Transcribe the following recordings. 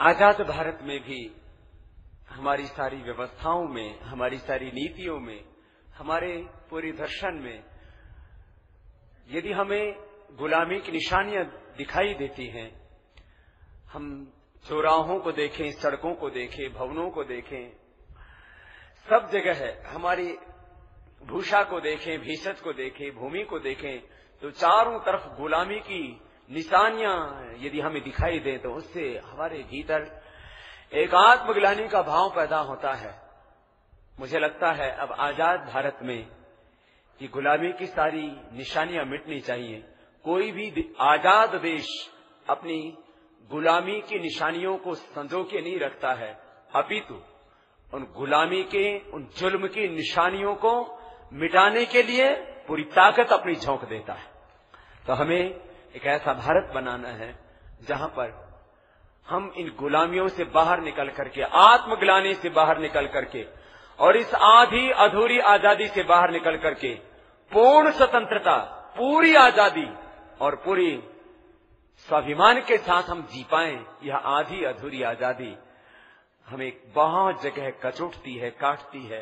आज़ाद भारत में भी हमारी सारी व्यवस्थाओं में, हमारी सारी नीतियों में, हमारे पूरे दर्शन में, यदि हमें गुलामी की निशानियाँ दिखाई देती हैं, हम चौराहों को देखें, सड़कों को देखें, भवनों को देखें, सब जगह है, हमारी भूषा को देखें भीषत को देखें, भूमि को देखें तो चारों तरफ़ गुलामी की निशानियाँ यदि हमें दिखाई दे तो उससे हमारे भीतर एक आत्मग्लानी का भाव पैदा होता है। मुझे लगता है अब आज़ाद भारत में ये गुलामी की सारी निशानियाँ मिटनी चाहिए। कोई भी आज़ाद देश अपनी गुलामी की निशानियों को संजो के नहीं रखता है। अपितु उन गुलामी के, उन जुल्म की निशानियों को मिटाने के लिए पूरी ताकत अपनी झोंक देता है। तो हमें एक ऐसा भारत बनाना है जहाँ पर हम इन गुलामियों से बाहर निकल करके, आत्मग्लानी से बाहर निकल करके और इस आधी अधूरी आज़ादी से बाहर निकल करके पूर्ण स्वतंत्रता, पूरी आज़ादी और पूरी स्वाभिमान के साथ हम जी पाए, यह आधी अधूरी आज़ादी हमें बहुत जगह कचोटती है, काटती है,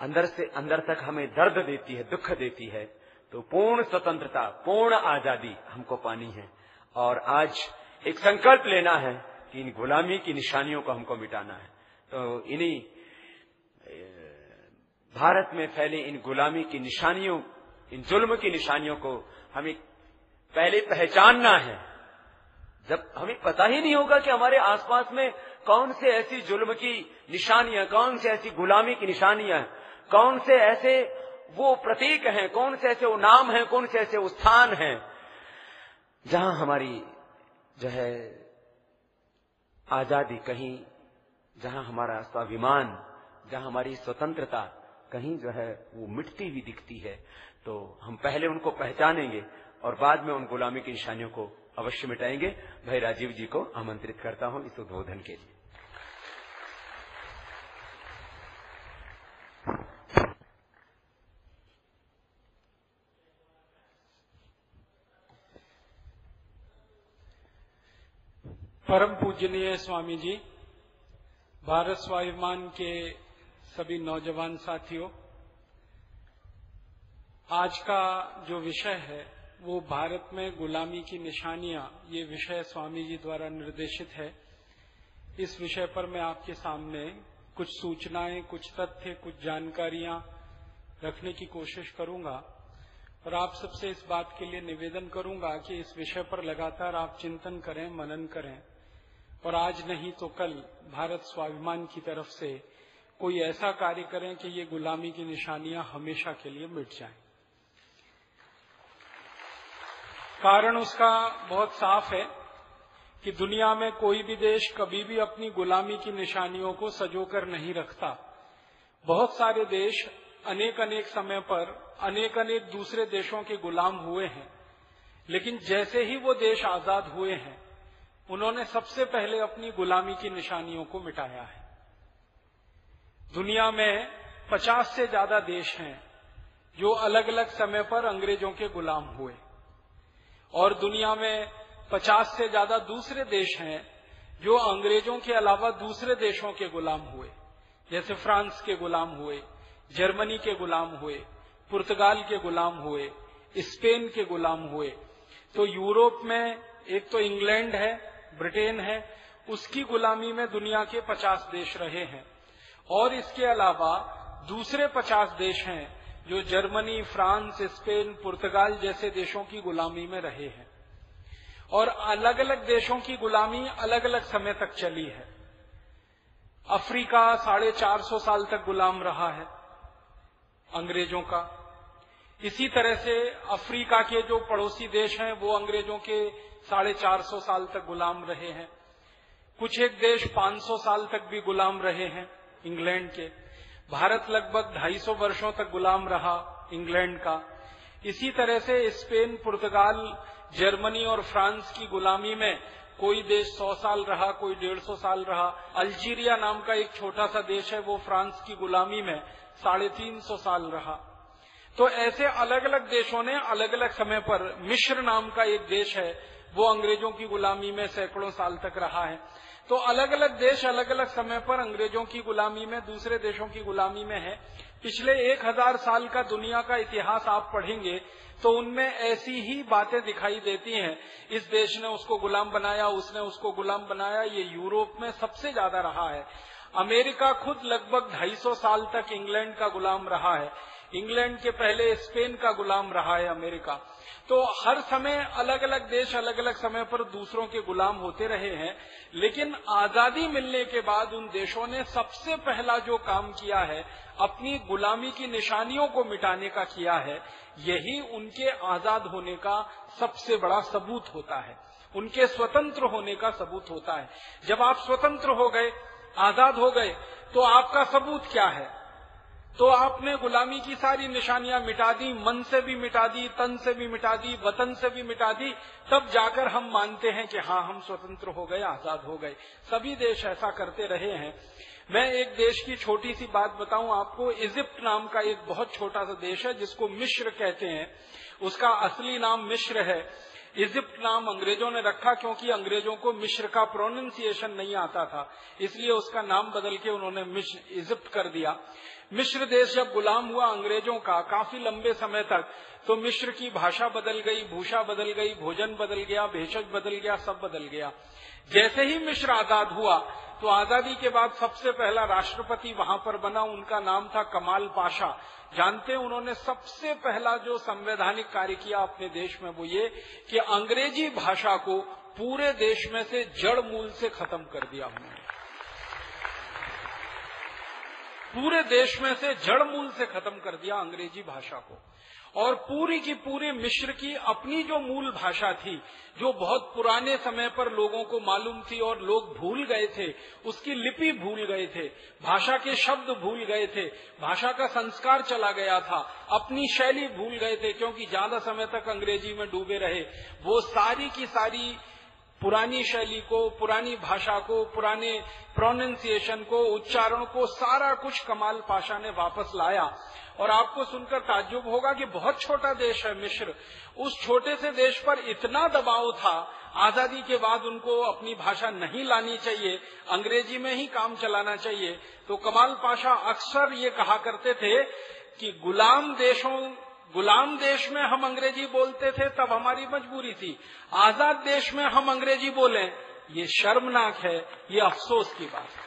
अंदर से अंदर तक हमें दर्द देती है, दुख देती है। तो पूर्ण स्वतंत्रता, पूर्ण आज़ादी हमको पानी है। और आज एक संकल्प लेना है कि इन गुलामी की निशानियों को हमको मिटाना है। तो इन्हीं भारत में फैले इन गुलामी की निशानियों, इन जुल्म की निशानियों को हमें पहले पहचानना है। जब हमें पता ही नहीं होगा कि हमारे आसपास में कौन से ऐसी जुल्म की निशानियाँ, कौन से ऐसी गुलामी की निशानियाँ कौन से ऐसे वो प्रतीक हैं, कौन से ऐसे वो नाम हैं, कौन से ऐसे स्थान हैं, जहाँ हमारी जो है आज़ादी कहीं, जहाँ हमारा स्वाभिमान, जहाँ हमारी स्वतंत्रता कहीं जो है वो मिटती हुई दिखती है तो हम पहले उनको पहचानेंगे और बाद में उन गुलामी की निशानियों को अवश्य मिटाएँगे। भाई राजीव जी को आमंत्रित करता हूँ इस उद्बोधन के लिए। परम पूजनीय स्वामी जी भारत स्वाभिमान के सभी नौजवान साथियों, आज का जो विषय है, वो भारत में गुलामी की निशानियाँ, ये विषय स्वामी जी द्वारा निर्देशित है। इस विषय पर मैं आपके सामने कुछ सूचनाएँ, कुछ तथ्य, कुछ जानकारियाँ रखने की कोशिश करूँगा और आप सबसे इस बात के लिए निवेदन करूँगा कि इस विषय पर लगातार आप चिंतन करें, मनन करें। और आज नहीं तो कल भारत स्वाभिमान की तरफ़ से कोई ऐसा कार्य करें कि ये गुलामी की निशानियाँ हमेशा के लिए मिट जाएँ। कारण उसका बहुत साफ़ है कि दुनिया में कोई भी देश कभी भी अपनी गुलामी की निशानियों को सजोकर नहीं रखता बहुत सारे देश अनेक अनेक समय पर अनेक अनेक दूसरे देशों के गुलाम हुए हैं, लेकिन जैसे ही वो देश आज़ाद हुए हैं उन्होंने सबसे पहले अपनी गुलामी की निशानियों को मिटाया है। दुनिया में 50 से ज़्यादा देश हैं जो अलग अलग समय पर अंग्रेज़ों के गुलाम हुए। और दुनिया में 50 से ज़्यादा दूसरे देश हैं जो अंग्रेज़ों के अलावा दूसरे देशों के गुलाम हुए। जैसे फ्रांस के गुलाम हुए, जर्मनी के गुलाम हुए, पुर्तगाल के गुलाम हुए, स्पेन के गुलाम हुए। तो यूरोप में एक तो इंग्लैंड है ब्रिटेन है, उसकी गुलामी में दुनिया के 50 देश रहे हैं। और इसके अलावा दूसरे 50 देश हैं जो जर्मनी, फ्रांस, स्पेन, पुर्तगाल जैसे देशों की गुलामी में रहे हैं। और अलग अलग देशों की गुलामी अलग अलग समय तक चली है। अफ्रीका साढ़े चार सौ साल तक गुलाम रहा है, अंग्रेज़ों का। इसी तरह से अफ्रीका के जो पड़ोसी देश हैं, वो अंग्रेज़ों के साढ़े चार सौ साल तक गुलाम रहे हैं। कुछ एक देश 500 साल तक भी गुलाम रहे हैं, इंग्लैंड के। भारत लगभग 250 वर्षों तक गुलाम रहा इंग्लैंड का। इसी तरह से स्पेन, पुर्तगाल, जर्मनी और फ्रांस की गुलामी में कोई देश 100 साल रहा, कोई 150 साल रहा। अल्जीरिया नाम का एक छोटा सा देश है, वो फ्रांस की गुलामी में साढ़े तीन सौ साल रहा। तो ऐसे अलग अलग देशों ने अलग अलग समय पर मिश्र नाम का एक देश है वो अंग्रेज़ों की गुलामी में सैकड़ों साल तक रहा है। तो अलग अलग देश अलग अलग समय पर अंग्रेज़ों की गुलामी में, दूसरे देशों की गुलामी में है। पिछले एक हज़ार साल का दुनिया का इतिहास आप पढ़ेंगे तो उनमें ऐसी ही बातें दिखाई देती हैं। इस देश ने उसको गुलाम बनाया, उसने उसको गुलाम बनाया, ये यूरोप में सबसे ज़्यादा रहा है। अमेरिका खुद लगभग 250 साल तक इंग्लैंड का गुलाम रहा है। इंग्लैंड के पहले स्पेन का गुलाम रहा है अमेरिका। तो हर समय अलग अलग देश अलग अलग समय पर दूसरों के गुलाम होते रहे हैं, लेकिन आज़ादी मिलने के बाद उन देशों ने सबसे पहला जो काम किया है, अपनी गुलामी की निशानियों को मिटाने का किया है, यही उनके आज़ाद होने का सबसे बड़ा सबूत होता है। उनके स्वतंत्र होने का सबूत होता है। जब आप स्वतंत्र हो गए, आज़ाद हो गए तो आपका सबूत क्या है? तो आपने गुलामी की सारी निशानियाँ मिटा दी, मन से भी मिटा दी, तन से भी मिटा दी, वतन से भी मिटा दी, तब जाकर हम मानते हैं कि हाँ हम स्वतंत्र हो गए, आज़ाद हो गए। सभी देश ऐसा करते रहे हैं। मैं एक देश की छोटी सी बात बताऊँ आपको। इजिप्ट नाम का एक बहुत छोटा सा देश है, जिसको मिश्र कहते हैं। उसका असली नाम मिश्र है। इजिप्ट नाम अंग्रेज़ों ने रखा, क्योंकि अंग्रेज़ों को मिश्र का प्रोनाउंसिएशन नहीं आता था। इसलिए उसका नाम बदल के उन्होंने इजिप्ट कर दिया। मिश्र देश जब गुलाम हुआ अंग्रेज़ों का काफ़ी लंबे समय तक तो मिश्र की भाषा बदल गई, भूषा बदल गई, भोजन बदल गया, भेषज बदल गया, सब बदल गया। जैसे ही मिश्र आज़ाद हुआ तो आज़ादी के बाद सबसे पहला राष्ट्रपति वहाँ पर बना, उनका नाम था कमाल पाशा। जानते हैं, उन्होंने सबसे पहला जो संवैधानिक कार्य किया अपने देश में, वो ये कि अंग्रेज़ी भाषा को पूरे देश में से जड़ मूल से खत्म कर दिया उन्होंने। पूरे देश में से जड़ मूल से खत्म कर दिया अंग्रेज़ी भाषा को। और पूरी की पूरी मिश्र की अपनी जो मूल भाषा थी, जो बहुत पुराने समय पर लोगों को मालूम थी और लोग भूल गए थे, उसकी लिपि भूल गए थे, भाषा के शब्द भूल गए थे, भाषा का संस्कार चला गया था, अपनी शैली भूल गए थे, क्योंकि ज़्यादा समय तक अंग्रेज़ी में डूबे रहे, वो सारी की सारी पुरानी शैली को, पुरानी भाषा को, पुराने प्रोनाउंसिएशन को, उच्चारण को, सारा कुछ कमाल पाशा ने वापस लाया। और आपको सुनकर ताज्जुब होगा कि बहुत छोटा देश है मिश्र उस छोटे से देश पर इतना दबाव था, आज़ादी के बाद उनको अपनी भाषा नहीं लानी चाहिए, अंग्रेज़ी में ही काम चलाना चाहिए। तो कमाल पाशा अक्सर ये कहा करते थे कि गुलाम देशों गुलाम देश में हम अंग्रेज़ी बोलते थे, तब हमारी मजबूरी थी। आज़ाद देश में हम अंग्रेज़ी बोले, ये शर्मनाक है, ये अफसोस की बात है।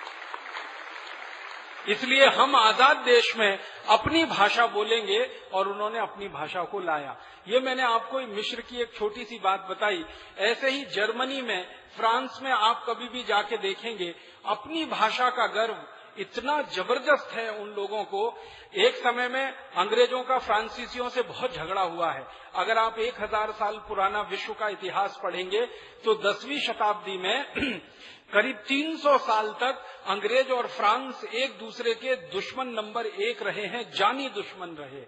इसलिए हम आज़ाद देश में अपनी भाषा बोलेंगे और उन्होंने अपनी भाषा को लाया। ये मैंने आपको मिश्र की एक छोटी सी बात बताई। ऐसे ही जर्मनी में, फ्रांस में आप कभी भी जाके देखेंगे, अपनी भाषा का गर्व इतना ज़बरदस्त है उन लोगों को। एक समय में अंग्रेज़ों का, फ्रांसीसियों से बहुत झगड़ा हुआ है। अगर आप एक हज़ार साल पुराना विश्व का इतिहास पढ़ेंगे तो दसवीं शताब्दी में करीब 300 साल तक अंग्रेज़ और फ्रांस एक दूसरे के दुश्मन नंबर एक रहे हैं, जानी दुश्मन रहे।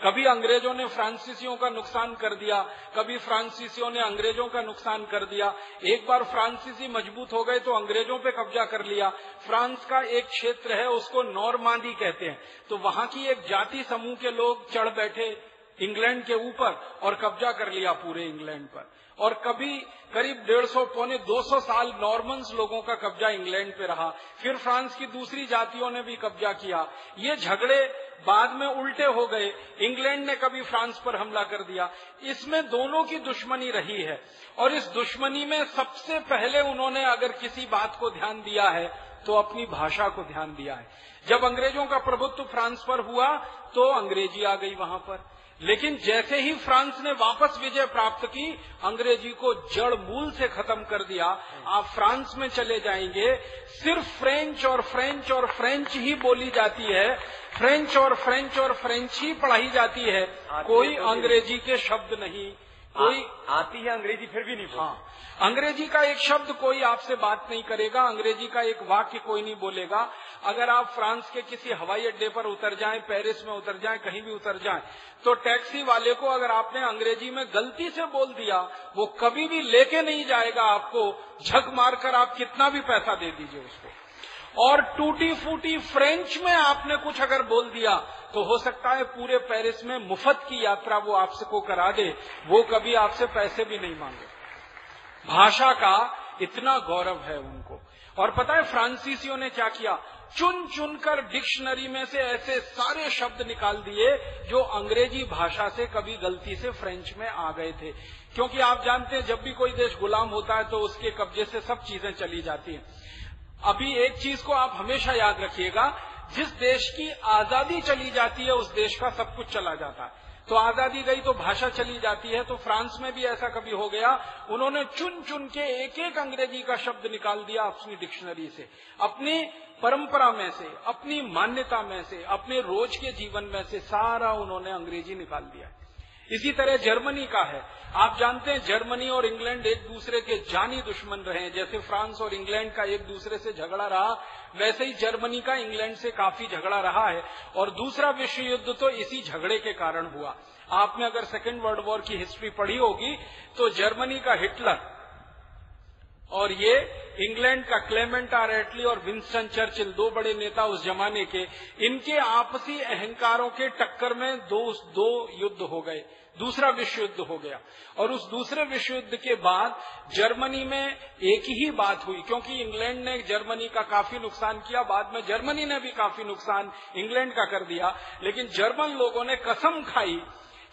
कभी अंग्रेज़ों ने फ्रांसीसियों का नुकसान कर दिया, कभी फ्रांसीसियों ने अंग्रेज़ों का नुकसान कर दिया। एक बार फ्रांसीसी मज़बूत हो गए तो अंग्रेज़ों पे कब्जा कर लिया। फ्रांस का एक क्षेत्र है, उसको नॉर्मांदी कहते हैं। तो वहाँ की एक जाति समूह के लोग चढ़ बैठे इंग्लैंड के ऊपर और कब्जा कर लिया पूरे इंग्लैंड पर। और कभी करीब डेढ़ सौ, पौने दो सौ साल नॉर्मन्स लोगों का कब्जा इंग्लैंड पे रहा। फिर फ्रांस की दूसरी जातियों ने भी कब्जा किया। ये झगड़े बाद में उल्टे हो गए। इंग्लैंड ने कभी फ्रांस पर हमला कर दिया। इसमें दोनों की दुश्मनी रही है। और इस दुश्मनी में सबसे पहले उन्होंने अगर किसी बात को ध्यान दिया है तो अपनी भाषा को ध्यान दिया है। जब अंग्रेज़ों का प्रभुत्व फ्रांस पर हुआ तो अंग्रेज़ी आ गई वहाँ पर। लेकिन जैसे ही फ्रांस ने वापस विजय प्राप्त की, अंग्रेज़ी को जड़ मूल से खत्म कर दिया। आप फ्रांस में चले जाएँगे। सिर्फ़ फ्रेंच और फ्रेंच और फ्रेंच ही बोली जाती है। फ्रेंच और फ्रेंच और फ्रेंच ही पढ़ाई जाती है। कोई तो अंग्रेज़ी के शब्द नहीं। कोई आती है अंग्रेज़ी फिर भी नहीं हाँ। अंग्रेज़ी का एक शब्द कोई आपसे बात नहीं करेगा अंग्रेज़ी का एक वाक्य कोई नहीं बोलेगा। अगर आप फ्रांस के किसी हवाई अड्डे पर उतर जाएँ पेरिस में उतर जाएँ कहीं भी उतर जाएँ तो टैक्सी वाले को अगर आपने अंग्रेज़ी में गलती से बोल दिया वो कभी भी लेके नहीं जाएगा आपको। झक मारकर आप कितना भी पैसा दे दीजिए उसको। और टूटी फूटी फ्रेंच में आपने कुछ अगर बोल दिया तो हो सकता है पूरे पेरिस में मुफ़्त की यात्रा वो आपसे को करा दे, वो कभी आपसे पैसे भी नहीं मांगे। भाषा का इतना गौरव है उनको। और पता है फ्रांसीसियों ने क्या किया? चुन चुनकर डिक्शनरी में से ऐसे सारे शब्द निकाल दिए, जो अंग्रेज़ी भाषा से कभी गलती से फ्रेंच में आ गए थे। क्योंकि आप जानते हैं, जब भी कोई देश गुलाम होता है तो उसके कब्जे से सब चीज़ें चली जाती हैं। अभी एक चीज़ को आप हमेशा याद रखिएगा, जिस देश की आज़ादी चली जाती है, उस देश का सब कुछ चला जाता है। तो आज़ादी गई तो भाषा चली जाती है तो फ्रांस में भी ऐसा कभी हो गया, उन्होंने चुन चुन के एक एक अंग्रेज़ी का शब्द निकाल दिया अपनी डिक्शनरी से, अपनी परंपरा में से, अपनी मान्यता में से, अपने रोज के जीवन में से सारा उन्होंने अंग्रेज़ी निकाल दिया। इसी तरह जर्मनी का है आप जानते हैं जर्मनी और इंग्लैंड एक दूसरे के जानी दुश्मन रहे हैं। जैसे फ्रांस और इंग्लैंड का एक दूसरे से झगड़ा रहा, वैसे ही जर्मनी का इंग्लैंड से काफ़ी झगड़ा रहा है। और दूसरा विश्व युद्ध तो इसी झगड़े के कारण हुआ। आपने अगर सेकेंड वर्ल्ड वॉर की हिस्ट्री पढ़ी होगी तो जर्मनी का हिटलर और ये इंग्लैंड का क्लेमेंट आर एटली और विंस्टन चर्चिल, दो बड़े नेता उस जमाने के, इनके आपसी अहंकारों के टक्कर में दो दो युद्ध हो गए। दूसरा विश्व युद्ध हो गया। और उस दूसरे विश्व युद्ध के बाद जर्मनी में एक ही बात हुई, क्योंकि इंग्लैंड ने जर्मनी का काफ़ी नुकसान किया, बाद में जर्मनी ने भी काफ़ी नुकसान इंग्लैंड का कर दिया, लेकिन जर्मन लोगों ने कसम खाई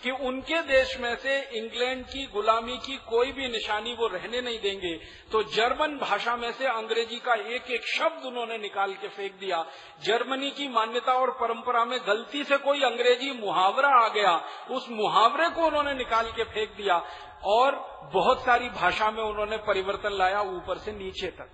कि उनके देश में से इंग्लैंड की गुलामी की कोई भी निशानी वो रहने नहीं देंगे। तो जर्मन भाषा में से अंग्रेज़ी का एक एक शब्द उन्होंने निकाल के फेंक दिया। जर्मनी की मान्यता और परंपरा में गलती से कोई अंग्रेज़ी मुहावरा आ गया, उस मुहावरे को उन्होंने निकाल के फेंक दिया और बहुत सारी भाषा में उन्होंने परिवर्तन लाया ऊपर से नीचे तक।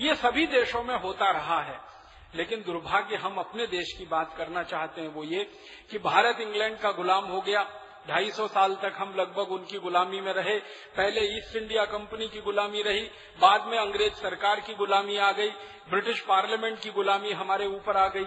ये सभी देशों में होता रहा है। लेकिन दुर्भाग्य हम अपने देश की बात करना चाहते हैं वो ये कि भारत इंग्लैंड का गुलाम हो गया। ढाई सौ साल तक हम लगभग उनकी गुलामी में रहे। पहले ईस्ट इंडिया कंपनी की गुलामी रही, बाद में अंग्रेज़ सरकार की गुलामी आ गई, ब्रिटिश पार्लियामेंट की गुलामी हमारे ऊपर आ गई।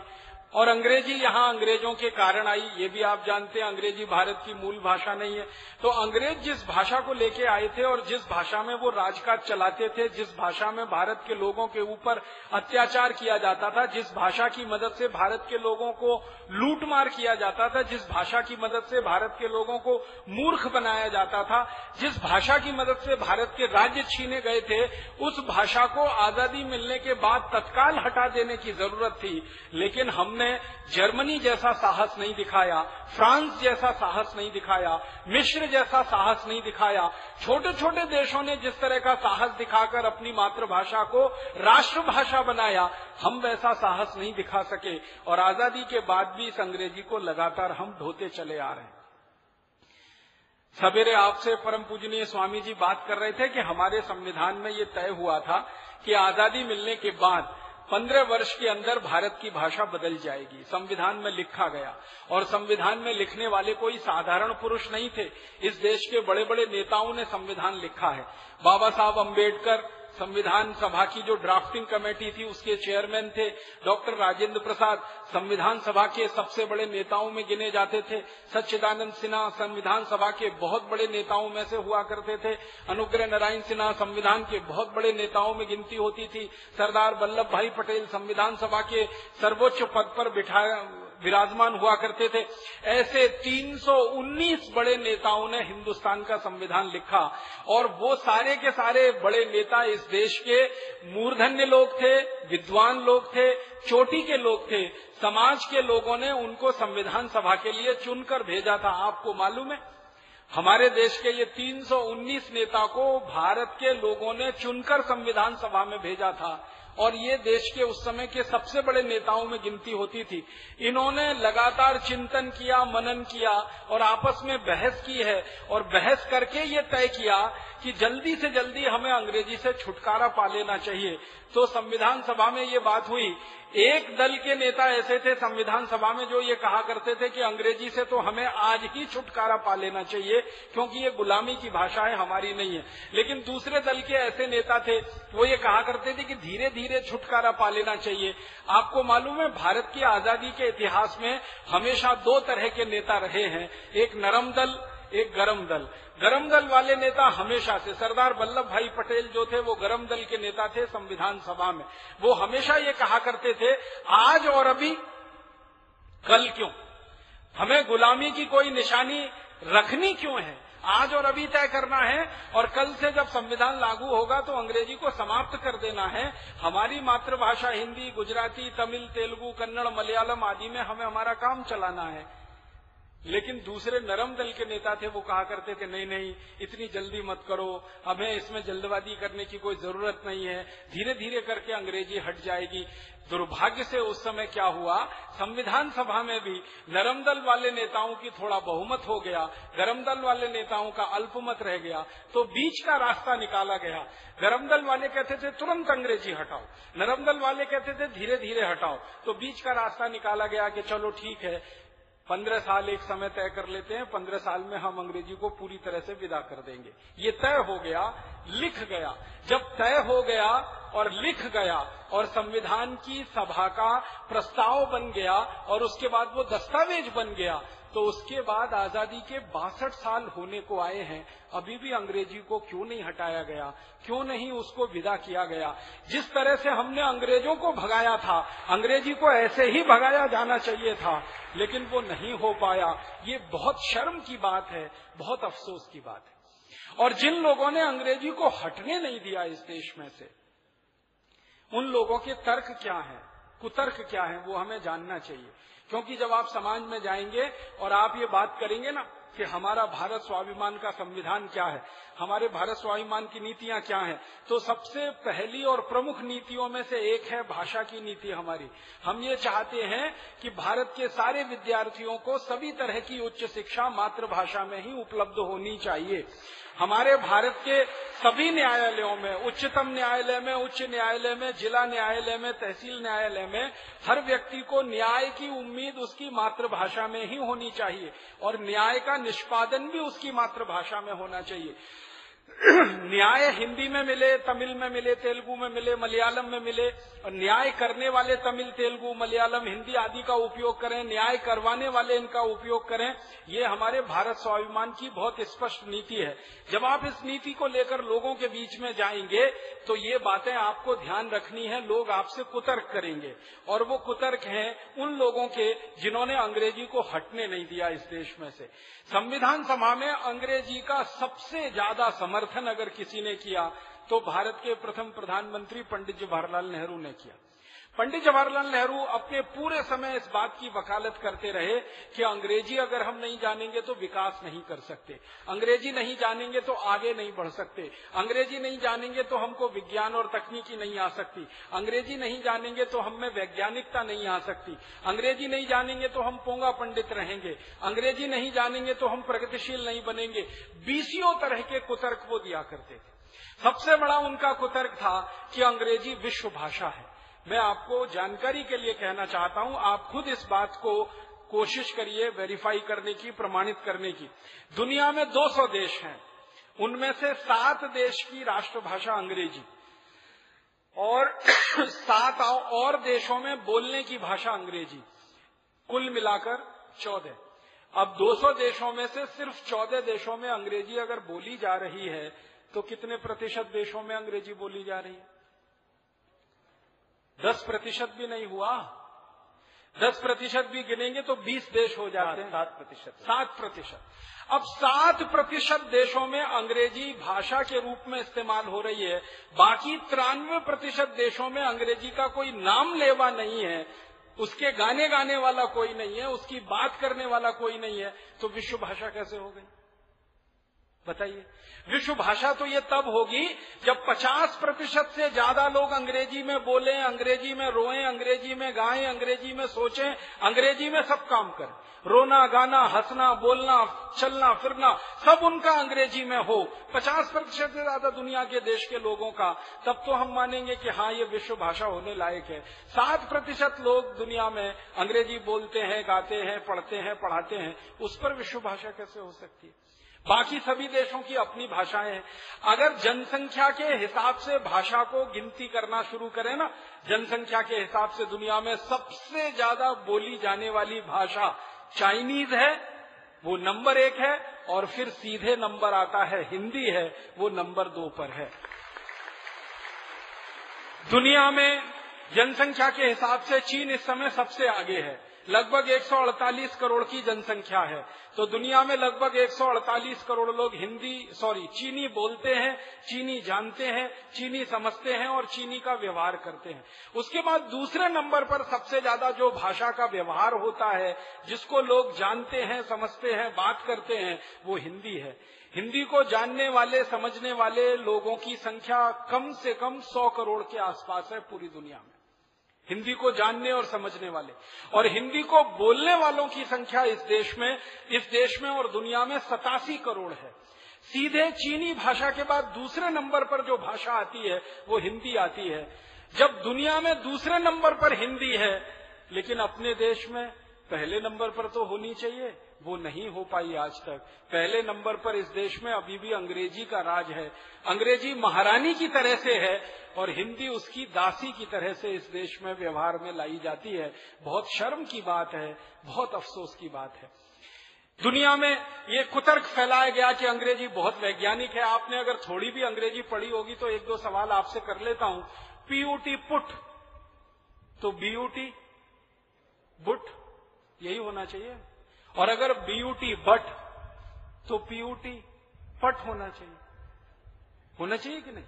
और अंग्रेज़ी यहाँ अंग्रेज़ों के कारण आई, ये भी आप जानते हैं, अंग्रेज़ी भारत की मूल भाषा नहीं है। तो अंग्रेज़ जिस भाषा को लेके आए थे और जिस भाषा में वो राजकाज चलाते थे, जिस भाषा में भारत के लोगों के ऊपर अत्याचार किया जाता था, जिस भाषा की मदद से भारत के लोगों को लूटमार किया जाता था, जिस भाषा की मदद से भारत के लोगों को मूर्ख बनाया जाता था, जिस भाषा की मदद से भारत के राज्य छीने गए थे, उस भाषा को आज़ादी मिलने के बाद तत्काल हटा देने की ज़रूरत थी। लेकिन हमने जर्मनी जैसा साहस नहीं दिखाया, फ्रांस जैसा साहस नहीं दिखाया मिश्र जैसा साहस नहीं दिखाया। छोटे छोटे देशों ने जिस तरह का साहस दिखाकर अपनी मातृभाषा को राष्ट्रभाषा बनाया, हम वैसा साहस नहीं दिखा सके। और आज़ादी के बाद भी इस अंग्रेज़ी को लगातार हम ढोते चले आ रहे हैं। सवेरे आपसे परम पूजनीय स्वामी जी बात कर रहे थे कि हमारे संविधान में ये तय हुआ था कि आज़ादी मिलने के बाद पंद्रह वर्ष के अंदर भारत की भाषा बदल जाएगी। संविधान में लिखा गया। और संविधान में लिखने वाले कोई साधारण पुरुष नहीं थे। इस देश के बड़े बड़े नेताओं ने संविधान लिखा है। बाबा साहब अंबेडकर संविधान सभा की जो ड्राफ्टिंग कमेटी थी, उसके चेयरमैन थे डॉक्टर राजेंद्र प्रसाद। संविधान सभा के सबसे बड़े नेताओं में गिने जाते थे। सच्चिदानंद सिन्हा संविधान सभा के बहुत बड़े नेताओं में से हुआ करते थे। अनुग्रह नारायण सिन्हा संविधान के बहुत बड़े नेताओं में गिनती होती थी। सरदार वल्लभ भाई पटेल संविधान सभा के सर्वोच्च पद पर बिठा विराजमान हुआ करते थे। ऐसे 319 बड़े नेताओं ने हिंदुस्तान का संविधान लिखा और वो सारे के सारे बड़े नेता इस देश के मूर्धन्य लोग थे, विद्वान लोग थे, चोटी के लोग थे। समाज के लोगों ने उनको संविधान सभा के लिए चुनकर भेजा था। आपको मालूम है? हमारे देश के ये 319 नेता को भारत के लोगों ने चुनकर संविधान सभा में भेजा था। और ये देश के उस समय के सबसे बड़े नेताओं में गिनती होती थी। इन्होंने लगातार चिंतन किया, मनन किया और आपस में बहस की है और बहस करके ये तय किया कि जल्दी से जल्दी हमें अंग्रेज़ी से छुटकारा पा लेना चाहिए। तो संविधान सभा में ये बात हुई। एक दल के नेता ऐसे थे संविधान सभा में जो ये कहा करते थे कि अंग्रेज़ी से तो हमें आज ही छुटकारा पा लेना चाहिए, क्योंकि ये गुलामी की भाषा है हमारी नहीं है। लेकिन दूसरे दल के ऐसे नेता थे, वो ये कहा करते थे कि धीरे धीरे छुटकारा पा लेना चाहिए। आपको मालूम है, भारत की आज़ादी के इतिहास में हमेशा दो तरह के नेता रहे हैं। एक नरम दल एक गरम दल। गरम दल वाले नेता हमेशा से, सरदार वल्लभ भाई पटेल जो थे, वो गरम दल के नेता थे संविधान सभा में। वो हमेशा ये कहा करते थे, आज और अभी, कल क्यों? हमें गुलामी की कोई निशानी रखनी क्यों है? आज और अभी तय करना है, और कल से जब संविधान लागू होगा तो अंग्रेज़ी को समाप्त कर देना है। हमारी मातृभाषा हिंदी, गुजराती, तमिल, तेलुगु, कन्नड़, मलयालम आदि में हमें हमारा काम चलाना है। लेकिन दूसरे नरम दल के नेता थे, वो कहा करते थे, नहीं नहीं, इतनी जल्दी मत करो, हमें इसमें जल्दबाजी करने की कोई ज़रूरत नहीं है। धीरे धीरे करके अंग्रेज़ी हट जाएगी। दुर्भाग्य से उस समय क्या हुआ? संविधान सभा में भी नरम दल वाले नेताओं की थोड़ा बहुमत हो गया, गरम दल वाले नेताओं का अल्पमत रह गया तो बीच का रास्ता निकाला गया। गरम दल वाले कहते थे, तुरंत अंग्रेज़ी हटाओ। नरम दल वाले कहते थे धीरे धीरे हटाओ। तो बीच का रास्ता निकाला गया कि चलो ठीक है पंद्रह साल एक समय तय कर लेते हैं, पंद्रह साल में हम अंग्रेज़ी को पूरी तरह से विदा कर देंगे। ये तय हो गया, लिख गया। जब तय हो गया और लिख गया और संविधान की सभा का प्रस्ताव बन गया और उसके बाद वो दस्तावेज़ बन गया तो उसके बाद आज़ादी के बासठ साल होने को आए हैं। अभी भी अंग्रेज़ी को क्यों नहीं हटाया गया? क्यों नहीं उसको विदा किया गया? जिस तरह से हमने अंग्रेज़ों को भगाया था, अंग्रेज़ी को ऐसे ही भगाया जाना चाहिए था, लेकिन वो नहीं हो पाया। ये बहुत शर्म की बात है, बहुत अफसोस की बात है। और जिन लोगों ने अंग्रेज़ी को हटने नहीं दिया इस देश में से, उन लोगों के तर्क क्या है? कुतर्क क्या है? वो हमें जानना चाहिए। क्योंकि जब आप समाज में जाएँगे और आप ये बात करेंगे ना कि हमारा भारत स्वाभिमान का संविधान क्या है, हमारे भारत स्वाभिमान की नीतियाँ क्या हैं तो सबसे पहली और प्रमुख नीतियों में से एक है भाषा की नीति हमारी। हम ये चाहते हैं कि भारत के सारे विद्यार्थियों को सभी तरह की उच्च शिक्षा मातृभाषा में ही उपलब्ध होनी चाहिए। हमारे भारत के सभी न्यायालयों में, उच्चतम न्यायालय में, उच्च न्यायालय में, जिला न्यायालय में, तहसील न्यायालय में, हर व्यक्ति को न्याय की उम्मीद उसकी मातृभाषा में ही होनी चाहिए और न्याय का निष्पादन भी उसकी मातृभाषा में होना चाहिए। न्याय हिंदी में मिले, तमिल में मिले, तेलुगु में मिले, मलयालम में मिले, और न्याय करने वाले तमिल, तेलुगु, मलयालम, हिंदी आदि का उपयोग करें, न्याय करवाने वाले इनका उपयोग करें, ये हमारे भारत स्वाभिमान की बहुत स्पष्ट नीति है। जब आप इस नीति को लेकर लोगों के बीच में जाएँगे तो ये बातें आपको ध्यान रखनी है, लोग आपसे कुतर्क करेंगे। और वो कुतर्क हैं उन लोगों के जिन्होंने अंग्रेज़ी को हटने नहीं दिया इस देश में से। संविधान सभा में अंग्रेज़ी का सबसे ज़्यादा समर्थन अगर किसी ने किया तो भारत के प्रथम प्रधानमंत्री पंडित जवाहरलाल नेहरू ने किया। पंडित जवाहरलाल नेहरू अपने पूरे समय इस बात की वकालत करते रहे कि अंग्रेज़ी अगर हम नहीं जानेंगे तो विकास नहीं कर सकते। अंग्रेज़ी नहीं जानेंगे तो आगे नहीं बढ़ सकते। अंग्रेज़ी नहीं जानेंगे तो हमको विज्ञान और तकनीकी नहीं आ सकती। अंग्रेज़ी नहीं जानेंगे तो हम में वैज्ञानिकता नहीं आ सकती। अंग्रेज़ी नहीं जानेंगे तो हम पोंगा पंडित रहेंगे। अंग्रेज़ी नहीं जानेंगे तो हम प्रगतिशील नहीं बनेंगे। बीसियों तरह के कुतर्क वो दिया करते थे। सबसे बड़ा उनका कुतर्क था कि अंग्रेज़ी विश्व भाषा है। मैं आपको जानकारी के लिए कहना चाहता हूँ, आप खुद इस बात को कोशिश करिए वेरीफाई करने की, प्रमाणित करने की। दुनिया में 200 देश हैं। उनमें से सात देश की राष्ट्रभाषा अंग्रेज़ी और सात और देशों में बोलने की भाषा अंग्रेज़ी। कुल मिलाकर चौदह। अब 200 देशों में से सिर्फ़ चौदह देशों में अंग्रेज़ी अगर बोली जा रही है तो कितने प्रतिशत देशों में अंग्रेज़ी बोली जा रही है? दस प्रतिशत भी नहीं हुआ। दस प्रतिशत भी गिनेंगे तो बीस देश हो जाते हैं। सात प्रतिशत। सात प्रतिशत। अब सात प्रतिशत देशों में अंग्रेज़ी भाषा के रूप में इस्तेमाल हो रही है। बाकी तिरानवे प्रतिशत देशों में अंग्रेज़ी का कोई नाम लेवा नहीं है। उसके गाने गाने वाला कोई नहीं है। उसकी बात करने वाला कोई नहीं है। तो विश्व भाषा कैसे हो गई? बताइए। विश्व भाषा तो ये तब होगी जब 50 प्रतिशत से ज़्यादा लोग अंग्रेज़ी में बोलें, अंग्रेज़ी में रोएँ, अंग्रेज़ी में गाएँ, अंग्रेज़ी में सोचें, अंग्रेज़ी में सब काम करें। रोना, गाना, हंसना, बोलना, चलना, फिरना, सब उनका अंग्रेज़ी में हो। 50 प्रतिशत से ज़्यादा दुनिया के देश के लोगों का, तब तो हम मानेंगे कि हाँ ये विश्व भाषा होने लायक है। सात प्रतिशत लोग दुनिया में अंग्रेज़ी बोलते हैं, गाते हैं, पढ़ते हैं, पढ़ाते हैं, उस पर विश्व भाषा कैसे हो सकती है? बाकी सभी देशों की अपनी भाषाएँ हैं। अगर जनसंख्या के हिसाब से भाषा को गिनती करना शुरू करें ना, जनसंख्या के हिसाब से दुनिया में सबसे ज़्यादा बोली जाने वाली भाषा चाइनीज़ है, वो नंबर एक है, और फिर सीधे नंबर आता है हिंदी है, वो नंबर दो पर है। दुनिया में जनसंख्या के हिसाब से चीन इस समय सबसे आगे है। लगभग 148 करोड़ की जनसंख्या है। तो दुनिया में लगभग 148 करोड़ लोग हिंदी, सॉरी, चीनी बोलते हैं, चीनी जानते हैं, चीनी समझते हैं और चीनी का व्यवहार करते हैं। उसके बाद दूसरे नंबर पर सबसे ज़्यादा जो भाषा का व्यवहार होता है, जिसको लोग जानते हैं, समझते हैं, बात करते हैं, वो हिंदी है। हिंदी को जानने वाले, समझने वाले लोगों की संख्या कम से कम सौ करोड़ के आसपास है पूरी दुनिया में। हिंदी को जानने और समझने वाले। और हिंदी को बोलने वालों की संख्या इस देश में, इस देश में और दुनिया में सतासी करोड़ है। सीधे चीनी भाषा के बाद दूसरे नंबर पर जो भाषा आती है, वो हिंदी आती है। जब दुनिया में दूसरे नंबर पर हिंदी है, लेकिन अपने देश में पहले नंबर पर तो होनी चाहिए। वो नहीं हो पाई आज तक। पहले नंबर पर इस देश में अभी भी अंग्रेज़ी का राज है। अंग्रेज़ी महारानी की तरह से है और हिंदी उसकी दासी की तरह से इस देश में व्यवहार में लाई जाती है। बहुत शर्म की बात है, बहुत अफसोस की बात है। दुनिया में ये कुतर्क फैलाया गया कि अंग्रेज़ी बहुत वैज्ञानिक है। आपने अगर थोड़ी भी अंग्रेज़ी पढ़ी होगी तो एक दो सवाल आपसे कर लेता हूँ। P U T put. तो बीयूटी बुट, यही होना चाहिए। और अगर बीयूटी बट तो पीयूटी पट होना चाहिए। होना चाहिए कि नहीं?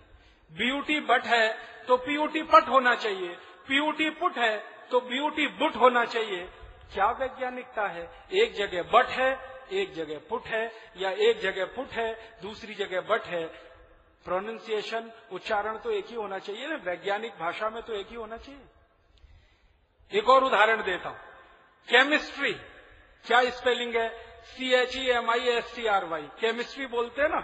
बीयूटी बट है तो पीयूटी पट होना चाहिए। पीयूटी पुट है तो बीयूटी बुट होना चाहिए। क्या वैज्ञानिकता है? एक जगह बट है, एक जगह पुट है, या एक जगह पुट है, दूसरी जगह बट है। प्रोनाउंसिएशन उच्चारण तो एक ही होना चाहिए ना। वैज्ञानिक भाषा में तो एक ही होना चाहिए। एक और उदाहरण देता हूँ। केमिस्ट्री क्या स्पेलिंग है? C H E M I S T R Y chemistry बोलते हैं ना?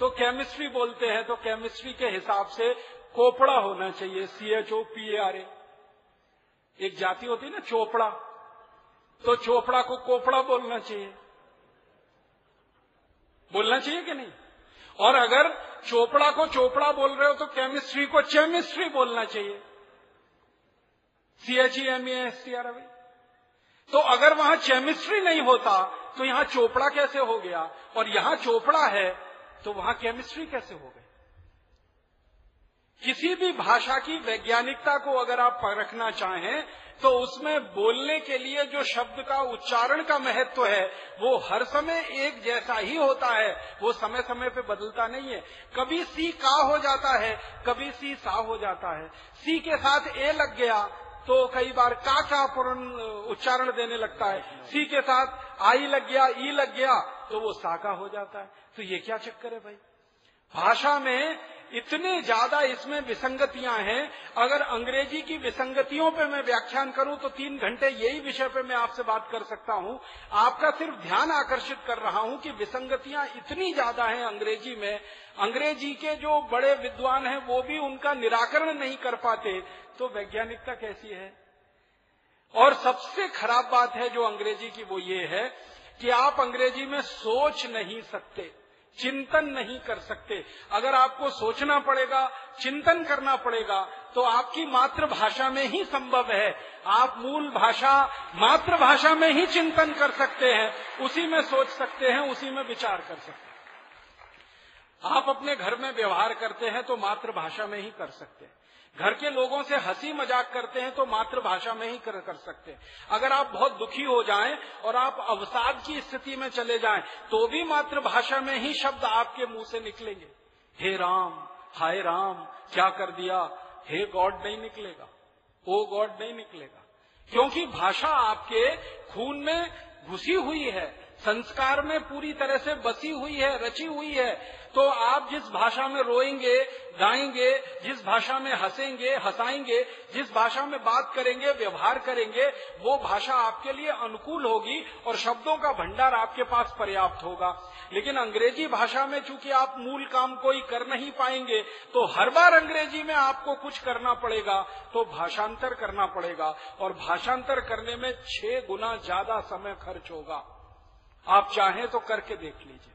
तो केमिस्ट्री बोलते हैं तो केमिस्ट्री के हिसाब से कोपड़ा होना चाहिए। C H O P A R A एक जाति होती है ना, चोपड़ा। तो चोपड़ा को कोपड़ा बोलना चाहिए। बोलना चाहिए कि नहीं? और अगर चोपड़ा को चोपड़ा बोल रहे हो तो केमिस्ट्री को चेमिस्ट्री बोलना चाहिए। C H E M A S T R Y तो अगर वहाँ केमिस्ट्री नहीं होता तो यहाँ चोपड़ा कैसे हो गया? और यहाँ चोपड़ा है तो वहाँ केमिस्ट्री कैसे हो गई किसी भी भाषा की वैज्ञानिकता को अगर आप परखना चाहें तो उसमें बोलने के लिए जो शब्द का उच्चारण का महत्व है, वो हर समय एक जैसा ही होता है। वो समय समय पे बदलता नहीं है। कभी सी का हो जाता है, कभी सी सा हो जाता है। सी के साथ ए लग गया तो कई बार का का पूर्ण उच्चारण देने लगता है। सी के साथ आई लग गया, ई लग गया तो वो साका हो जाता है। तो ये क्या चक्कर है भाई? भाषा में इतने ज़्यादा इसमें विसंगतियाँ हैं। अगर अंग्रेज़ी की विसंगतियों पे मैं व्याख्यान करूँ तो तीन घंटे यही विषय पे मैं आपसे बात कर सकता हूँ। आपका सिर्फ़ ध्यान आकर्षित कर रहा हूँ कि विसंगतियाँ इतनी ज़्यादा हैं अंग्रेज़ी में अंग्रेज़ी के जो बड़े विद्वान हैं, वो भी उनका निराकरण नहीं कर पाते। तो वैज्ञानिकता कैसी है? और सबसे खराब बात है जो अंग्रेज़ी की वो ये है कि आप अंग्रेज़ी में सोच नहीं सकते, चिंतन नहीं कर सकते। अगर आपको सोचना पड़ेगा, चिंतन करना पड़ेगा तो आपकी मातृभाषा में ही संभव है। आप मूल भाषा, मातृभाषा में ही चिंतन कर सकते हैं, उसी में सोच सकते हैं, उसी में विचार कर सकते हैं। आप अपने घर में व्यवहार करते हैं तो मातृभाषा में ही कर सकते हैं। घर के लोगों से हँसी मज़ाक करते हैं तो मातृभाषा में ही कर, कर सकते हैं। अगर आप बहुत दुखी हो जाएँ और आप अवसाद की स्थिति में चले जाएँ तो भी मातृभाषा में ही शब्द आपके मुँह से निकलेंगे। हे राम हाय राम क्या कर दिया? हे गॉड नहीं निकलेगा। ओ गॉड नहीं निकलेगा। क्योंकि भाषा आपके खून में घुसी हुई है संस्कार में पूरी तरह से बसी हुई है रची हुई है। तो आप जिस भाषा में रोएँगे, गाएँगे, जिस भाषा में हंसेंगे, हंसाएँगे, जिस भाषा में बात करेंगे, व्यवहार करेंगे, वो भाषा आपके लिए अनुकूल होगी और शब्दों का भंडार आपके पास पर्याप्त होगा। लेकिन अंग्रेज़ी भाषा में चूँकि आप मूल काम कोई कर नहीं पाएँगे तो हर बार अंग्रेज़ी में आपको कुछ करना पड़ेगा तो भाषांतर करना पड़ेगा और भाषांतर करने में छह गुना ज़्यादा समय खर्च होगा। आप चाहें तो करके देख लीजिए।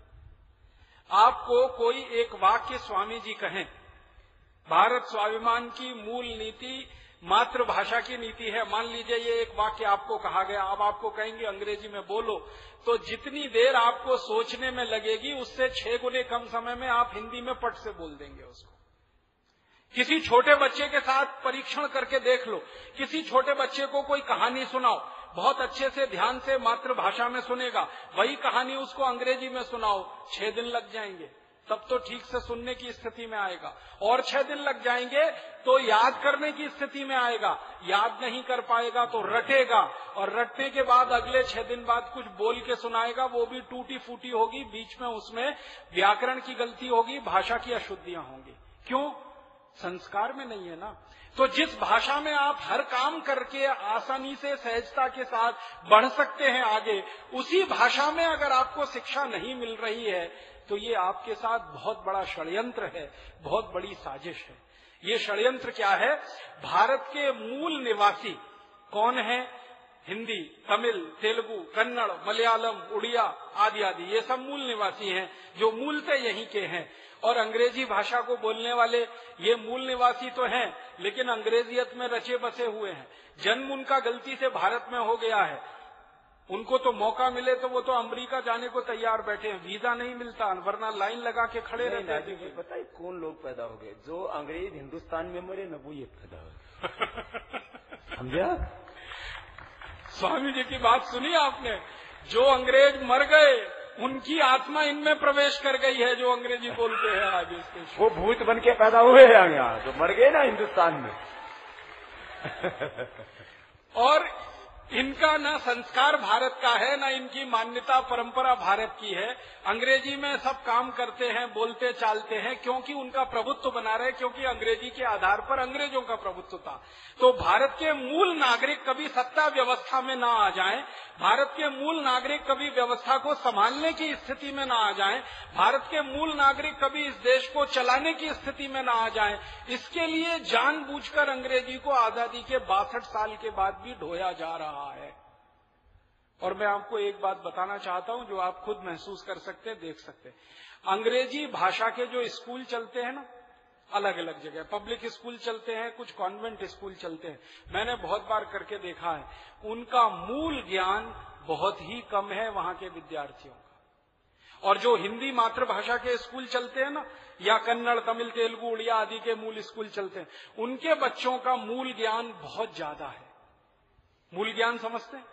आपको कोई एक वाक्य स्वामी जी कहें, भारत स्वाभिमान की मूल नीति मातृभाषा की नीति है। मान लीजिए ये एक वाक्य आपको कहा गया, अब आपको कहेंगे अंग्रेज़ी में बोलो तो जितनी देर आपको सोचने में लगेगी, उससे छह गुने कम समय में आप हिंदी में पट से बोल देंगे उसको। किसी छोटे बच्चे के साथ परीक्षण करके देख लो, किसी छोटे बच्चे को कोई कहानी सुनाओ बहुत अच्छे से ध्यान से मातृभाषा में सुनेगा। वही कहानी उसको अंग्रेज़ी में सुनाओ। छह दिन लग जाएँगे। तब तो ठीक से सुनने की स्थिति में आएगा। और छह दिन लग जाएँगे तो याद करने की स्थिति में आएगा। याद नहीं कर पाएगा तो रटेगा। और रटने के बाद अगले छह दिन बाद कुछ बोल के सुनाएगा। वो भी टूटी फूटी होगी। बीच में उसमें व्याकरण की गलती होगी। भाषा की अशुद्धियाँ होंगी। क्यों? संस्कार में नहीं है ना। तो जिस भाषा में आप हर काम करके आसानी से, सहजता के साथ बढ़ सकते हैं आगे, उसी भाषा में अगर आपको शिक्षा नहीं मिल रही है तो ये आपके साथ बहुत बड़ा षड्यंत्र है, बहुत बड़ी साजिश है। ये षड्यंत्र क्या है? भारत के मूल निवासी कौन है? हिंदी, तमिल, तेलुगु, कन्नड़, मलयालम, उड़िया आदि आदि, ये सब मूल निवासी हैं, जो मूल से यहीं के हैं। और अंग्रेज़ी भाषा को बोलने वाले ये मूल निवासी तो हैं लेकिन अंग्रेजियत में रचे बसे हुए हैं। जन्म उनका गलती से भारत में हो गया है। उनको तो मौका मिले तो वो तो अमेरिका जाने को तैयार बैठे हैं। वीज़ा नहीं मिलता वरना लाइन लगा के खड़े रहते हैं। पता है कौन लोग पैदा हो गए? जो अंग्रेज़ हिंदुस्तान में मरे न वो ये पैदा हो समझा स्वामी जी की बात सुनी आपने? जो अंग्रेज़ मर गए उनकी आत्मा इनमें प्रवेश कर गई है जो अंग्रेज़ी बोलते हैं आज इसके वो भूत बन के पैदा हुए हैं यहाँ तो मर गए ना हिंदुस्तान में। और इनका ना संस्कार भारत का है ना इनकी मान्यता परंपरा भारत की है। अंग्रेज़ी में सब काम करते हैं, बोलते, चालते हैं, क्योंकि उनका प्रभुत्व बना रहे, क्योंकि अंग्रेज़ी के आधार पर अंग्रेज़ों का प्रभुत्व था। तो भारत के मूल नागरिक कभी सत्ता व्यवस्था में ना आ जाएँ, भारत के मूल नागरिक कभी व्यवस्था को संभालने की स्थिति में ना आ जाएँ, भारत के मूल नागरिक कभी इस देश को चलाने की स्थिति में ना आ जाएँ, इसके लिए जानबूझकर अंग्रेज़ी को आज़ादी के बासठ साल के बाद भी ढोया जा रहा है। और मैं आपको एक बात बताना चाहता हूँ जो आप खुद महसूस कर सकते हैं, देख सकते हैं। अंग्रेज़ी भाषा के जो स्कूल चलते हैं ना अलग अलग जगह, पब्लिक स्कूल चलते हैं, कुछ कॉन्वेंट स्कूल चलते हैं। मैंने बहुत बार करके देखा है, उनका मूल ज्ञान बहुत ही कम है वहाँ के विद्यार्थियों का। और जो हिंदी मातृभाषा के स्कूल चलते हैं ना, या कन्नड़, तमिल, तेलुगु, उड़िया आदि के मूल स्कूल चलते हैं, उनके बच्चों का मूल ज्ञान बहुत ज़्यादा है। मूल ज्ञान समझते हैं?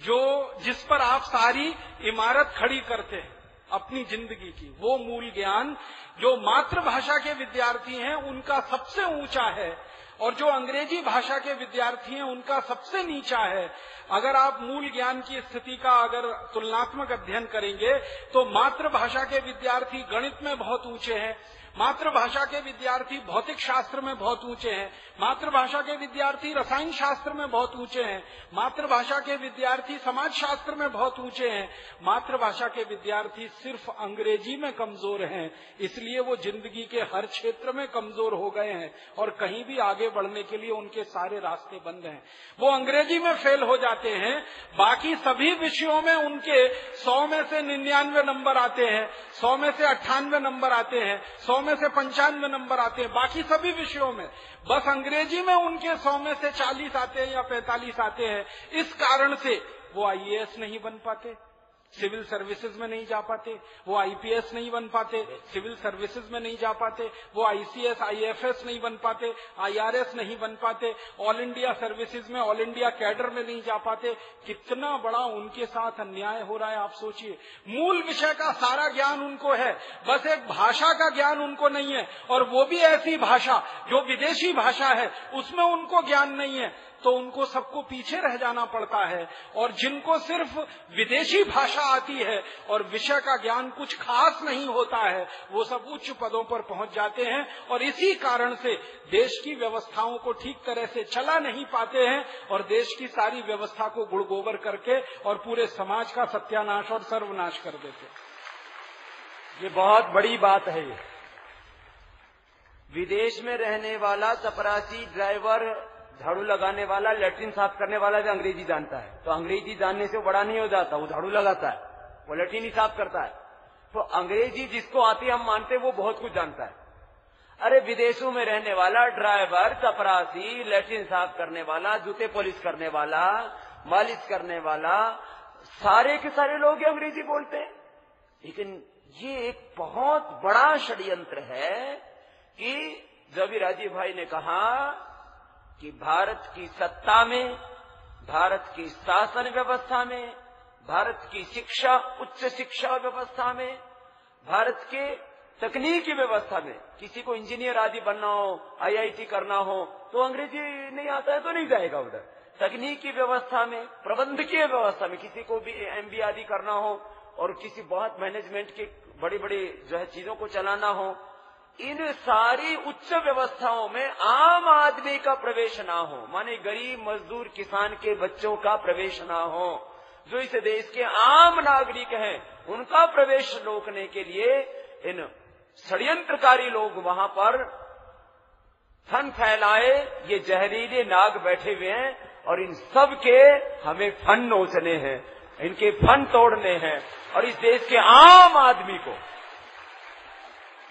जो जिस पर आप सारी इमारत खड़ी करते हैं, अपनी ज़िंदगी की, वो मूल ज्ञान, जो मातृभाषा के विद्यार्थी हैं, उनका सबसे ऊँचा है, और जो अंग्रेज़ी भाषा के विद्यार्थी हैं, उनका सबसे नीचा है। अगर आप मूल ज्ञान की स्थिति का अगर तुलनात्मक अध्ययन करेंगे तो मातृभाषा के विद्यार्थी गणित में बहुत ऊँचे हैं मातृभाषा के विद्यार्थी भौतिक शास्त्र में बहुत ऊँचे हैं। मातृभाषा के विद्यार्थी रसायन शास्त्र में बहुत ऊँचे हैं। मातृभाषा के विद्यार्थी समाज शास्त्र में बहुत ऊँचे हैं। मातृभाषा के विद्यार्थी सिर्फ़ अंग्रेज़ी में कमज़ोर हैं, इसलिए वो ज़िंदगी के हर क्षेत्र में कमज़ोर हो गए हैं और कहीं भी आगे बढ़ने के लिए उनके सारे रास्ते बंद हैं। वो अंग्रेज़ी में फेल हो जाते हैं, बाकी सभी विषयों में उनके सौ में से निन्यानवे नंबर आते हैं, सौ में से अट्ठानवे नंबर आते हैं, सौ में से पंचानवे नंबर आते हैं, बाकी सभी विषयों में। बस अंग्रेज़ी में उनके सौ में से चालीस आते हैं या पैंतालीस आते हैं, इस कारण से वो आईएएस नहीं बन पाते। सिविल सर्विसेज़ में नहीं जा पाते, वो आईपीएस नहीं बन पाते, सिविल सर्विसेज़ में नहीं जा पाते, वो आईसीएस आईएफएस नहीं बन पाते आईआरएस नहीं बन पाते ऑल इंडिया सर्विसेज़ में ऑल इंडिया कैडर में नहीं जा पाते। कितना बड़ा उनके साथ अन्याय हो रहा है, आप सोचिए। मूल विषय का सारा ज्ञान उनको है, बस एक भाषा का ज्ञान उनको नहीं है, और वो भी ऐसी भाषा, जो विदेशी भाषा है, उसमें उनको ज्ञान नहीं है। तो उनको सबको पीछे रह जाना पड़ता है और जिनको सिर्फ़ विदेशी भाषा आती है और विषय का ज्ञान कुछ खास नहीं होता है, वो सब उच्च पदों पर पहुँच जाते हैं और इसी कारण से देश की व्यवस्थाओं को ठीक तरह से चला नहीं पाते हैं और देश की सारी व्यवस्था को गुड़गोबर करके और पूरे समाज का सत्यानाश और सर्वनाश कर देते ये बहुत बड़ी बात है ये। विदेश में रहने वाला चपरासी ड्राइवर झाड़ू लगाने वाला, लेटरिन साफ़ करने वाला भी अंग्रेज़ी जानता है। तो अंग्रेज़ी जानने से बड़ा नहीं हो जाता, वो झाड़ू लगाता है। वो लेटरिन ही साफ़ करता है। तो अंग्रेज़ी जिसको आती हम मानते वो बहुत कुछ जानता है। अरे, विदेशों में रहने वाला, ड्राइवर, चपरासी, लेटरिन साफ़ करने वाला, जूते पॉलिश करने वाला, मालिश करने वाला, सारे के सारे लोग अंग्रेज़ी बोलते हैं। लेकिन ये एक बहुत बड़ा षड्यंत्र है कि जब राजीव भाई ने कहा कि भारत की सत्ता में, भारत की शासन व्यवस्था में, भारत की शिक्षा, उच्च शिक्षा व्यवस्था में, भारत के तकनीकी व्यवस्था में, किसी को इंजीनियर आदि बनना हो, आईआईटी करना हो तो अंग्रेज़ी नहीं आता है तो नहीं जाएगा उधर। तकनीकी व्यवस्था में, प्रबंधकीय व्यवस्था में, किसी को भी एमबी आदि करना हो, और किसी बहुत मैनेजमेंट की बड़ी बड़ी जो है चीज़ों को चलाना हो इन सारी उच्च व्यवस्थाओं में आम आदमी का प्रवेश ना हो, माने गरीब मजदूर किसान के बच्चों का प्रवेश ना हो, जो इस देश के आम नागरिक हैं, उनका प्रवेश रोकने के लिए इन षड्यंत्रकारी लोग वहाँ पर फन फैलाए, ये जहरीले नाग बैठे हुए हैं, और इन सब के हमें फन नोचने हैं, इनके फन तोड़ने हैं, और इस देश के आम आदमी को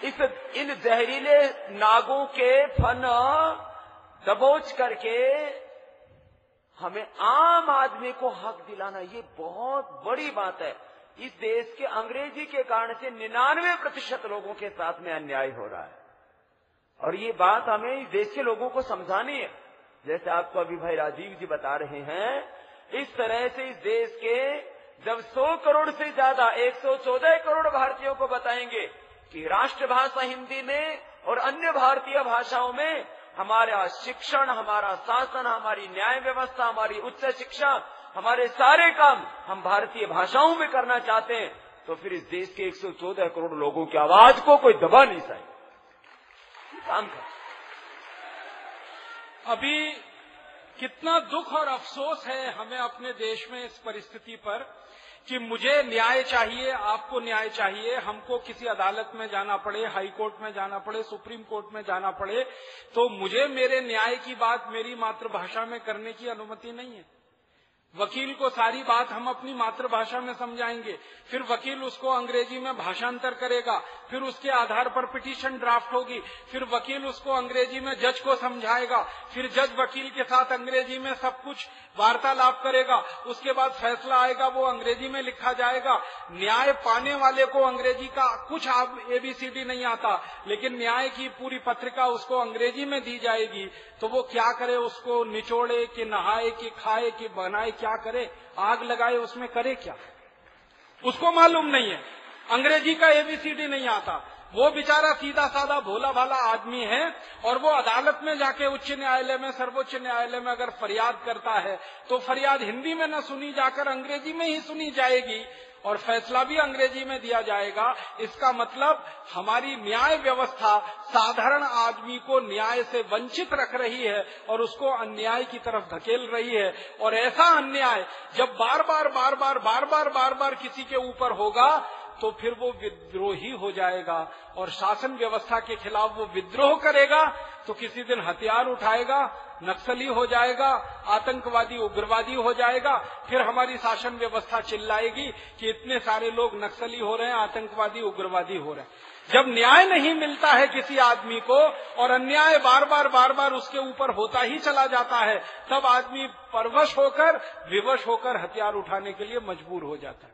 इस, इन जहरीले नागों के फन दबोच करके हमें आम आदमी को हक दिलाना, ये बहुत बड़ी बात है। इस देश के अंग्रेज़ी के कारण से निन्यानवे प्रतिशत लोगों के साथ में अन्याय हो रहा है। और ये बात हमें इस देश के लोगों को समझानी है। जैसे आपको अभी भाई राजीव जी बता रहे हैं, इस तरह से इस देश के जब 100 करोड़ से ज़्यादा 114 करोड़ भारतीयों को बताएँगे कि राष्ट्रभाषा हिंदी में और अन्य भारतीय भाषाओं में हमारा शिक्षण, हमारा शासन, हमारी न्याय व्यवस्था, हमारी उच्च शिक्षा, हमारे सारे काम हम भारतीय भाषाओं में करना चाहते हैं तो फिर इस देश के 114 करोड़ लोगों की आवाज़ को कोई दबा नहीं सके काम कर। अभी कितना दुख और अफसोस है हमें अपने देश में इस परिस्थिति पर। कि मुझे न्याय चाहिए, आपको न्याय चाहिए, हमको किसी अदालत में जाना पड़े, हाई कोर्ट में जाना पड़े, सुप्रीम कोर्ट में जाना पड़े तो मुझे मेरे न्याय की बात मेरी मातृभाषा में करने की अनुमति नहीं है। वकील को सारी बात हम अपनी मातृभाषा में समझाएँगे। फिर वकील उसको अंग्रेज़ी में भाषांतर करेगा। फिर उसके आधार पर पिटीशन ड्राफ्ट होगी। फिर वकील उसको अंग्रेज़ी में जज को समझाएगा। फिर जज वकील के साथ अंग्रेज़ी में सब कुछ वार्तालाप करेगा। उसके बाद फैसला आएगा, वो अंग्रेज़ी में लिखा जाएगा। न्याय पाने वाले को अंग्रेज़ी का कुछ एबीसीडी नहीं आता, लेकिन न्याय की पूरी पत्रिका उसको अंग्रेज़ी में दी जाएगी। तो वो क्या करे? उसको निचोड़े कि नहाए कि खाए कि बनाए, क्या करे? आग लगाए, उसमें करे क्या? उसको मालूम नहीं है। अंग्रेज़ी का एबीसीडी नहीं आता। वो बेचारा सीधा साधा भोला भाला आदमी है और वो अदालत में जाके उच्च न्यायालय में, सर्वोच्च न्यायालय में अगर फरियाद करता है तो फरियाद हिंदी में न सुनी जाकर अंग्रेज़ी में ही सुनी जाएगी। और फैसला भी अंग्रेज़ी में दिया जाएगा। इसका मतलब हमारी न्याय व्यवस्था साधारण आदमी को न्याय से वंचित रख रही है और उसको अन्याय की तरफ़ धकेल रही है। और ऐसा अन्याय जब बार बार बार बार बार बार बार बार किसी के ऊपर होगा तो फिर वो विद्रोही हो जाएगा और शासन व्यवस्था के खिलाफ वो विद्रोह करेगा। तो किसी दिन हथियार उठाएगा, नक्सली हो जाएगा, आतंकवादी, उग्रवादी हो जाएगा, फिर हमारी शासन व्यवस्था चिल्लाएगी कि इतने सारे लोग नक्सली हो रहे हैं, आतंकवादी, उग्रवादी हो रहे हैं। जब न्याय नहीं मिलता है किसी आदमी को और अन्याय बार बार बार बार उसके ऊपर होता ही चला जाता है, तब आदमी परवश होकर, विवश होकर हथियार उठाने के लिए मजबूर हो जाता है।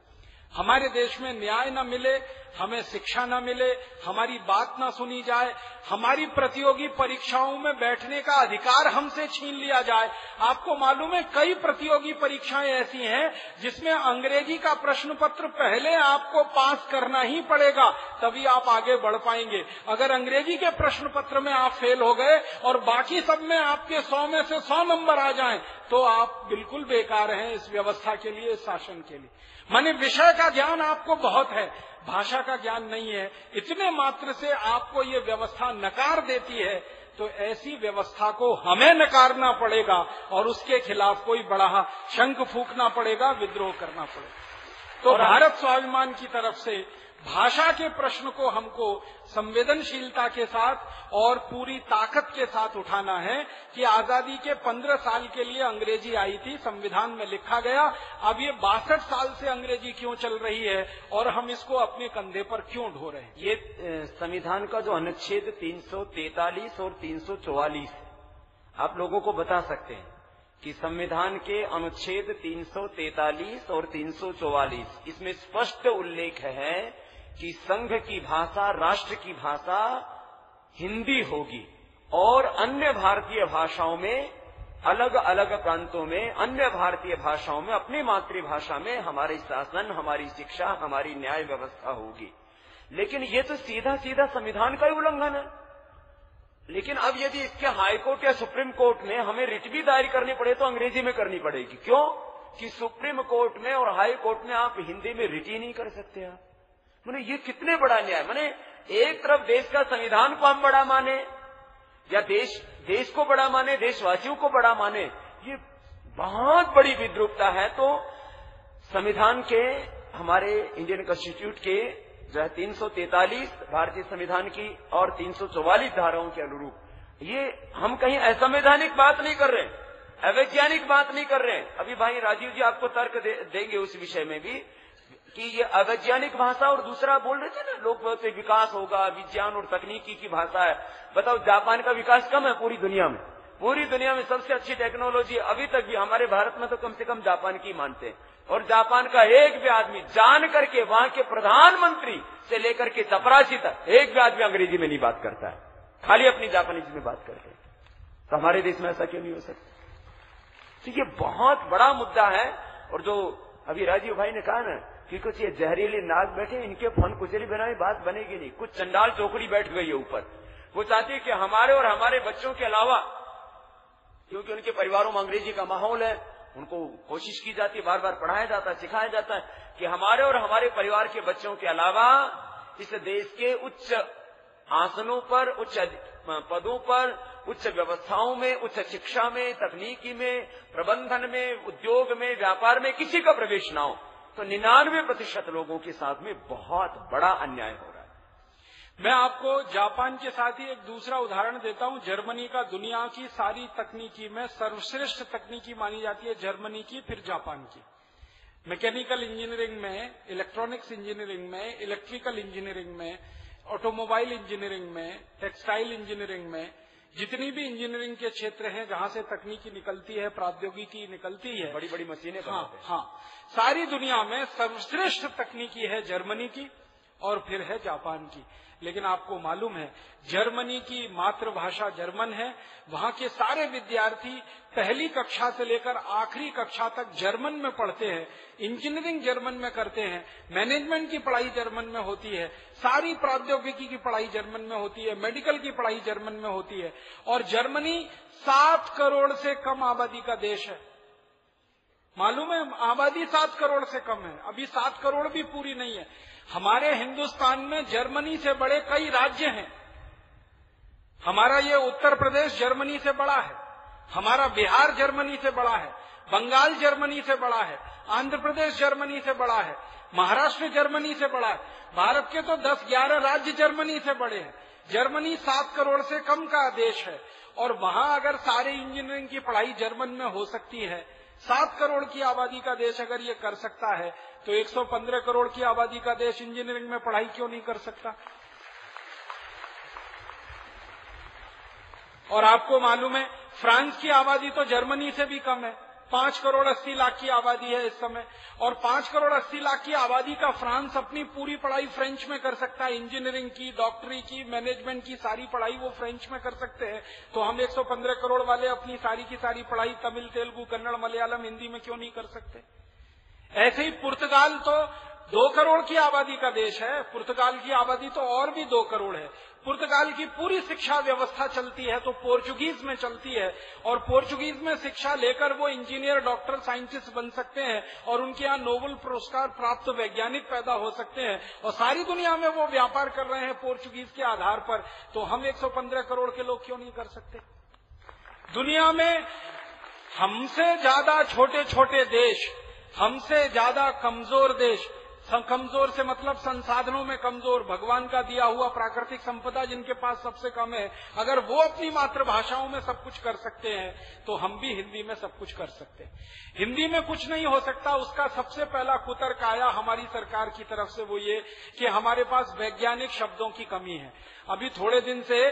हमारे देश में न्याय न मिले, हमें शिक्षा न मिले, हमारी बात न सुनी जाए, हमारी प्रतियोगी परीक्षाओं में बैठने का अधिकार हमसे छीन लिया जाए। आपको मालूम है, कई प्रतियोगी परीक्षाएँ ऐसी हैं जिसमें अंग्रेज़ी का प्रश्न पत्र पहले आपको पास करना ही पड़ेगा, तभी आप आगे बढ़ पाएँगे। अगर अंग्रेज़ी के प्रश्न पत्र में आप फेल हो गए और बाकी सब में आपके सौ में से सौ नंबर आ जाए तो आप बिल्कुल बेकार हैं इस व्यवस्था के लिए, शासन के लिए। माने विषय का ज्ञान आपको बहुत है भाषा का ज्ञान नहीं है इतने मात्र से आपको ये व्यवस्था नकार देती है तो ऐसी व्यवस्था को हमें नकारना पड़ेगा और उसके खिलाफ कोई बड़ा शंख फूकना पड़ेगा विद्रोह करना पड़ेगा। तो भारत स्वाभिमान की तरफ़ से भाषा के प्रश्न को हमको संवेदनशीलता के साथ और पूरी ताकत के साथ उठाना है कि आज़ादी के पंद्रह साल के लिए अंग्रेज़ी आई थी, संविधान में लिखा गया। अब ये बासठ साल से अंग्रेज़ी क्यों चल रही है और हम इसको अपने कंधे पर क्यों ढो रहे हैं? ये संविधान का जो अनुच्छेद 343 और 344 आप लोगों को बता सकते हैं कि संविधान के अनुच्छेद 343 और 344 इसमें स्पष्ट उल्लेख है कि संघ की भाषा, राष्ट्र की भाषा हिंदी होगी और अन्य भारतीय भाषाओं में, अलग अलग प्रांतों में, अन्य भारतीय भाषाओं में, अपनी मातृभाषा में हमारे शासन, हमारी शिक्षा, हमारी न्याय व्यवस्था होगी। लेकिन ये तो सीधा सीधा संविधान का ही उल्लंघन है। लेकिन अब यदि इसके हाईकोर्ट या सुप्रीम कोर्ट में हमें रिट भी दायर करनी पड़े तो अंग्रेज़ी में करनी पड़ेगी। क्यों? कि सुप्रीम कोर्ट में और हाई कोर्ट में आप हिंदी में रिट ही नहीं कर सकते आप। मैंने ये कितने बड़ा न्याय मैंने एक तरफ़ देश का संविधान को हम बड़ा माने या देश देश को बड़ा माने देशवासियों को बड़ा माने ये बहुत बड़ी विद्रुपता है। तो संविधान के हमारे इंडियन कॉन्स्टिट्यूट के जो है 343 भारतीय संविधान की और 344 धाराओं के अनुरूप ये हम कहीं असंवैधानिक बात नहीं कर रहे अवैज्ञानिक बात नहीं कर रहे अभी भाई राजीव जी आपको तर्क दे, देंगे उस विषय में भी। कि ये अवैज्ञानिक भाषा और दूसरा बोल रहे थे ना, लोग बोलते विकास होगा, विज्ञान और तकनीकी की भाषा है। बताओ, जापान का विकास कम है पूरी दुनिया में? पूरी दुनिया में सबसे अच्छी टेक्नोलॉजी अभी तक भी हमारे भारत में तो कम से कम जापान की मानते हैं। और जापान का एक भी आदमी, जान करके वहाँ के प्रधानमंत्री से लेकर के चपरासी तक, एक भी आदमी अंग्रेज़ी में नहीं बात करता है। खाली अपनी जापानीज में बात करते हैं। तो हमारे देश में ऐसा क्यों नहीं हो सकता? तो ये बहुत बड़ा मुद्दा है। और जो अभी राजीव भाई ने कहा ना कि कुछ ये जहरीली नाग बैठे इनके फन कुचली बनाए बात बनेगी नहीं। कुछ चंडाल चौकड़ी बैठ गई है ऊपर। वो चाहती है कि हमारे और हमारे बच्चों के अलावा, क्योंकि उनके परिवारों में अंग्रेज़ी का माहौल है, उनको कोशिश की जाती है बार बार पढ़ाया जाता है, सिखाया जाता है कि हमारे और हमारे परिवार के बच्चों के अलावा, इस देश के उच्च आसनों पर, उच्च पदों पर, उच्च व्यवस्थाओं में, उच्च शिक्षा में, तकनीकी में, प्रबंधन में, उद्योग में, व्यापार में किसी का प्रवेश ना हो। तो निन्यानवे प्रतिशत लोगों के साथ में बहुत बड़ा अन्याय हो रहा है। मैं आपको जापान के साथ ही एक दूसरा उदाहरण देता हूँ। जर्मनी का दुनिया की सारी तकनीकी में सर्वश्रेष्ठ तकनीकी मानी जाती है जर्मनी की, फिर जापान की। मैकेनिकल इंजीनियरिंग में, इलेक्ट्रॉनिक्स इंजीनियरिंग में, इलेक्ट्रिकल इंजीनियरिंग में, ऑटोमोबाइल इंजीनियरिंग में, टेक्सटाइल इंजीनियरिंग में जितनी भी इंजीनियरिंग के क्षेत्र हैं जहाँ से तकनीकी निकलती है प्रौद्योगिकी निकलती है बड़ी बड़ी मशीनें हाँ। हाँ सारी दुनिया में सर्वश्रेष्ठ तकनीकी है जर्मनी की और फिर है जापान की। लेकिन आपको मालूम है, जर्मनी की मातृभाषा जर्मन है। वहाँ के सारे विद्यार्थी पहली कक्षा से लेकर आखिरी कक्षा तक जर्मन में पढ़ते हैं, इंजीनियरिंग जर्मन में करते हैं, मैनेजमेंट की पढ़ाई जर्मन में होती है, सारी प्रौद्योगिकी की पढ़ाई जर्मन में होती है, मेडिकल की पढ़ाई जर्मन में होती है। और जर्मनी सात करोड़ से कम आबादी का देश है। मालूम है, आबादी सात करोड़ से कम है, अभी सात करोड़ भी पूरी नहीं है। हमारे हिंदुस्तान में जर्मनी से बड़े कई राज्य हैं। हमारा ये उत्तर प्रदेश जर्मनी से बड़ा है। हमारा बिहार जर्मनी से बड़ा है। बंगाल जर्मनी से बड़ा है। आंध्र प्रदेश जर्मनी से बड़ा है। महाराष्ट्र जर्मनी से बड़ा है। भारत के तो 10-11 राज्य जर्मनी से बड़े हैं। जर्मनी सात करोड़ से कम का देश है। और वहाँ अगर सारे इंजीनियरिंग की पढ़ाई जर्मन में हो सकती है सात करोड़ की आबादी का देश अगर ये कर सकता है तो 115 करोड़ की आबादी का देश इंजीनियरिंग में पढ़ाई क्यों नहीं कर सकता? और आपको मालूम है, फ्रांस की आबादी तो जर्मनी से भी कम है। पाँच करोड़ अस्सी लाख की आबादी है इस समय। और पाँच करोड़ अस्सी लाख की आबादी का फ्रांस अपनी पूरी पढ़ाई फ्रेंच में कर सकता है। इंजीनियरिंग की, डॉक्टरी की, मैनेजमेंट की सारी पढ़ाई वो फ्रेंच में कर सकते हैं। तो हम 115 करोड़ वाले अपनी सारी की सारी पढ़ाई तमिल, तेलुगु, कन्नड़, मलयालम, हिंदी में क्यों नहीं कर सकते? ऐसे ही पुर्तगाल तो दो करोड़ की आबादी का देश है। पुर्तगाल की आबादी तो और भी दो करोड़ है। पुर्तगाल की पूरी शिक्षा व्यवस्था चलती है तो पोर्चुगीज में चलती है। और पोर्चुगीज में शिक्षा लेकर वो इंजीनियर, डॉक्टर, साइंटिस्ट बन सकते हैं और उनके यहाँ नोबल पुरस्कार प्राप्त वैज्ञानिक पैदा हो सकते हैं। और सारी दुनिया में वो व्यापार कर रहे हैं पोर्चुगीज के आधार पर। तो हम 115 करोड़ के लोग क्यों नहीं कर सकते? दुनिया में हमसे ज़्यादा छोटे छोटे देश, हमसे ज़्यादा कमज़ोर देश कमज़ोर से मतलब संसाधनों में कमज़ोर, भगवान का दिया हुआ प्राकृतिक संपदा जिनके पास सबसे कम है, अगर वो अपनी मातृभाषाओं में सब कुछ कर सकते हैं तो हम भी हिंदी में सब कुछ कर सकते हैं। हिंदी में कुछ नहीं हो सकता, उसका सबसे पहला कुतर्क आया हमारी सरकार की तरफ़ से वो ये कि हमारे पास वैज्ञानिक शब्दों की कमी है। अभी थोड़े दिन से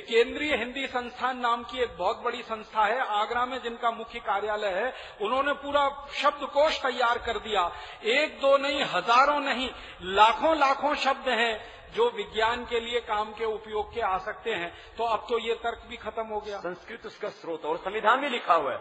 केंद्रीय हिंदी संस्थान नाम की एक बहुत बड़ी संस्था है, आगरा में जिनका मुख्य कार्यालय है, उन्होंने पूरा शब्दकोश तैयार कर दिया। एक दो नहीं, हज़ारों नहीं, लाखों लाखों शब्द हैं जो विज्ञान के लिए काम के उपयोग के आ सकते हैं। तो अब तो ये तर्क भी खत्म हो गया। संस्कृत उसका स्रोत और संविधान में लिखा हुआ है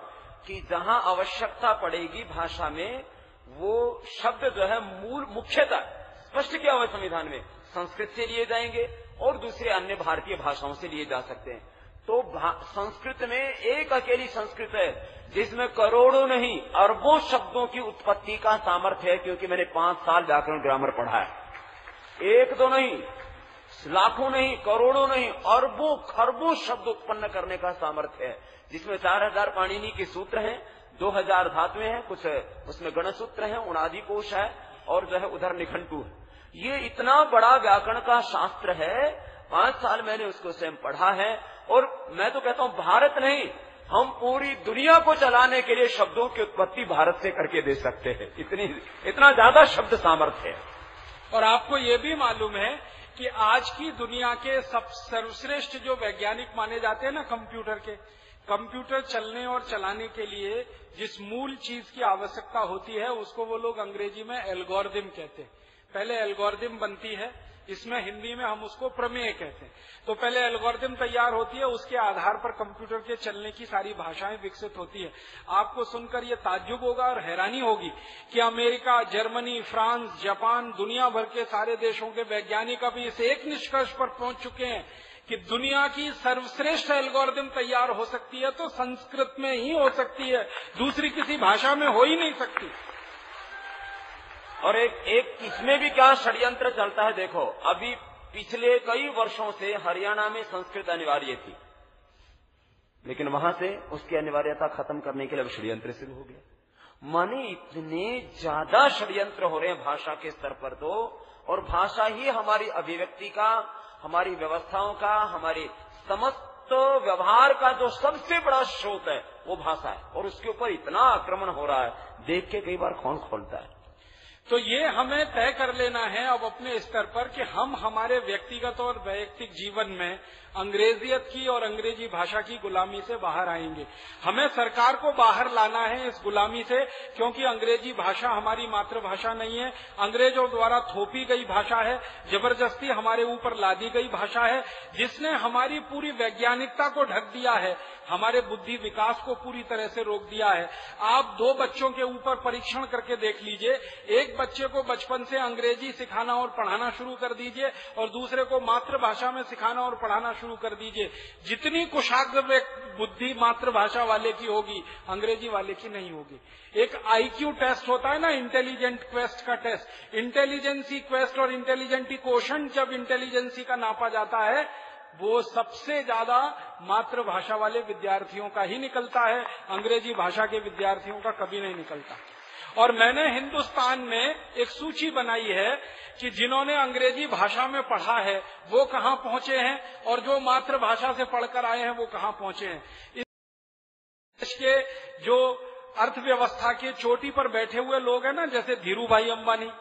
कि जहाँ आवश्यकता पड़ेगी भाषा में, वो शब्द जो है मूल, मुख्यतः स्पष्ट किया हुआ संविधान में। संस्कृत से लिए जाएँगे और दूसरे अन्य भारतीय भाषाओं से लिए जा सकते हैं। तो संस्कृत में एक अकेली संस्कृत है, जिसमें करोड़ों नहीं, अरबों शब्दों की उत्पत्ति का सामर्थ्य है, क्योंकि मैंने पाँच साल व्याकरण ग्रामर पढ़ा है। एक दो नहीं, लाखों नहीं, करोड़ों नहीं, अरबों, खरबों शब्द उत्पन्न करने का सामर्थ्य है, जिसमें चार हज़ार पाणिनी के सूत्र हैं, दो हज़ार धातुएँ हैं, कुछ उसमें गणसूत्र हैं उनादि कोश है, और जो है उधर निघंटू है। ये इतना बड़ा व्याकरण का शास्त्र है, पाँच साल मैंने उसको स्वयं पढ़ा है, और मैं तो कहता हूँ भारत नहीं, हम पूरी दुनिया को चलाने के लिए शब्दों की उत्पत्ति भारत से करके दे सकते हैं। इतनी, इतना ज़्यादा शब्द सामर्थ्य है। और आपको ये भी मालूम है कि आज की दुनिया के सब सर्वश्रेष्ठ जो वैज्ञानिक माने जाते हैं ना कंप्यूटर के, कंप्यूटर चलने और चलाने के लिए जिस मूल चीज़ की आवश्यकता होती है, उसको वो लोग अंग्रेज़ी में एल्गोरिदम कहते हैं। पहले एल्गोरिदम बनती है, इसमें हिंदी में हम उसको प्रमेय कहते हैं। तो पहले एल्गोरिदम तैयार होती है, उसके आधार पर कंप्यूटर के चलने की सारी भाषाएँ विकसित होती है। आपको सुनकर ये ताज्जुब होगा और हैरानी होगी कि अमेरिका, जर्मनी, फ्रांस, जापान, दुनिया भर के सारे देशों के वैज्ञानिक अभी इस एक निष्कर्ष पर पहुँच चुके हैं कि दुनिया की सर्वश्रेष्ठ एल्गोरिदम तैयार हो सकती है तो संस्कृत में ही हो सकती है, दूसरी किसी भाषा में हो ही नहीं सकती। और एक एक इसमें भी क्या षड्यंत्र चलता है देखो, अभी पिछले कई वर्षों से हरियाणा में संस्कृत अनिवार्य थी। लेकिन वहाँ से उसकी अनिवार्यता खत्म करने के लिए षड्यंत्र शुरू हो गया। माने इतने ज़्यादा षड्यंत्र हो रहे हैं भाषा के स्तर पर तो और भाषा ही हमारी अभिव्यक्ति का, हमारी व्यवस्थाओं का, हमारी समस्त व्यवहार का जो सबसे बड़ा स्रोत है, वो भाषा है। और उसके ऊपर इतना आक्रमण हो रहा है, देख के कई बार कौन खोलता है। तो ये हमें तय कर लेना है अब अपने स्तर पर कि हम हमारे व्यक्तिगत और वैयक्तिक जीवन में अंग्रेजियत की और अंग्रेज़ी भाषा की गुलामी से बाहर आएँगे। हमें सरकार को बाहर लाना है इस गुलामी से, क्योंकि अंग्रेज़ी भाषा हमारी मातृभाषा नहीं है। अंग्रेज़ों द्वारा थोपी गई भाषा है, ज़बरदस्ती हमारे ऊपर लादी गई भाषा है, जिसने हमारी पूरी वैज्ञानिकता को ढक दिया है। हमारे बुद्धि विकास को पूरी तरह से रोक दिया है। आप दो बच्चों के ऊपर परीक्षण करके देख लीजिए। एक बच्चे को बचपन से अंग्रेज़ी सिखाना और पढ़ाना शुरू कर दीजिए और दूसरे को मातृभाषा में सिखाना और पढ़ाना शुरू कर दीजिए। जितनी कुशाग्र बुद्धि मातृभाषा वाले की होगी, अंग्रेज़ी वाले की नहीं होगी। एक आईक्यू टेस्ट होता है ना इंटेलिजेंट क्वेस्ट का टेस्ट इंटेलिजेंसी क्वेस्ट और इंटेलिजेंटी क्वेश्चन जब इंटेलिजेंसी का नापा जाता है वो सबसे ज़्यादा मातृभाषा वाले विद्यार्थियों का ही निकलता है। अंग्रेज़ी भाषा के विद्यार्थियों का कभी नहीं निकलता। और मैंने हिंदुस्तान में एक सूची बनाई है कि जिन्होंने अंग्रेज़ी भाषा में पढ़ा है, वो कहाँ पहुँचे हैं और जो मातृभाषा से पढ़कर आए हैं, वो कहाँ पहुँचे हैं। इस देश के जो अर्थव्यवस्था के चोटी पर बैठे हुए लोग हैं ना, जैसे धीरू भाई अंबानी,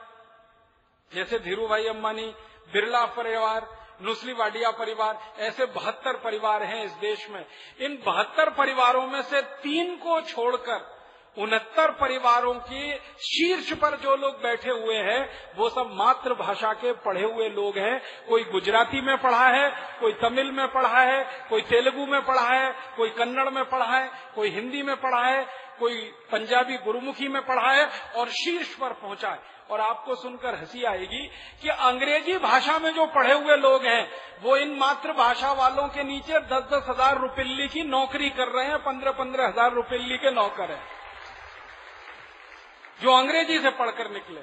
जैसे धीरू भाई अंबानी, बिरला परिवार नुसली वाडिया परिवार, ऐसे बहत्तर परिवार हैं इस देश में। इन बहत्तर परिवारों में से तीन को छोड़कर उनहत्तर परिवारों के शीर्ष पर जो लोग बैठे हुए हैं, वो सब मातृभाषा के पढ़े हुए लोग हैं। कोई गुजराती में पढ़ा है, कोई तमिल में पढ़ा है, कोई तेलुगु में पढ़ा है, कोई कन्नड़ में पढ़ा है, कोई हिंदी में पढ़ा है, कोई पंजाबी गुरुमुखी में पढ़ा है और शीर्ष पर पहुँचा है। और आपको सुनकर हँसी आएगी कि अंग्रेज़ी भाषा में जो पढ़े हुए लोग हैं, वो इन मातृभाषा वालों के नीचे दस दस हज़ार रुपये की नौकरी कर रहे हैं पंद्रह पंद्रह हज़ार रुपये के नौकर हैं। जो अंग्रेज़ी से पढ़कर निकले,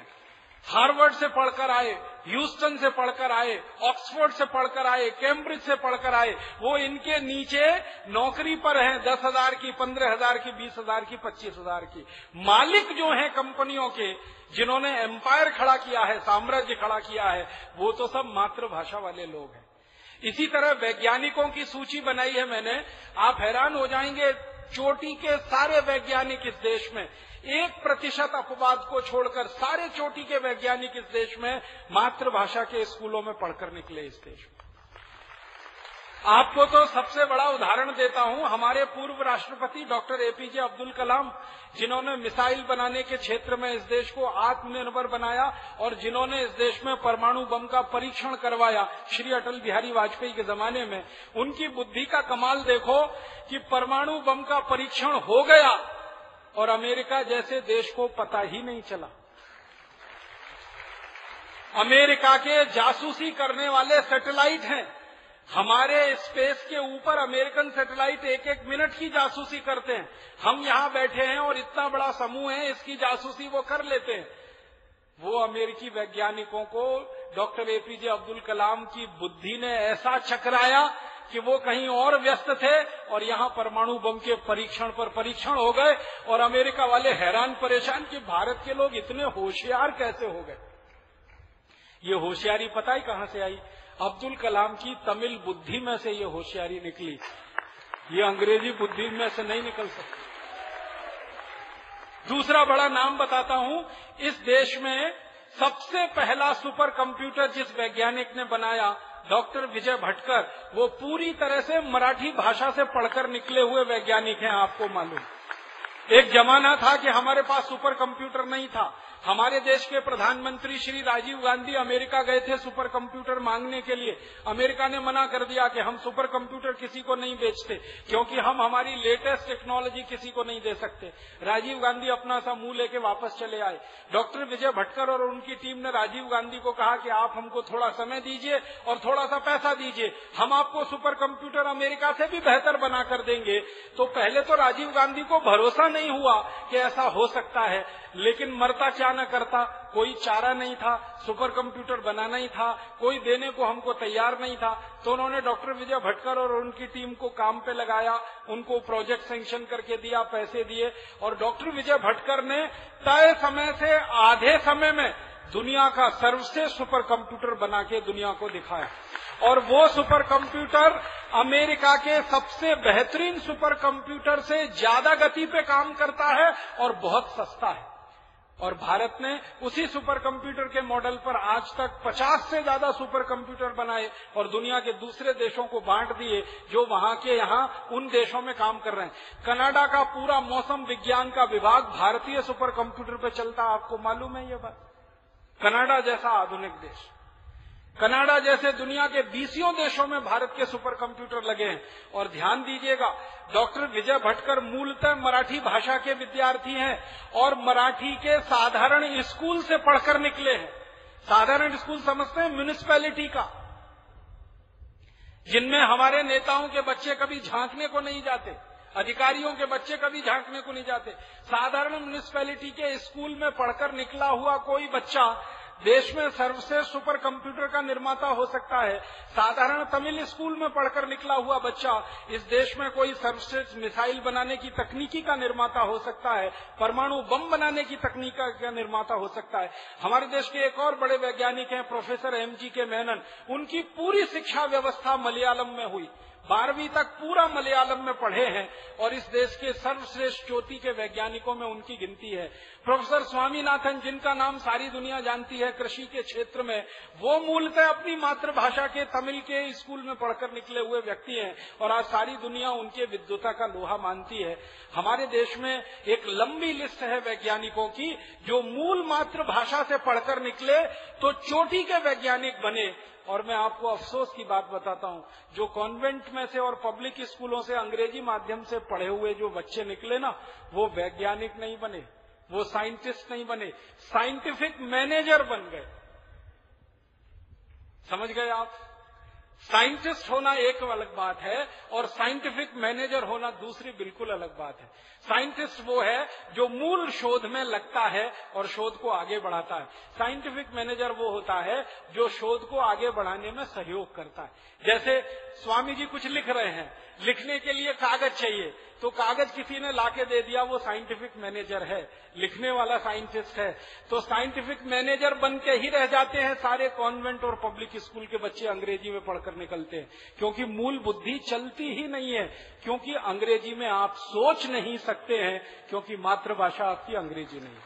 हार्वर्ड से पढ़कर आए, ह्यूस्टन से पढ़कर आए, ऑक्सफोर्ड से पढ़कर आए, कैम्ब्रिज से पढ़कर आए, वो इनके नीचे नौकरी पर हैं, दस हज़ार की, पंद्रह हज़ार की, बीस हज़ार की, पच्चीस हज़ार की। मालिक जो हैं कंपनियों के जिन्होंने एम्पायर खड़ा किया है, साम्राज्य खड़ा किया है, वो तो सब मातृभाषा वाले लोग हैं। इसी तरह वैज्ञानिकों की सूची बनाई है मैंने। आप हैरान हो जाएँगे, चोटी के सारे वैज्ञानिक इस देश में, एक प्रतिशत अपवाद को छोड़कर सारे चोटी के वैज्ञानिक इस देश में मातृभाषा के स्कूलों में पढ़कर निकले इस देश में। आपको तो सबसे बड़ा उदाहरण देता हूँ हमारे पूर्व राष्ट्रपति डॉक्टर एपीजे अब्दुल कलाम, जिन्होंने मिसाइल बनाने के क्षेत्र में इस देश को आत्मनिर्भर बनाया और जिन्होंने इस देश में परमाणु बम का परीक्षण करवाया श्री अटल बिहारी वाजपेयी के जमाने में। उनकी बुद्धि का कमाल देखो कि परमाणु बम का परीक्षण हो गया और अमेरिका जैसे देश को पता ही नहीं चला। अमेरिका के जासूसी करने वाले सैटेलाइट हैं। हमारे स्पेस के ऊपर अमेरिकन सैटेलाइट एक एक मिनट की जासूसी करते हैं। हम यहाँ बैठे हैं और इतना बड़ा समूह है, इसकी जासूसी वो कर लेते हैं। वो अमेरिकी वैज्ञानिकों को डॉक्टर एपीजे अब्दुल कलाम की बुद्धि ने ऐसा चकराया कि वो कहीं और व्यस्त थे और यहाँ परमाणु बम के परीक्षण पर परीक्षण हो गए और अमेरिका वाले हैरान परेशान कि भारत के लोग इतने होशियार कैसे हो गए? ये होशियारी पता ही कहाँ से आई? अब्दुल कलाम की तमिल बुद्धि में से ये होशियारी निकली। ये अंग्रेज़ी बुद्धि में से नहीं निकल सकती। दूसरा बड़ा नाम बताता हूँ, इस देश में सबसे पहला सुपर कंप्यूटर जिस वैज्ञानिक ने बनाया, डॉक्टर विजय भटकर, वो पूरी तरह से मराठी भाषा से पढ़कर निकले हुए वैज्ञानिक हैं, आपको मालूम। एक जमाना था कि हमारे पास सुपर कंप्यूटर नहीं था। हमारे देश के प्रधानमंत्री श्री राजीव गांधी अमेरिका गए थे सुपर कंप्यूटर मांगने के लिए। अमेरिका ने मना कर दिया कि हम सुपर कंप्यूटर किसी को नहीं बेचते, क्योंकि हम हमारी लेटेस्ट टेक्नोलॉजी किसी को नहीं दे सकते। राजीव गांधी अपना सा मुँह लेके वापस चले आए। डॉक्टर विजय भटकर और उनकी टीम ने राजीव गांधी को कहा कि आप हमको थोड़ा समय दीजिए और थोड़ा सा पैसा दीजिए। हम आपको सुपर कंप्यूटर अमेरिका से भी बेहतर बना कर देंगे। तो पहले तो राजीव गांधी को भरोसा नहीं हुआ कि ऐसा हो सकता है। लेकिन मरता क्या न करता, कोई चारा नहीं था, सुपर कंप्यूटर बनाना ही था, कोई देने को हमको तैयार नहीं था तो उन्होंने डॉक्टर विजय भटकर और उनकी टीम को काम पे लगाया, उनको प्रोजेक्ट सेंक्शन करके दिया, पैसे दिए, और डॉक्टर विजय भटकर ने तय समय से आधे समय में दुनिया का सर्वश्रेष्ठ सुपर कंप्यूटर बना के दुनिया को दिखाया। और वो सुपर कंप्यूटर अमेरिका के सबसे बेहतरीन सुपर कंप्यूटर से ज़्यादा गति पे काम करता है और बहुत सस्ता है। और भारत ने उसी सुपर कंप्यूटर के मॉडल पर आज तक 50 से ज़्यादा सुपर कंप्यूटर बनाए और दुनिया के दूसरे देशों को बांट दिए जो वहाँ के यहाँ उन देशों में काम कर रहे हैं। कनाडा का पूरा मौसम विज्ञान का विभाग भारतीय सुपर कंप्यूटर पर चलता आपको मालूम है ये बात? कनाडा जैसा आधुनिक देश। कनाडा जैसे दुनिया के बीसियों देशों में भारत के सुपर कंप्यूटर लगे हैं। और ध्यान दीजिएगा, डॉक्टर विजय भटकर मूलतः मराठी भाषा के विद्यार्थी हैं और मराठी के साधारण स्कूल से पढ़कर निकले हैं। साधारण स्कूल समझते हैं म्यूनिसपैलिटी का। जिनमें हमारे नेताओं के बच्चे कभी झांकने को नहीं जाते, अधिकारियों के बच्चे कभी झांकने को नहीं जाते। साधारण म्यूनिसपैलिटी के स्कूल में पढ़कर निकला हुआ कोई बच्चा देश में सर्वश्रेष्ठ सुपर कंप्यूटर का निर्माता हो सकता है। साधारण तमिल स्कूल में पढ़कर निकला हुआ बच्चा इस देश में कोई सर्वश्रेष्ठ मिसाइल बनाने की तकनीकी का निर्माता हो सकता है, परमाणु बम बनाने की तकनीक का निर्माता हो सकता है। हमारे देश के एक और बड़े वैज्ञानिक हैं, प्रोफेसर एम जी के मेनन। उनकी पूरी शिक्षा व्यवस्था मलयालम में हुई। बारहवीं तक पूरा मलयालम में पढ़े हैं और इस देश के सर्वश्रेष्ठ चोटी के वैज्ञानिकों में उनकी गिनती है। प्रोफेसर स्वामीनाथन, जिनका नाम सारी दुनिया जानती है, कृषि के क्षेत्र में, वो मूलतः अपनी मातृभाषा के तमिल के स्कूल में पढ़कर निकले हुए व्यक्ति हैं और आज सारी दुनिया उनके विद्वता का लोहा मानती है। हमारे देश में एक लंबी लिस्ट है वैज्ञानिकों की, जो मूल मातृभाषा से पढ़कर निकले तो चोटी के वैज्ञानिक बने और मैं आपको अफसोस की बात बताता हूँ, जो कॉन्वेंट में से और पब्लिक स्कूलों से अंग्रेज़ी माध्यम से पढ़े हुए जो बच्चे निकले ना, वो वैज्ञानिक नहीं बने, वो साइंटिस्ट नहीं बने साइंटिफिक मैनेजर बन गए। समझ गए आप? साइंटिस्ट होना एक अलग बात है और साइंटिफिक मैनेजर होना दूसरी बिल्कुल अलग बात है। साइंटिस्ट वो है जो मूल शोध में लगता है और शोध को आगे बढ़ाता है। साइंटिफिक मैनेजर वो होता है जो शोध को आगे बढ़ाने में सहयोग करता है। जैसे स्वामी जी कुछ लिख रहे हैं। लिखने के लिए कागज़ चाहिए। तो कागज़ किसी ने लाके दे दिया, वो साइंटिफिक मैनेजर है। लिखने वाला साइंटिस्ट है। तो साइंटिफिक मैनेजर बन के ही रह जाते हैं सारे कॉन्वेंट और पब्लिक स्कूल के बच्चे अंग्रेज़ी में पढ़कर निकलते हैं। क्योंकि मूल बुद्धि चलती ही नहीं है। क्योंकि अंग्रेज़ी में आप सोच नहीं सकते हैं, क्योंकि मातृभाषा आपकी अंग्रेज़ी नहीं।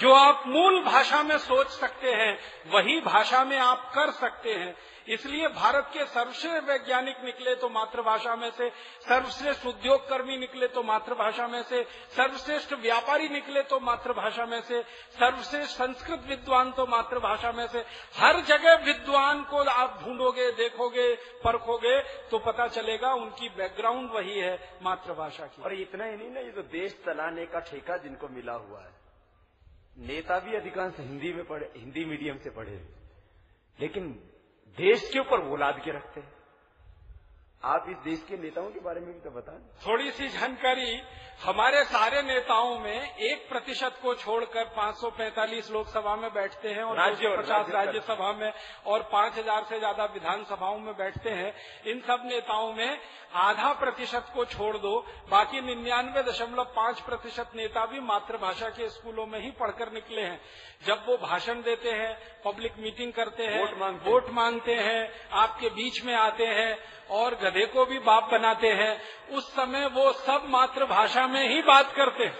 जो आप मूल भाषा में सोच सकते हैं, वही भाषा में आप कर सकते हैं। इसलिए भारत के सर्वश्रेष्ठ वैज्ञानिक निकले तो मातृभाषा में से, सर्वश्रेष्ठ उद्योग कर्मी निकले तो मातृभाषा में से, सर्वश्रेष्ठ व्यापारी निकले तो मातृभाषा में से, सर्वश्रेष्ठ संस्कृत विद्वान तो मातृभाषा में से। हर जगह विद्वान को आप ढूंढोगे, देखोगे, परखोगे तो पता चलेगा उनकी बैकग्राउंड वही है मातृभाषा की। और इतना ही नहीं ना, ये तो देश चलाने का ठेका जिनको मिला हुआ है। नेता भी अधिकांश हिंदी में पढ़े, हिंदी मीडियम से पढ़े लेकिन देश के ऊपर वो लाद के रखते हैं। आप इस देश के नेताओं के बारे में भी तो बताएँ। थोड़ी सी जानकारी हमारे सारे नेताओं में एक प्रतिशत को छोड़कर 545 लोकसभा में बैठते हैं और राज्य पचास राज्यसभा में और 5000 से ज़्यादा विधानसभाओं में बैठते हैं। इन सब नेताओं में आधा प्रतिशत को छोड़ दो बाकी निन्यानवे दशमलव पाँच प्रतिशत नेता भी मातृभाषा के स्कूलों में ही पढ़कर निकले हैं। जब वो भाषण देते हैं पब्लिक मीटिंग करते हैं वोट मांगते वोट मांगते हैं आपके बीच में आते हैं और गधे को भी बाप बनाते हैं उस समय वो सब मातृभाषा में ही बात करते हैं।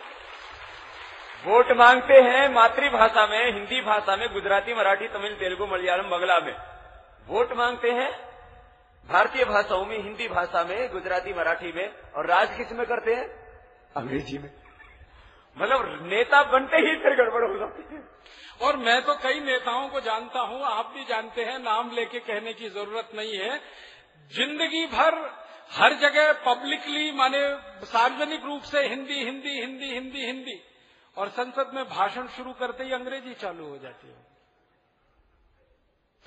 वोट मांगते हैं मातृभाषा में, हिंदी भाषा में, गुजराती, मराठी, तमिल, तेलुगु, मलयालम, बंगला में। वोट मांगते हैं भारतीय भाषाओं में, हिंदी भाषा में, गुजराती, मराठी में और राज किसमें करते हैं? अंग्रेज़ी में। मतलब नेता बनते ही फिर गड़बड़ हो जाती है। और मैं तो कई नेताओं को जानता हूँ, आप भी जानते हैं, नाम लेके कहने की ज़रूरत नहीं है। ज़िंदगी भर हर जगह पब्लिकली माने सार्वजनिक रूप से हिंदी हिंदी हिंदी हिंदी हिंदी, और संसद में भाषण शुरू करते ही अंग्रेज़ी चालू हो जाती है।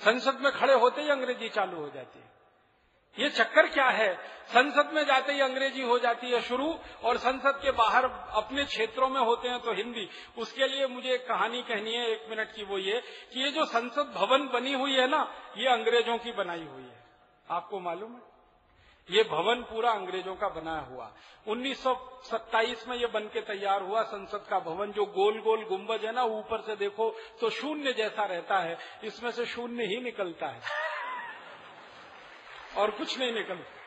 संसद में खड़े होते ही अंग्रेज़ी चालू हो जाती है। ये चक्कर क्या है? संसद में जाते ही अंग्रेज़ी हो जाती है शुरू, और संसद के बाहर अपने क्षेत्रों में होते हैं तो हिंदी। उसके लिए मुझे एक कहानी कहनी है, एक मिनट की वो ये, कि ये जो संसद भवन बनी हुई है ना, ये अंग्रेज़ों की बनाई हुई है। आपको मालूम है? ये भवन पूरा अंग्रेज़ों का बनाया हुआ। 1927 में ये बन के तैयार हुआ संसद का भवन, जो गोल गोल गुंबज है ना, ऊपर से देखो तो शून्य जैसा रहता है। इसमें से शून्य ही निकलता है। और कुछ नहीं निकलता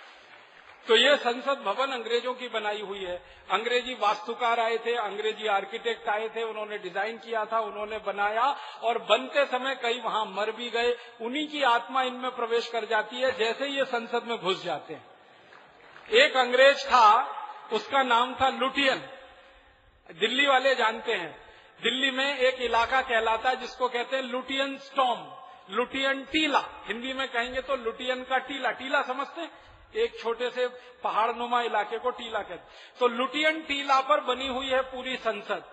तो ये संसद भवन अंग्रेज़ों की बनाई हुई है। अंग्रेज़ी वास्तुकार आए थे, अंग्रेज़ी आर्किटेक्ट आए थे, उन्होंने डिज़ाइन किया था, उन्होंने बनाया, और बनते समय कई वहाँ मर भी गए। उन्हीं की आत्मा इनमें प्रवेश कर जाती है, जैसे ये संसद में घुस जाते हैं। एक अंग्रेज़ था उसका नाम था लुटियन। दिल्ली वाले जानते हैं। दिल्ली में एक इलाका कहलाता है जिसको कहते हैं लुटियन स्टॉम लुटियन टीला। हिंदी में कहेंगे तो लुटियन का टीला। टीला समझते हैं? एक छोटे से पहाड़ नुमा इलाके को टीला कहते तो लुटियन टीला पर बनी हुई है पूरी संसद।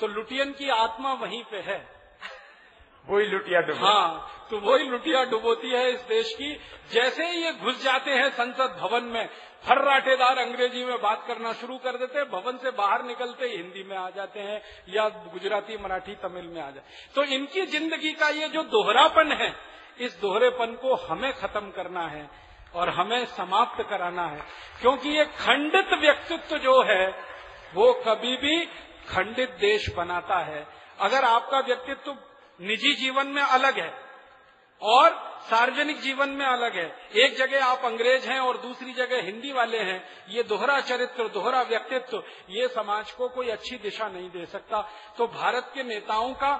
तो लुटियन की आत्मा वहीं पे है। वही लुटिया डुबो। हाँ तो वही लुटिया डुबोती है इस देश की। जैसे ही ये घुस जाते हैं संसद भवन में फर्राटेदार अंग्रेज़ी में बात करना शुरू कर देते हैं, भवन से बाहर निकलते हिंदी में आ जाते हैं या गुजराती, मराठी, तमिल में आ जाते तो इनकी ज़िंदगी का ये जो दोहरापन है, इस दोहरेपन को हमें खत्म करना है और हमें समाप्त कराना है। क्योंकि ये खंडित व्यक्तित्व जो है, वो कभी भी खंडित देश बनाता है। अगर आपका व्यक्तित्व निजी जीवन में अलग है और सार्वजनिक जीवन में अलग है। एक जगह आप अंग्रेज़ हैं और दूसरी जगह हिंदी वाले हैं। ये दोहरा चरित्र, दोहरा व्यक्तित्व, ये समाज को कोई अच्छी दिशा नहीं दे सकता। तो भारत के नेताओं का,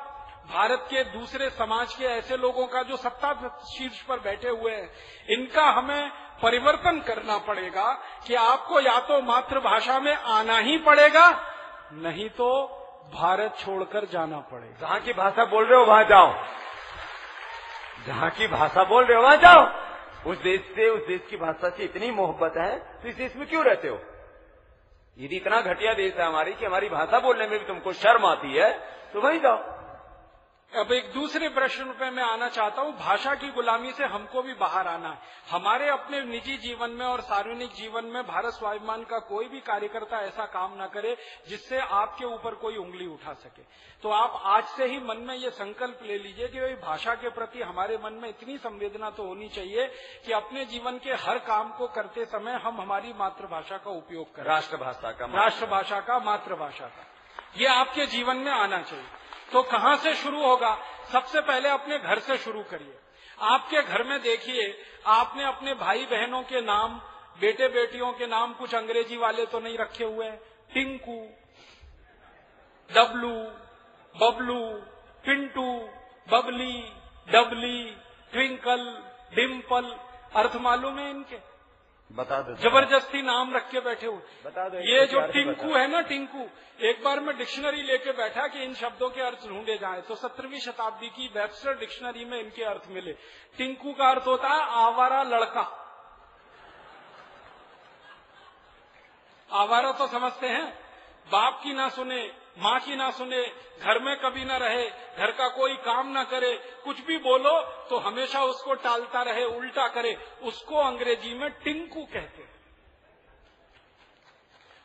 भारत के दूसरे समाज के ऐसे लोगों का जो सत्ता शीर्ष पर बैठे हुए हैं, इनका हमें परिवर्तन करना पड़ेगा कि आपको या तो मातृभाषा में आना ही पड़ेगा, नहीं तो भारत छोड़कर जाना पड़ेगा। जहाँ की भाषा बोल रहे हो, वहाँ जाओ। जहाँ की भाषा बोल रहे हो, वहाँ जाओ। उस देश से, उस देश की भाषा से इतनी मोहब्बत है तो इस देश में क्यों रहते हो? यदि इतना घटिया देश है हमारी कि हमारी भाषा बोलने में भी तुमको शर्म आती है तो वहीं जाओ। अब एक दूसरे प्रश्न पे मैं आना चाहता हूँ। भाषा की गुलामी से हमको भी बाहर आना है। हमारे अपने निजी जीवन में और सार्वजनिक जीवन में भारत स्वाभिमान का कोई भी कार्यकर्ता ऐसा काम ना करे जिससे आपके ऊपर कोई उंगली उठा सके। तो आप आज से ही मन में ये संकल्प ले लीजिए कि भाई भाषा के प्रति हमारे मन में इतनी संवेदना तो होनी चाहिए कि अपने जीवन के हर काम को करते समय हम हमारी मातृभाषा का उपयोग करें। राष्ट्रभाषा का राष्ट्रभाषा का मातृभाषा का। ये आपके जीवन में आना चाहिए। तो कहाँ से शुरू होगा? सबसे पहले अपने घर से शुरू करिए। आपके घर में देखिए, आपने अपने भाई बहनों के नाम बेटे बेटियों के नाम कुछ अंग्रेज़ी वाले तो नहीं रखे हुए हैं? टिंकू, डब्लू, बबलू, पिंटू, बबली, डबली, ट्विंकल डिम्पल अर्थ मालूम है इनके? बता दो। ज़बरदस्ती नाम रख के बैठे हुए बता दो ये जो टिंकू है ना टिंकू एक बार मैं डिक्शनरी लेके बैठा कि इन शब्दों के अर्थ ढूंढे जाए तो सत्रहवीं शताब्दी की वेबस्टर डिक्शनरी में इनके अर्थ मिले। टिंकू का अर्थ होता है आवारा लड़का। आवारा तो समझते हैं बाप की ना सुने माँ की ना सुने घर में कभी ना रहे घर का कोई काम ना करे, कुछ भी बोलो तो हमेशा उसको टालता रहे, उल्टा करे। उसको अंग्रेज़ी में टिंकू कहते हैं।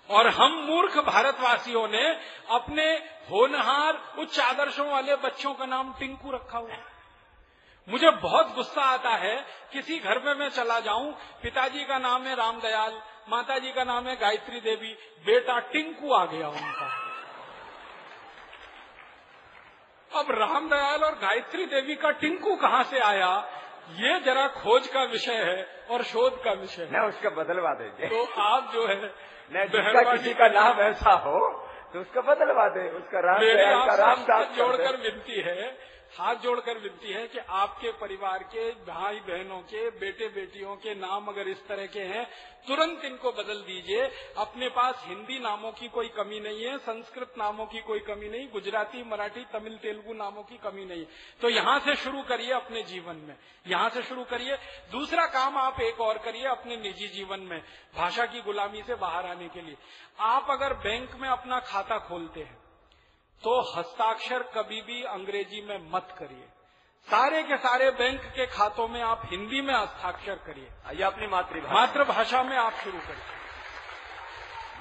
और हम मूर्ख भारतवासियों ने अपने होनहार, उच्च आदर्शों वाले बच्चों का नाम टिंकू रखा हुआ मुझे बहुत गुस्सा आता है, किसी घर में मैं चला जाऊँ, पिताजी का नाम है रामदयाल, माताजी का नाम है गायत्री देवी, बेटा टिंकू आ गया उनका। अब रामदयाल और गायत्री देवी का टिंकू कहाँ से आया? ये जरा खोज का विषय है और शोध का विषय है। उसका बदलवा देंगे तो आप जो है जिसका किसी का नाम ऐसा हो तो उसका बदलवा दे उसका राम मेरी राम जोड़कर विनती है हाथ जोड़कर विनती है कि आपके परिवार के भाई बहनों के, बेटे बेटियों के नाम अगर इस तरह के हैं, तुरंत इनको बदल दीजिए। अपने पास हिंदी नामों की कोई कमी नहीं है, संस्कृत नामों की कोई कमी नहीं, गुजराती, मराठी, तमिल, तेलुगु नामों की कमी नहीं। तो यहाँ से शुरू करिए अपने जीवन में। यहाँ से शुरू करिए। दूसरा काम आप एक और करिए अपने निजी जीवन में, भाषा की गुलामी से बाहर आने के लिए। आप अगर बैंक में अपना खाता खोलते हैं तो हस्ताक्षर कभी भी अंग्रेज़ी में मत करिए। सारे के सारे बैंक के खातों में आप हिंदी में हस्ताक्षर करिए। ये अपनी मातृभाषा। मातृभाषा में आप शुरू करिए।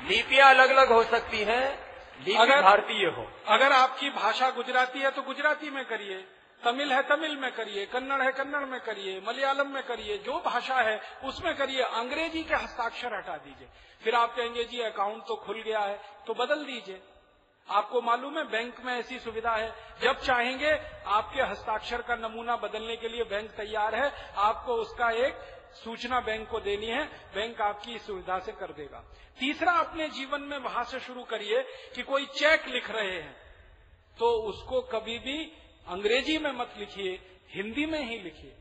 लिपियाँ अलग अलग हो सकती हैं लिपि अगर- भारतीय हो। अगर आपकी भाषा गुजराती है तो गुजराती में करिए। तमिल है तमिल में करिए कन्नड़ है कन्नड़ में करिए मलयालम में करिए जो भाषा है उसमें करिए। अंग्रेज़ी के हस्ताक्षर हटा दीजिए। फिर आप कहेंगे जी अकाउंट तो खुल गया है तो बदल दीजिए। आपको मालूम है, बैंक में ऐसी सुविधा है। जब चाहेंगे, आपके हस्ताक्षर का नमूना बदलने के लिए बैंक तैयार है। आपको उसका एक सूचना बैंक को देनी है। बैंक आपकी इस सुविधा से कर देगा। तीसरा, अपने जीवन में वहाँ से शुरू करिए कि कोई चेक लिख रहे हैं तो उसको कभी भी अंग्रेज़ी में मत लिखिए, हिंदी में ही लिखिए।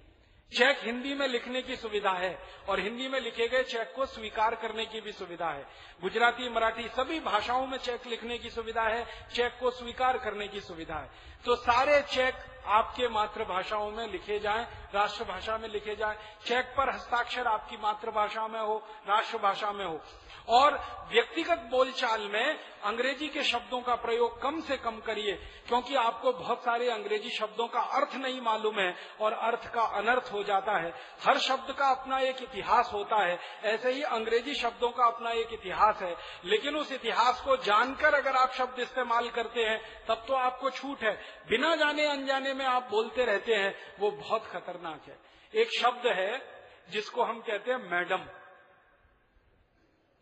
चेक हिंदी में लिखने की सुविधा है और हिंदी में लिखे गए चेक को स्वीकार करने की भी सुविधा है। गुजराती, मराठी सभी भाषाओं में चेक लिखने की सुविधा है, चेक को स्वीकार करने की सुविधा है। तो सारे चेक आपके मातृभाषाओं में लिखे जाएँ, राष्ट्रभाषा में लिखे जाएँ। चेक पर हस्ताक्षर आपकी मातृभाषा में हो, राष्ट्रभाषा में हो। और व्यक्तिगत बोलचाल में अंग्रेज़ी के शब्दों का प्रयोग कम से कम करिए, क्योंकि आपको बहुत सारे अंग्रेज़ी शब्दों का अर्थ नहीं मालूम है और अर्थ का अनर्थ हो जाता है। हर शब्द का अपना एक इतिहास होता है। ऐसे ही अंग्रेज़ी शब्दों का अपना एक इतिहास है। लेकिन उस इतिहास को जानकर अगर आप शब्द इस्तेमाल करते हैं, तब तो आपको छूट है। बिना जाने अनजाने में आप बोलते रहते हैं, वो बहुत खतरनाक है। एक शब्द है जिसको हम कहते हैं मैडम।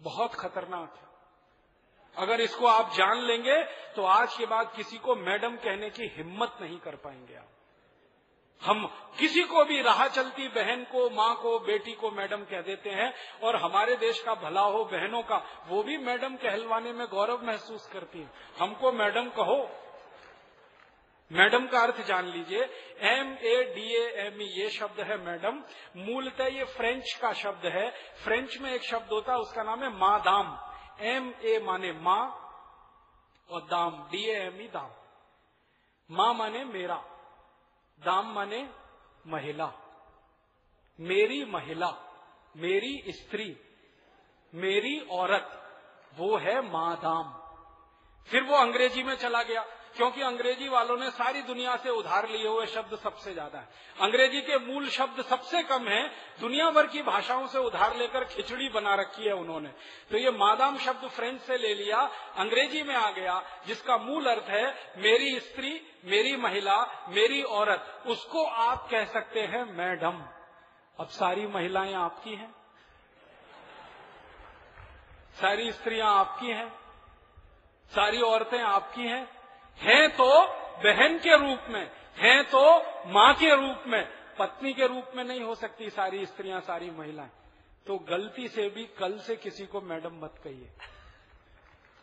बहुत खतरनाक है। अगर इसको आप जान लेंगे तो आज के बाद किसी को मैडम कहने की हिम्मत नहीं कर पाएँगे आप। हम किसी को भी राह चलती बहन को, माँ को, बेटी को मैडम कह देते हैं, और हमारे देश का भला हो, बहनों का, वो भी मैडम कहलवाने में गौरव महसूस करती है। हमको मैडम कहो मैडम का अर्थ जान लीजिए। M A D A M E ये शब्द है मैडम। मूलतः ये फ्रेंच का शब्द है। फ्रेंच में एक शब्द होता है, उसका नाम है मादाम। एम ए माने माँ और दाम। डी एम ई दाम। माँ माने मेरा। दाम माने महिला। मेरी महिला, मेरी स्त्री, मेरी औरत, वो है मादाम। फिर वो अंग्रेज़ी में चला गया। क्योंकि अंग्रेज़ी वालों ने सारी दुनिया से उधार लिए हुए शब्द सबसे ज़्यादा है। अंग्रेज़ी के मूल शब्द सबसे कम है, दुनिया भर की भाषाओं से उधार लेकर खिचड़ी बना रखी है उन्होंने। तो ये मादाम शब्द फ्रेंच से ले लिया, अंग्रेज़ी में आ गया, जिसका मूल अर्थ है, मेरी स्त्री, मेरी महिला, मेरी औरत, उसको आप कह सकते हैं, मैडम। अब सारी महिलाएँ आपकी हैं। सारी स्त्रियाँ आपकी हैं। सारी औरतें आपकी हैं। हैं तो बहन के रूप में हैं तो माँ के रूप में पत्नी के रूप में नहीं हो सकती सारी स्त्रियाँ सारी महिलाएँ। तो गलती से भी कल से किसी को मैडम मत कहिए।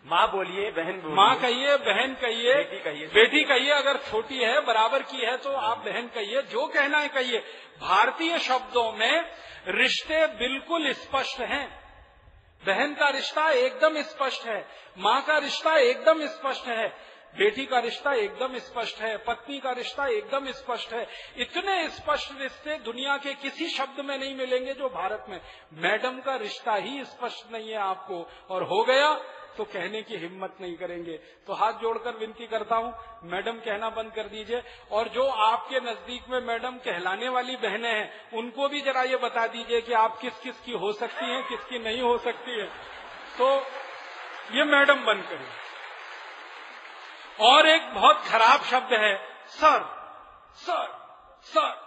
माँ बोलिए बहन बोलिए। माँ कहिए बहन कहिए बेटी कहिए। बेटी कहिए अगर छोटी है बराबर की है तो आप बहन कहिए जो कहना है कहिए। भारतीय शब्दों में रिश्ते बिल्कुल स्पष्ट हैं। बहन का रिश्ता एकदम स्पष्ट है माँ का रिश्ता एकदम स्पष्ट है। बेटी का रिश्ता एकदम स्पष्ट है, पत्नी का रिश्ता एकदम स्पष्ट है। इतने स्पष्ट रिश्ते दुनिया के किसी शब्द में नहीं मिलेंगे जो भारत में। मैडम का रिश्ता ही स्पष्ट नहीं है आपको। और हो गया तो कहने की हिम्मत नहीं करेंगे। तो हाथ जोड़कर विनती करता हूँ, मैडम कहना बंद कर दीजिए। और जो आपके नज़दीक में मैडम कहलाने वाली बहनें हैं, उनको भी जरा ये बता दीजिए कि आप किस किस की हो सकती हैं किसकी नहीं हो सकती है। तो ये मैडम बंद करिए और एक बहुत खराब शब्द है, सर सर सर।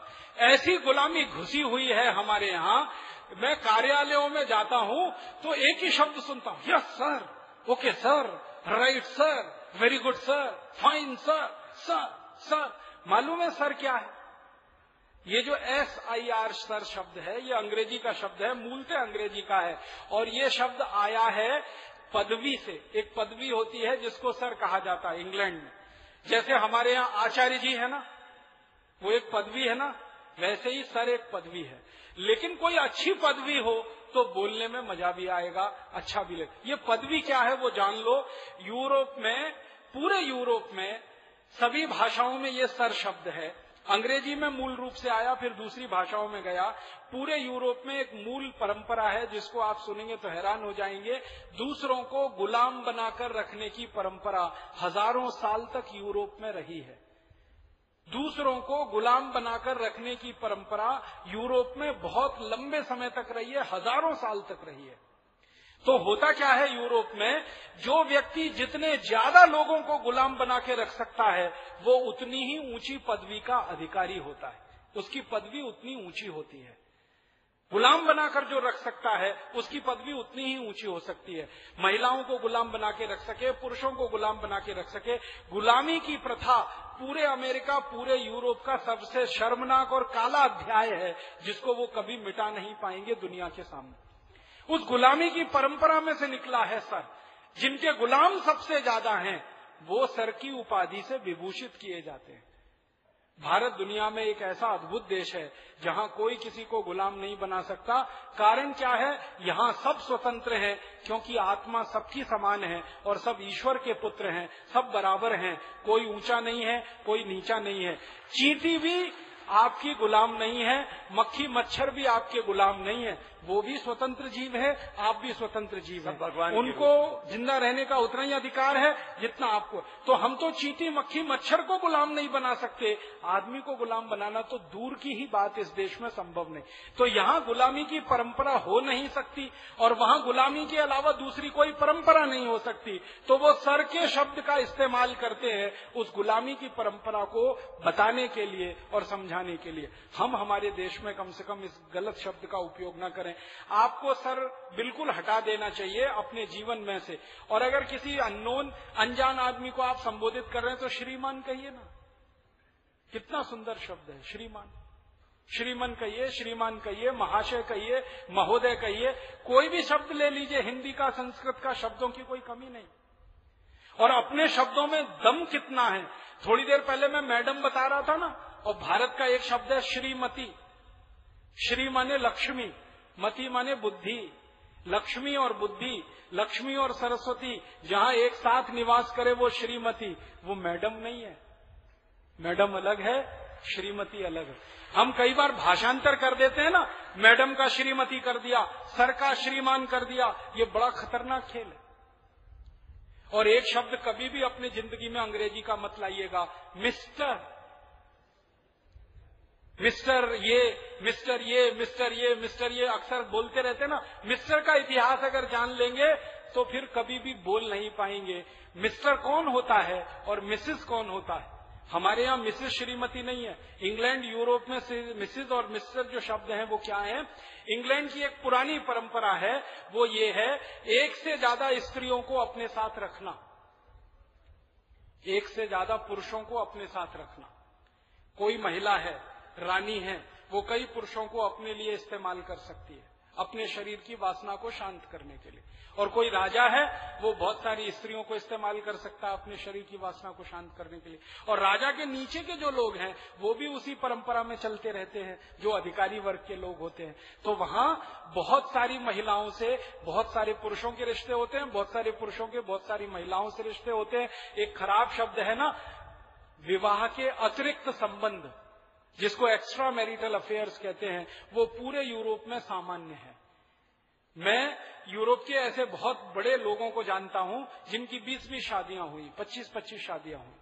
ऐसी गुलामी घुसी हुई है हमारे यहाँ। मैं कार्यालयों में जाता हूँ तो एक ही शब्द सुनता हूँ, yes, sir, okay, sir, right, sir, very good, sir, fine, sir sir sir. मालूम है सर क्या है? ये जो एस आई आर सर शब्द है, ये अंग्रेज़ी का शब्द है मूलतः अंग्रेज़ी का है। और ये शब्द आया है पदवी से, एक पदवी होती है जिसको सर कहा जाता है इंग्लैंड में। जैसे हमारे यहाँ आचार्य जी है ना, वो एक पदवी है ना, वैसे ही सर एक पदवी है। लेकिन कोई अच्छी पदवी हो तो बोलने में मज़ा भी आएगा अच्छा भी लगे। ये पदवी क्या है वो जान लो, यूरोप में, पूरे यूरोप में, सभी भाषाओं में ये सर शब्द है। अंग्रेज़ी में मूल रूप से आया, फिर दूसरी भाषाओं में गया। पूरे यूरोप में एक मूल परंपरा है, जिसको आप सुनेंगे तो हैरान हो जाएँगे। दूसरों को गुलाम बनाकर रखने की परंपरा हज़ारों साल तक यूरोप में रही है। दूसरों को गुलाम बनाकर रखने की परंपरा यूरोप में बहुत लंबे समय तक रही है, हज़ारों साल तक रही है। तो होता क्या है यूरोप में? जो व्यक्ति जितने ज़्यादा लोगों को गुलाम बना के रख सकता है, वो उतनी ही ऊँची पदवी का अधिकारी होता है। उसकी पदवी उतनी ऊँची होती है। गुलाम बनाकर जो रख सकता है, उसकी पदवी उतनी ही ऊँची हो सकती है। महिलाओं को गुलाम बना के रख सके, पुरुषों को गुलाम बना के रख सके। गुलामी की प्रथा पूरे अमेरिका, पूरे यूरोप का सबसे शर्मनाक और काला अध्याय है, जिसको वो कभी मिटा नहीं पाएँगे दुनिया के सामने। उस गुलामी की परंपरा में से निकला है सर। जिनके गुलाम सबसे ज़्यादा हैं, वो सर की उपाधि से विभूषित किए जाते हैं। भारत दुनिया में एक ऐसा अद्भुत देश है, जहाँ कोई किसी को गुलाम नहीं बना सकता। कारण क्या है? यहाँ सब स्वतंत्र है, क्योंकि आत्मा सबकी समान है और सब ईश्वर के पुत्र हैं, सब बराबर हैं। कोई ऊँचा नहीं है, कोई नीचा नहीं है। चींटी भी आपकी गुलाम नहीं है, मक्खी मच्छर भी आपके गुलाम नहीं है। वो भी स्वतंत्र जीव है आप भी स्वतंत्र जीव है। भगवान उनको ज़िंदा रहने का उतना ही अधिकार है जितना आपको। तो हम तो चीटी मक्खी मच्छर को गुलाम नहीं बना सकते। आदमी को गुलाम बनाना तो दूर की ही बात इस देश में संभव नहीं। तो यहाँ गुलामी की परंपरा हो नहीं सकती और वहाँ गुलामी के अलावा दूसरी कोई परंपरा नहीं हो सकती। तो वो सर के शब्द का इस्तेमाल करते हैं उस गुलामी की परंपरा को बताने के लिए और समझाने के लिए। हम हमारे देश में कम से कम इस गलत शब्द का उपयोग न करें। आपको सर बिल्कुल हटा देना चाहिए अपने जीवन में से। और अगर किसी अननोन अनजान आदमी को आप संबोधित कर रहे हैं तो श्रीमान कहिए ना। कितना सुंदर शब्द है, श्रीमान। श्रीमन कहिए, श्रीमान कहिए, महाशय कहिए, महोदय कहिए, कोई भी शब्द ले लीजिए, हिंदी का, संस्कृत का, शब्दों की कोई कमी नहीं। और अपने शब्दों में दम कितना है। थोड़ी देर पहले मैं मैडम बता रहा था ना, और भारत का एक शब्द है श्रीमती। श्री माने लक्ष्मी। मति माने बुद्धि, लक्ष्मी और बुद्धि, लक्ष्मी और सरस्वती, जहाँ एक साथ निवास करे वो श्रीमती, वो मैडम नहीं है। मैडम अलग है, श्रीमती अलग है। हम कई बार भाषांतर कर देते हैं ना, मैडम का श्रीमती कर दिया, सर का श्रीमान कर दिया, ये बड़ा खतरनाक खेल है। और एक शब्द कभी भी अपनी ज़िंदगी में अंग्रेज़ी का मत लाइएगा, मिस्टर। मिस्टर ये मिस्टर ये मिस्टर ये मिस्टर ये अक्सर बोलते रहते ना, मिस्टर का इतिहास अगर जान लेंगे तो फिर कभी भी बोल नहीं पाएँगे। मिस्टर कौन होता है और मिसिस कौन होता है? हमारे यहाँ मिसिस श्रीमती नहीं है। इंग्लैंड, यूरोप में मिसिस और मिस्टर जो शब्द हैं, वो क्या है? इंग्लैंड की एक पुरानी परंपरा है, वो ये है, एक से ज़्यादा स्त्रियों को अपने साथ रखना। एक से ज़्यादा पुरुषों को अपने साथ रखना। कोई महिला है रानी है, वो कई पुरुषों को अपने लिए इस्तेमाल कर सकती है, अपने शरीर की वासना को शांत करने के लिए। और कोई राजा है, वो बहुत सारी स्त्रियों को इस्तेमाल कर सकता है अपने शरीर की वासना को शांत करने के लिए। और राजा के नीचे के जो लोग हैं, वो भी उसी परंपरा में चलते रहते हैं, जो अधिकारी वर्ग के लोग होते हैं। तो वहाँ बहुत सारी महिलाओं से बहुत सारे पुरुषों के रिश्ते होते हैं, बहुत सारे पुरुषों के बहुत सारी महिलाओं से रिश्ते होते हैं। एक खराब शब्द है ना, विवाह के अतिरिक्त संबंध। जिसको एक्स्ट्रा मैरिटल अफेयर्स कहते हैं, वो पूरे यूरोप में सामान्य है। मैं यूरोप के ऐसे बहुत बड़े लोगों को जानता हूँ, जिनकी बीस बीस शादियाँ हुई, पच्चीस पच्चीस शादियाँ हुई।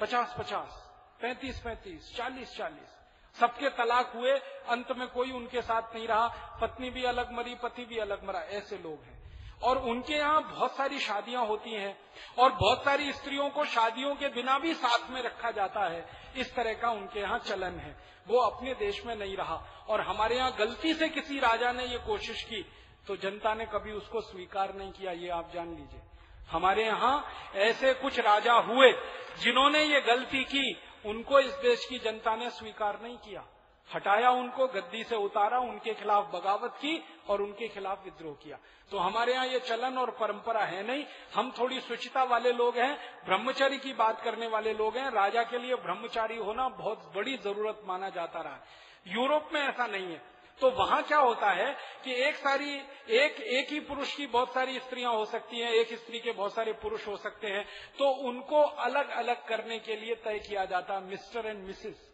पचास पचास, पैंतीस पैंतीस, चालीस चालीस। सबके तलाक हुए, अंत में कोई उनके साथ नहीं रहा, पत्नी भी अलग मरी, पति भी अलग मरा, ऐसे लोग हैं। और उनके यहाँ बहुत सारी शादियाँ होती हैं और बहुत सारी स्त्रियों को शादियों के बिना भी साथ में रखा जाता है। इस तरह का उनके यहाँ चलन है। वो अपने देश में नहीं रहा और हमारे यहाँ गलती से किसी राजा ने ये कोशिश की तो जनता ने कभी उसको स्वीकार नहीं किया। ये आप जान लीजिए। हमारे यहाँ ऐसे कुछ राजा हुए जिन्होंने ये गलती की, उनको इस देश की जनता ने स्वीकार नहीं किया। हटाया उनको, गद्दी से उतारा, उनके खिलाफ बगावत की और उनके खिलाफ विद्रोह किया। तो हमारे यहाँ ये चलन और परंपरा है नहीं। हम थोड़ी स्वच्छता वाले लोग हैं, ब्रह्मचारी की बात करने वाले लोग हैं। राजा के लिए ब्रह्मचारी होना बहुत बड़ी ज़रूरत माना जाता रहा। यूरोप में ऐसा नहीं है। तो वहाँ क्या होता है कि एक सारी, एक एक ही पुरुष की बहुत सारी स्त्रियाँ हो सकती हैं, एक स्त्री के बहुत सारे पुरुष हो सकते हैं। तो उनको अलग अलग करने के लिए तय किया जाता, मिस्टर एंड मिसिस।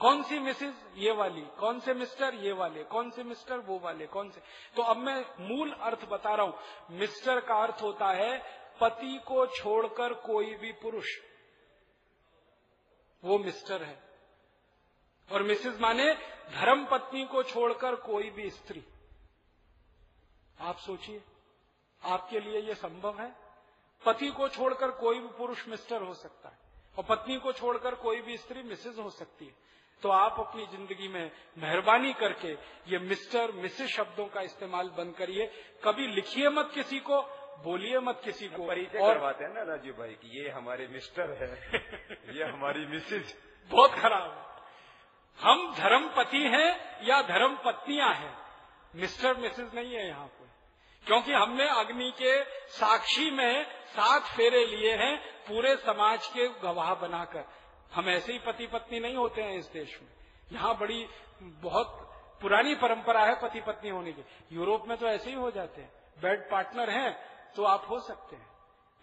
कौन सी मिसिस ये वाली, कौन से मिस्टर ये वाले, कौन से मिस्टर वो वाले, कौन से? तो अब मैं मूल अर्थ बता रहा हूँ। मिस्टर का अर्थ होता है पति को छोड़कर कोई भी पुरुष। वो मिस्टर है। और मिसिस माने धर्म पत्नी को छोड़कर कोई भी स्त्री। आप सोचिए, आपके लिए यह संभव है? पति को छोड़कर कोई भी पुरुष मिस्टर हो सकता है। और पत्नी को छोड़कर कोई भी स्त्री मिसेज हो सकती है। तो आप अपनी ज़िंदगी में मेहरबानी करके ये मिस्टर मिसेस शब्दों का इस्तेमाल बंद करिए। कभी लिखिए मत किसी को बोलिए मत किसी को। परिचय और करवाते हैं ना राजीव भाई कि ये हमारे मिस्टर है ये हमारी मिसेज बहुत खराब है। हम धर्म पति हैं या धर्म पत्नियाँ हैं? मिस्टर मिसेज नहीं है यहाँ कोई। क्योंकि हमने अग्नि के साक्षी में सात फेरे लिए हैं पूरे समाज के गवाह बनाकर। हम ऐसे ही पति पत्नी नहीं होते हैं इस देश में। यहाँ बड़ी, बहुत पुरानी परंपरा है पति पत्नी होने की। यूरोप में तो ऐसे ही हो जाते हैं। बेड पार्टनर हैं तो आप हो सकते हैं।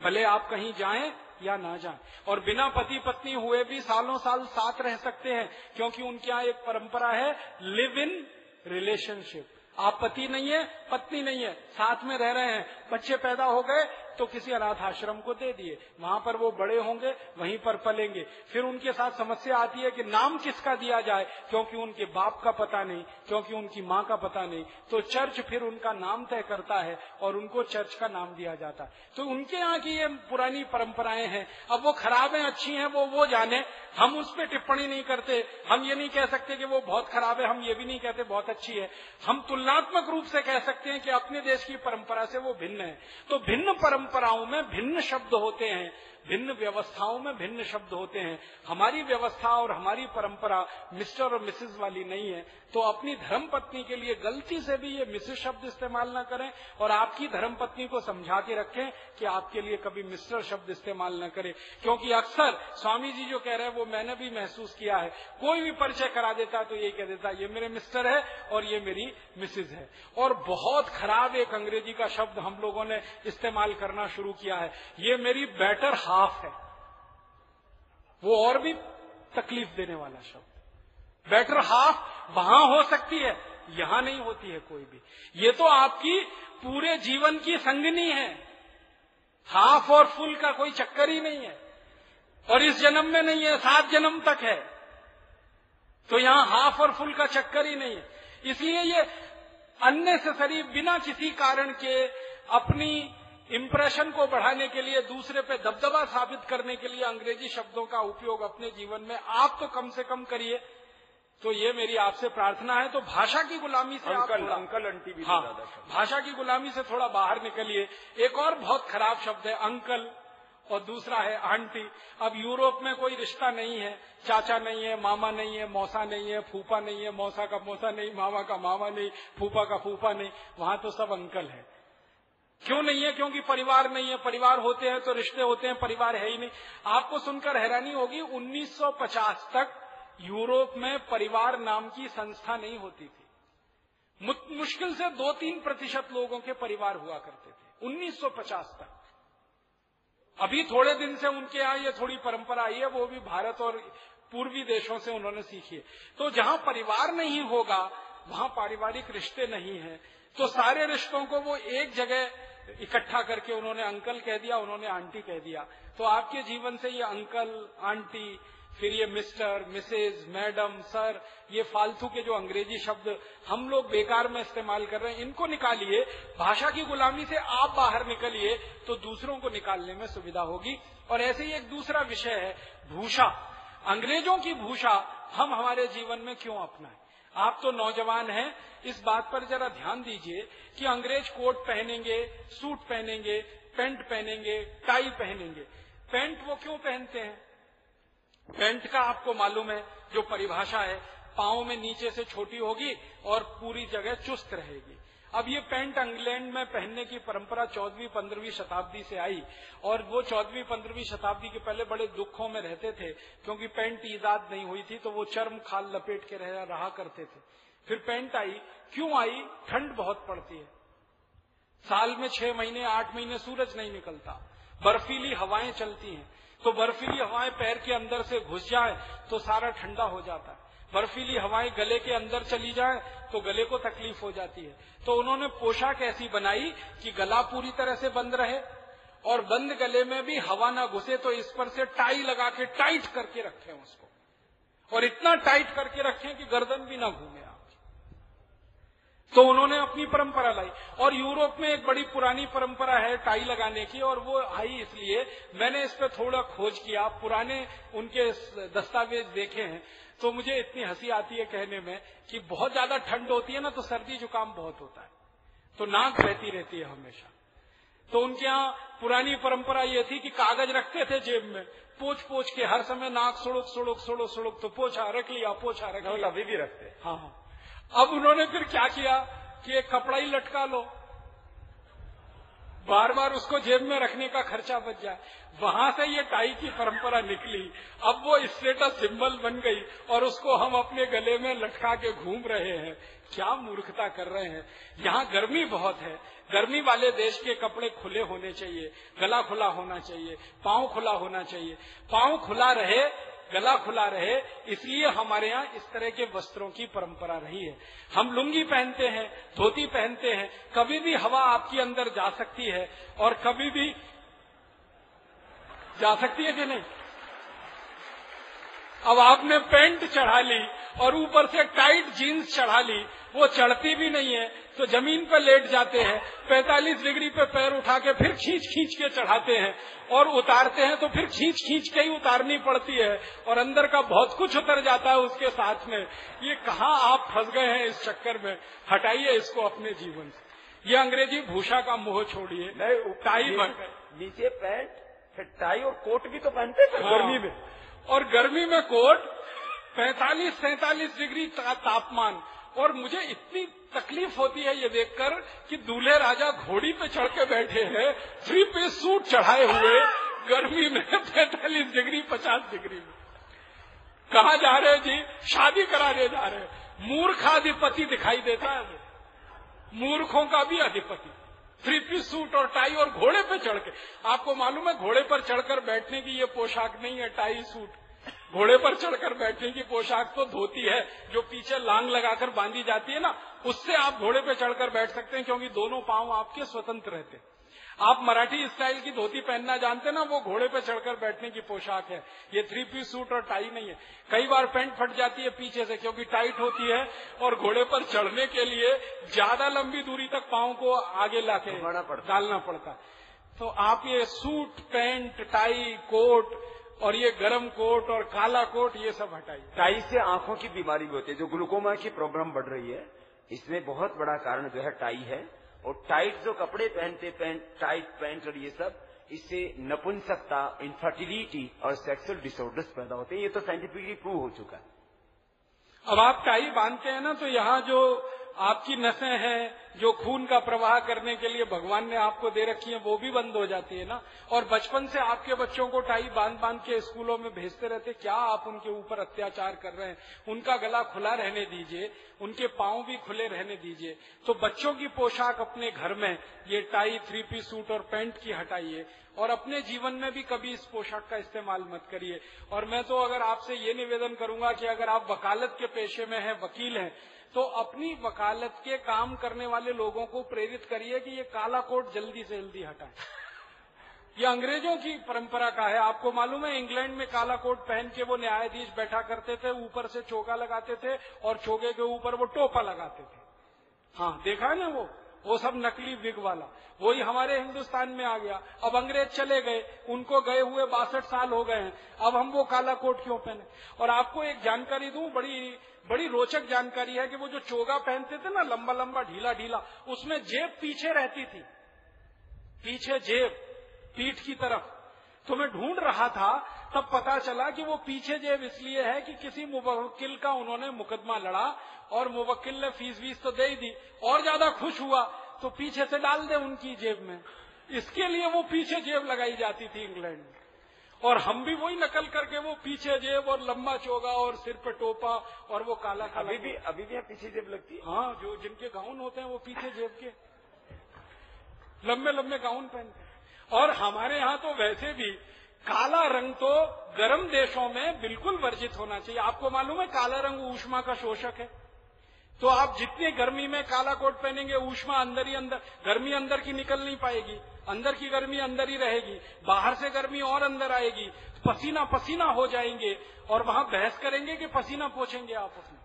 भले आप कहीं जाएँ या ना जाएँ। और बिना पति पत्नी हुए भी सालों साल साथ रह सकते हैं, क्योंकि उनके यहाँ एक परंपरा है लिव इन रिलेशनशिप आप पति नहीं है, पत्नी नहीं है, साथ में रह रहे हैं। बच्चे पैदा हो गए तो किसी अनाथ आश्रम को दे दिए। वहाँ पर वो बड़े होंगे, वहीं पर पलेंगे। फिर उनके साथ समस्या आती है कि नाम किसका दिया जाए, क्योंकि उनके बाप का पता नहीं, क्योंकि उनकी माँ का पता नहीं। तो चर्च फिर उनका नाम तय करता है और उनको चर्च का नाम दिया जाता है। तो उनके यहाँ की ये पुरानी परंपराएँ हैं। अब वो खराब है अच्छी हैं, वो वो जाने। हम उस पर टिप्पणी नहीं करते। हम ये नहीं कह सकते कि वो बहुत खराब है, हम ये भी नहीं कहते, बहुत अच्छी है। हम तुलनात्मक रूप से कह सकते हैं कि अपने देश की परंपरा से वो भिन्न है। तो भिन्न परंपराओं में भिन्न शब्द होते हैं। भिन्न व्यवस्थाओं में भिन्न शब्द होते हैं। हमारी व्यवस्था और हमारी परंपरा मिस्टर और मिसेज वाली नहीं है। तो अपनी धर्म पत्नी के लिए गलती से भी ये मिसेज शब्द इस्तेमाल न करें और आपकी धर्म पत्नी को समझा के रखें कि आपके लिए कभी मिस्टर शब्द इस्तेमाल न करें। क्योंकि अक्सर स्वामी जी जो कह रहे हैं, वो मैंने भी महसूस किया है। कोई भी परिचय करा देता है तो ये कह देता ये मेरे मिस्टर है और ये मेरी मिसेज है। और बहुत खराब एक अंग्रेज़ी का शब्द हम लोगों ने इस्तेमाल करना शुरू किया है। ये मेरी बेटर हाफ़ है। वो और भी तकलीफ़ देने वाला शब्द। बेटर हाफ़ वहाँ हो सकती है, यहाँ नहीं होती है कोई भी। ये तो आपकी पूरे जीवन की संगनी है। हाफ़ और फुल का कोई चक्कर ही नहीं है। और इस जन्म में नहीं है, सात जन्म तक है। तो यहाँ हाफ़ और फुल का चक्कर ही नहीं है। इसलिए ये अननेसेसरी बिना किसी कारण के अपनी इंप्रेशन को बढ़ाने के लिए दूसरे पे दबदबा साबित करने के लिए अंग्रेज़ी शब्दों का उपयोग अपने जीवन में आप तो कम से कम करिए। तो ये मेरी आपसे प्रार्थना है। तो भाषा की गुलामी से अंकल अंकल अंटी भी हाँ। भाषा की गुलामी से थोड़ा बाहर निकलिए। एक और बहुत खराब शब्द है अंकल और दूसरा है आंटी। अब यूरोप में कोई रिश्ता नहीं है। चाचा नहीं है मामा नहीं है मौसा नहीं है फूफा नहीं है मौसा का मौसा नहीं मामा का मामा नहीं फूफा का फूफा नहीं। वहाँ तो सब अंकल है। क्यों नहीं है? क्योंकि परिवार नहीं है। परिवार होते हैं तो रिश्ते होते हैं, परिवार है ही नहीं। आपको सुनकर हैरानी होगी 1950 तक यूरोप में परिवार नाम की संस्था नहीं होती थी। मुश्किल से दो तीन प्रतिशत लोगों के परिवार हुआ करते थे 1950 तक। अभी थोड़े दिन से उनके यहाँ ये थोड़ी परंपरा आई है, वो भी भारत और पूर्वी देशों से उन्होंने सीखी है। तो जहाँ परिवार नहीं होगा, वहाँ पारिवारिक रिश्ते नहीं है। तो सारे रिश्तों को वो एक जगह इकट्ठा करके उन्होंने अंकल कह दिया, उन्होंने आंटी कह दिया। तो आपके जीवन से ये अंकल, आंटी, फिर ये मिस्टर मिसेज मैडम, सर, ये फालतू के जो अंग्रेज़ी शब्द हम लोग बेकार में इस्तेमाल कर रहे हैं, इनको निकालिए। भाषा की गुलामी से आप बाहर निकलिए तो दूसरों को निकालने में सुविधा होगी। और ऐसे ही एक दूसरा विषय है, भूषा। अंग्रेज़ों की भूषा हम हमारे जीवन में क्यों अपनाएँ? आप तो नौजवान हैं इस बात पर जरा ध्यान दीजिए कि अंग्रेज़ कोट पहनेंगे सूट पहनेंगे पेंट पहनेंगे टाई पहनेंगे। पेंट वो क्यों पहनते हैं? पेंट का आपको मालूम है जो परिभाषा है पाओ में नीचे से छोटी होगी और पूरी जगह चुस्त रहेगी। अब ये पेंट इंग्लैंड में पहनने की परंपरा चौदहवीं पंद्रहवीं शताब्दी से आई और वो चौदहवीं पंद्रहवीं शताब्दी के पहले बड़े दुखों में रहते थे क्योंकि पेंट ईजाद नहीं हुई थी तो वो चर्म खाल लपेट के रह, रहा करते थे। फिर पेंट आई। क्यों आई? ठंड बहुत पड़ती है। साल में छह महीने, आठ महीने सूरज नहीं निकलता। बर्फीली हवाएँ चलती हैं। तो बर्फीली हवाएँ पैर के अंदर से घुस जाए तो सारा ठंडा हो जाता है। बर्फीली हवाएँ गले के अंदर चली जाए तो गले को तकलीफ़ हो जाती है। तो उन्होंने पोशाक ऐसी बनाई कि गला पूरी तरह से बंद रहे और बंद गले में भी हवा ना घुसे तो इस पर से टाई लगा के टाइट करके रखें उसको। और इतना टाइट करके रखें कि गर्दन भी ना घूमे। तो उन्होंने अपनी परंपरा लाई। और यूरोप में एक बड़ी पुरानी परंपरा है टाई लगाने की और वो आई इसलिए मैंने इस पर थोड़ा खोज किया। पुराने उनके दस्तावेज़ देखे हैं। तो मुझे इतनी हँसी आती है कहने में कि बहुत ज़्यादा ठंड होती है ना तो सर्दी जुकाम बहुत होता है। तो नाक बहती रहती है हमेशा। तो उनके यहाँ पुरानी परंपरा ये थी कि कागज़ रखते थे जेब में। पोछ पोछ के हर समय नाक सुड़ुक सुड़ुक सुड़ुक सुड़ुक तो पोछा रख लिया पोछा रख लिया। अभी भी रखते हाँ हाँ। अब उन्होंने फिर क्या किया कि एक कपड़ा ही लटका लो। बार बार उसको जेब में रखने का खर्चा बच जाए। वहाँ से ये टाई की परंपरा निकली। अब वो स्टेटस सिंबल बन गई और उसको हम अपने गले में लटका के घूम रहे हैं। क्या मूर्खता कर रहे हैं। यहाँ गर्मी बहुत है। गर्मी वाले देश के कपड़े खुले होने चाहिए। गला खुला होना चाहिए। पाँव खुला होना चाहिए। पाँव खुला रहे गला खुला रहे, इसलिए हमारे यहाँ इस तरह के वस्त्रों की परंपरा रही है। हम लुंगी पहनते हैं, धोती पहनते हैं, कभी भी हवा आपके अंदर जा सकती है, और कभी भी जा सकती है कि नहीं? अब आपने पैंट चढ़ा ली, और ऊपर से टाइट जीन्स चढ़ा ली, वो चढ़ती भी नहीं है तो ज़मीन पर लेट जाते हैं 45 डिग्री पे पैर उठा के फिर खींच खींच के चढ़ाते हैं और उतारते हैं तो फिर खींच खींच के ही उतारनी पड़ती है और अंदर का बहुत कुछ उतर जाता है उसके साथ में। ये कहा आप फंस गए हैं इस चक्कर में? हटाइए इसको अपने जीवन से। ये अंग्रेज़ी भूषा का मोह छोड़िए। टाई बन नीचे पैंट फिर टाई और कोट भी तो पहनते थे हाँ। गर्मी में। और गर्मी में कोट पैंतालीस सैतालीस डिग्री तापमान। और मुझे इतनी तकलीफ़ होती है ये देखकर कि दूल्हे राजा घोड़ी पे चढ़ के बैठे हैं, थ्री पीस सूट चढ़ाए हुए, गर्मी में पैंतालीस डिग्री, पचास डिग्री में। कहा जा रहे जी? शादी कराने जा रहे हैं। मूर्खाधिपति दिखाई देता है मूर्खों का भी अधिपति थ्री पीस सूट और टाई और घोड़े पे चढ़ के। आपको मालूम है, घोड़े पर चढ़कर बैठने की ये पोशाक नहीं है, टाई सूट। घोड़े पर चढ़कर बैठने की पोशाक तो धोती है जो पीछे लांग लगाकर बांधी जाती है ना उससे आप घोड़े पे चढ़कर बैठ सकते हैं क्योंकि दोनों पाँव आपके स्वतंत्र रहते हैं। आप मराठी स्टाइल की धोती पहनना जानते ना वो घोड़े पे चढ़कर बैठने की पोशाक है। ये थ्री पीस सूट और टाई नहीं है। कई बार पैंट फट जाती है पीछे से क्योंकि टाइट होती है और घोड़े पर चढ़ने के लिए ज़्यादा लंबी दूरी तक पाँव को आगे लाके डालना पड़ता है। तो आप ये सूट पैंट टाई कोट और ये गर्म कोट और काला कोट ये सब हटाइए। टाई से आँखों की बीमारी भी होती है। जो ग्लूकोमा की प्रॉब्लम बढ़ रही है इसमें बहुत बड़ा कारण जो है टाई है। और टाइट जो कपड़े पहनते पैंट टाइट पैंट और ये सब इससे नपुंसकता इनफर्टिलिटी और सेक्सुअल डिसऑर्डर्स पैदा होते हैं। ये तो साइंटिफिकली प्रूव हो चुका है। अब आप टाई बांधते हैं ना तो यहाँ जो आपकी नसें हैं जो खून का प्रवाह करने के लिए भगवान ने आपको दे रखी है, वो भी बंद हो जाती है ना? और बचपन से आपके बच्चों को टाई बाँध बाँध के स्कूलों में भेजते रहते, क्या आप उनके ऊपर अत्याचार कर रहे हैं? उनका गला खुला रहने दीजिए, उनके पाँव भी खुले रहने दीजिए। तो बच्चों की पोशाक अपने घर में, ये टाई थ्री पीस सूट और पैंट की हटाइए, और अपने जीवन में भी कभी इस पोशाक का इस्तेमाल मत करिए। और मैं तो अगर आपसे ये निवेदन करूँगा कि अगर आप वकालत के पेशे में हैं, वकील हैं तो अपनी वकालत के काम करने वाले लोगों को प्रेरित करिए कि ये काला कोट जल्दी से जल्दी हटाए। ये अंग्रेज़ों की परंपरा का है। आपको मालूम है, इंग्लैंड में काला कोट पहन के वो न्यायाधीश बैठा करते थे, ऊपर से चोगा लगाते थे और चोगे के ऊपर वो टोपा लगाते थे। हाँ देखा है ना वो? वो सब नकली विग वाला। वही हमारे हिंदुस्तान में आ गया। अब अंग्रेज़ चले गए। उनको गए हुए बासठ साल हो गए हैं। अब हम वो काला कोट क्यों पहने? और आपको एक जानकारी दूँ, बड़ी बड़ी रोचक जानकारी है कि वो जो चोगा पहनते थे ना, लंबा लंबा, ढीला ढीला, उसमें जेब पीछे रहती थी। पीछे जेब, पीठ की तरफ़। तो मैं ढूंढ रहा था, तब पता चला कि वो पीछे जेब इसलिए है कि किसी मुवक्किल का उन्होंने मुकदमा लड़ा और मुवक्किल ने फ़ीस वीस तो दे ही दी। और ज़्यादा खुश हुआ तो पीछे से डाल दे उनकी जेब में। इसके लिए वो पीछे जेब लगाई जाती थी इंग्लैंड में। और हम भी वही नकल करके वो पीछे जेब और लंबा चोगा और सिर पे टोपा और वो काला काला अभी भी अभी भी पीछे जेब लगती है? हाँ जो जिनके गाउन होते हैं वो पीछे जेब के। लंबे लंबे गाउन पहनते हैं। और हमारे यहाँ तो वैसे भी काला रंग तो गर्म देशों में बिल्कुल वर्जित होना चाहिए। आपको मालूम है काला रंग ऊष्मा का शोषक है? तो आप जितनी गर्मी में काला कोट पहनेंगे ऊष्मा अंदर ही अंदर गर्मी अंदर की निकल नहीं पाएगी। अंदर की गर्मी अंदर ही रहेगी, बाहर से गर्मी और अंदर आएगी, पसीना पसीना हो जाएँगे और वहाँ बहस करेंगे कि पसीना पोछेंगे आपस में।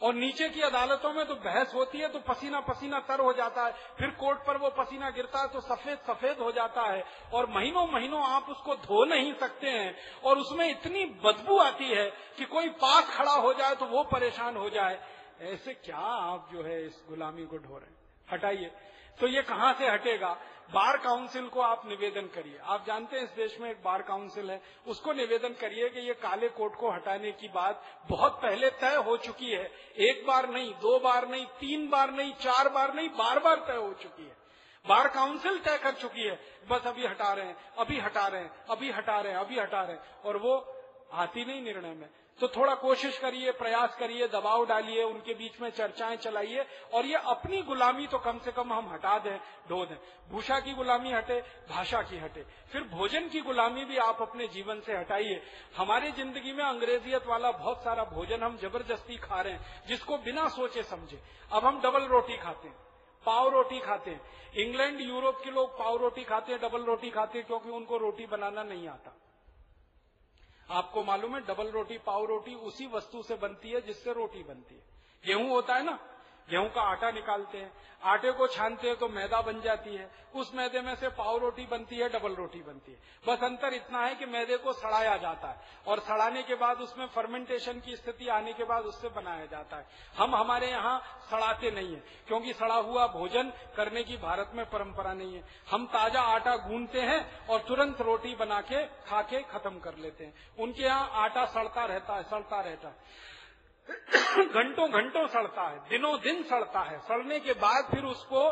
और नीचे की अदालतों में तो बहस होती है तो पसीना पसीना तर हो जाता है, फिर कोर्ट पर वो पसीना गिरता है तो सफ़ेद सफ़ेद हो जाता है और महीनों महीनों आप उसको धो नहीं सकते हैं और उसमें इतनी बदबू आती है कि कोई पास खड़ा हो जाए तो वो परेशान हो जाए। ऐसे क्या आप जो है इस गुलामी को ढो रहे हटाइए। तो ये कहाँ से हटेगा? बार काउंसिल को आप निवेदन करिए। आप जानते हैं इस देश में एक बार काउंसिल है। उसको निवेदन करिए कि ये काले कोट को हटाने की बात बहुत पहले तय हो चुकी है। एक बार नहीं, दो बार नहीं, तीन बार नहीं, चार बार नहीं, बार बार तय हो चुकी है। बार काउंसिल तय कर चुकी है। बस अभी हटा रहे हैं, अभी हटा रहे हैं, अभी हटा रहे हैं, अभी हटा रहे हैं। और वो आती नहीं निर्णय में। तो थोड़ा कोशिश करिए, प्रयास करिए, दबाव डालिए, उनके बीच में चर्चाएँ चलाइए, और ये अपनी गुलामी तो कम से कम हम हटा दें, ढो दें। भूषा की गुलामी हटे, भाषा की हटे। फिर भोजन की गुलामी भी आप अपने जीवन से हटाइए। हमारी ज़िंदगी में अंग्रेजियत वाला बहुत सारा भोजन हम ज़बरदस्ती खा रहे हैं, जिसको बिना सोचे समझे। अब हम डबल रोटी खाते हैं, पाव रोटी खाते हैं। इंग्लैंड, यूरोप के लोग पाव रोटी खाते हैं, डबल रोटी खाते हैं, क्योंकि उनको रोटी बनाना नहीं आता। आपको मालूम है, डबल रोटी, पाव रोटी उसी वस्तु से बनती है जिससे रोटी बनती है। गेहूँ होता है ना गेहूँ का आटा निकालते हैं, आटे को छानते हैं तो मैदा बन जाती है, उस मैदे में से पाव रोटी बनती है, डबल रोटी बनती है। बस अंतर इतना है कि मैदे को सड़ाया जाता है और सड़ाने के बाद उसमें फर्मेंटेशन की स्थिति आने के बाद उससे बनाया जाता है। हम हमारे यहाँ सड़ाते नहीं है, क्योंकि सड़ा हुआ भोजन करने की भारत में परंपरा नहीं है। हम ताज़ा आटा गूंदते हैं और तुरंत रोटी बना के खा के खत्म कर लेते हैं। उनके यहाँ आटा सड़ता रहता है, सड़ता रहता है। घंटों घंटों सड़ता है दिनों दिन सड़ता है। सड़ने के बाद फिर उसको,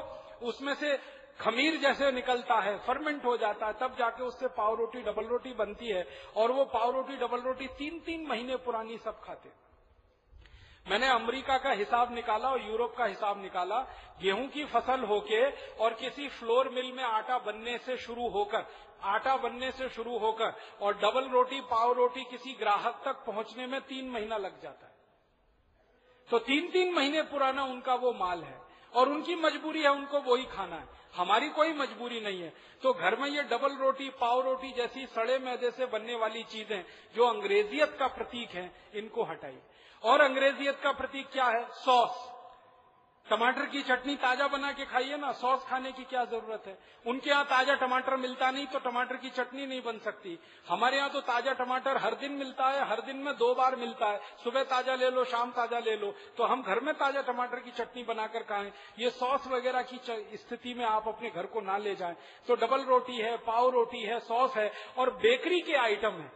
उसमें से खमीर जैसे निकलता है फर्मेंट हो जाता है, तब जाके उससे पाव रोटी डबल रोटी बनती है और वो पाव रोटी डबल रोटी तीन तीन महीने पुरानी सब खाते मैंने अमेरिका का हिसाब निकाला और यूरोप का हिसाब निकाला। गेहूँ की फ़सल होके और किसी फ्लोर मिल में आटा बनने से शुरू होकर, आटा बनने से शुरू होकर और डबल रोटी, पाव रोटी किसी ग्राहक तक पहुँचने में तीन महीना लग जाता है। तो तीन तीन महीने पुराना उनका वो माल है और उनकी मजबूरी है उनको वो ही खाना है। हमारी कोई मजबूरी नहीं है। तो घर में ये डबल रोटी, पाव रोटी जैसी सड़े मैदे से बनने वाली चीज़ें जो अंग्रेजियत का प्रतीक है, इनको हटाई और अंग्रेजियत का प्रतीक क्या है? सॉस। टमाटर की चटनी ताज़ा बना के खाइए ना, सॉस खाने की क्या ज़रूरत है? उनके यहाँ ताज़ा टमाटर मिलता नहीं तो टमाटर की चटनी नहीं बन सकती। हमारे यहाँ तो ताज़ा टमाटर हर दिन मिलता है, हर दिन में दो बार मिलता है। सुबह ताज़ा ले लो, शाम ताज़ा ले लो। तो हम घर में ताज़ा टमाटर की चटनी बनाकर खाएँ। ये सॉस वगैरह की स्थिति में आप अपने घर को ना ले जाए। तो डबल रोटी है, पाव रोटी है, सॉस है, और बेकरी के आइटम है।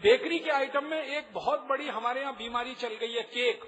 बेकरी के आइटम में एक बहुत बड़ी हमारे यहाँ बीमारी चल गई है, केक।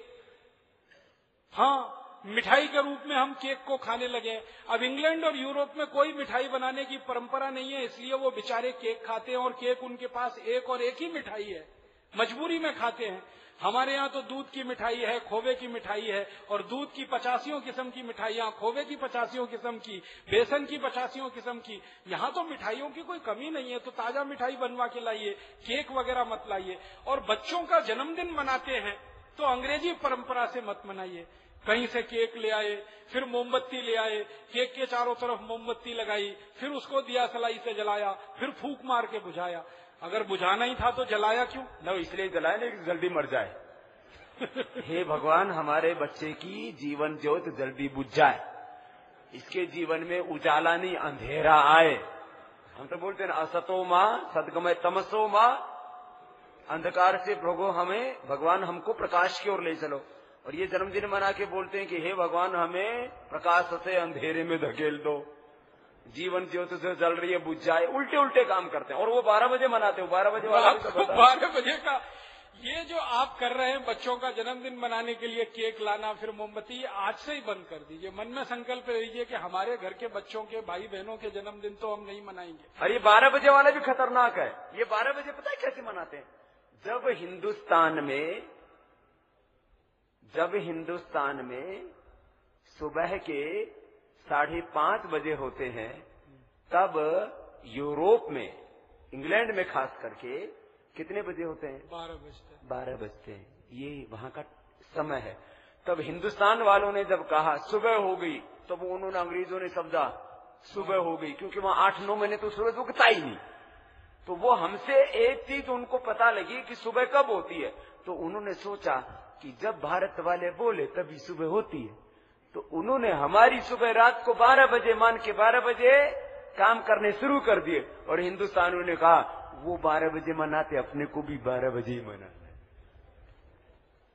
हाँ मिठाई के रूप में हम केक को खाने लगे अब इंग्लैंड और यूरोप में कोई मिठाई बनाने की परंपरा नहीं है, इसलिए वो बेचारे केक खाते हैं और केक उनके पास एक और एक ही मिठाई है। मजबूरी में खाते हैं। हमारे यहाँ तो दूध की मिठाई है, खोवे की मिठाई है, और दूध की पचासियों किस्म की मिठाइयाँ खोवे की पचासियों किस्म की, बेसन की पचासियों किस्म की, यहाँ तो मिठाइयों की कोई कमी नहीं है तो ताज़ा मिठाई बनवा के लाइए, केक वगैरह मत लाइए। और बच्चों का जन्मदिन मनाते हैं तो अंग्रेज़ी परंपरा से मत मनाइए। कहीं से केक ले आए फिर मोमबत्ती ले आए केक के चारों तरफ़ मोमबत्ती लगाई फिर उसको दिया सलाई से जलाया फिर फूक मार के बुझाया। अगर बुझाना ही था तो जलाया क्यों? न इसलिए जलाया नहीं जल्दी मर जाए। हे भगवान हमारे बच्चे की जीवन ज्योत जल्दी बुझ जाए। इसके जीवन में उजाला नहीं अंधेरा आए। हम तो बोलते हैं असतो माँ सदगमय तमसो माँ। अंधकार से भोगो हमें भगवान हमको प्रकाश की ओर ले चलो। और ये जन्मदिन मना के बोलते हैं कि हे भगवान हमें प्रकाश से अंधेरे में धकेल दो। जीवन ज्योत से जल रही है बुझ जाए उल्टे उल्टे काम करते हैं। और वो बारह बजे मनाते हो बारह बजे वाला तो बारह बजे का ये जो आप कर रहे हैं बच्चों का जन्मदिन मनाने के लिए केक लाना फिर मोमबत्ती आज से ही बंद कर दीजिए। मन में संकल्प लीजिए कि हमारे घर के बच्चों के भाई बहनों के जन्मदिन तो हम नहीं मनाएँगे। अरे ये बारह बजे वाला भी खतरनाक है। ये बारह बजे पता है कैसे मनाते हैं? जब हिंदुस्तान में जब हिंदुस्तान में सुबह के साढ़े पाँच बजे होते हैं तब यूरोप में इंग्लैंड में खास करके कितने बजे होते हैं? बारह बजते बारह बजते हैं। ये वहाँ का समय है। तब हिंदुस्तान वालों ने जब कहा सुबह हो गई तब तो उन्होंने अंग्रेज़ों ने समझा सुबह हो गई क्योंकि वहाँ आठ नौ महीने तो सूरज उगता ही नहीं। तो वो हमसे एक चीज़ उनको पता लगी कि सुबह कब होती है। तो उन्होंने सोचा कि जब भारत वाले बोले तभी सुबह होती है। तो उन्होंने हमारी सुबह रात को 12 बजे, मान के 12 बजे काम करने शुरू कर दिए और हिंदुस्तानियों ने कहा, वो 12 बजे मनाते, अपने को भी 12 बजे ही मनाना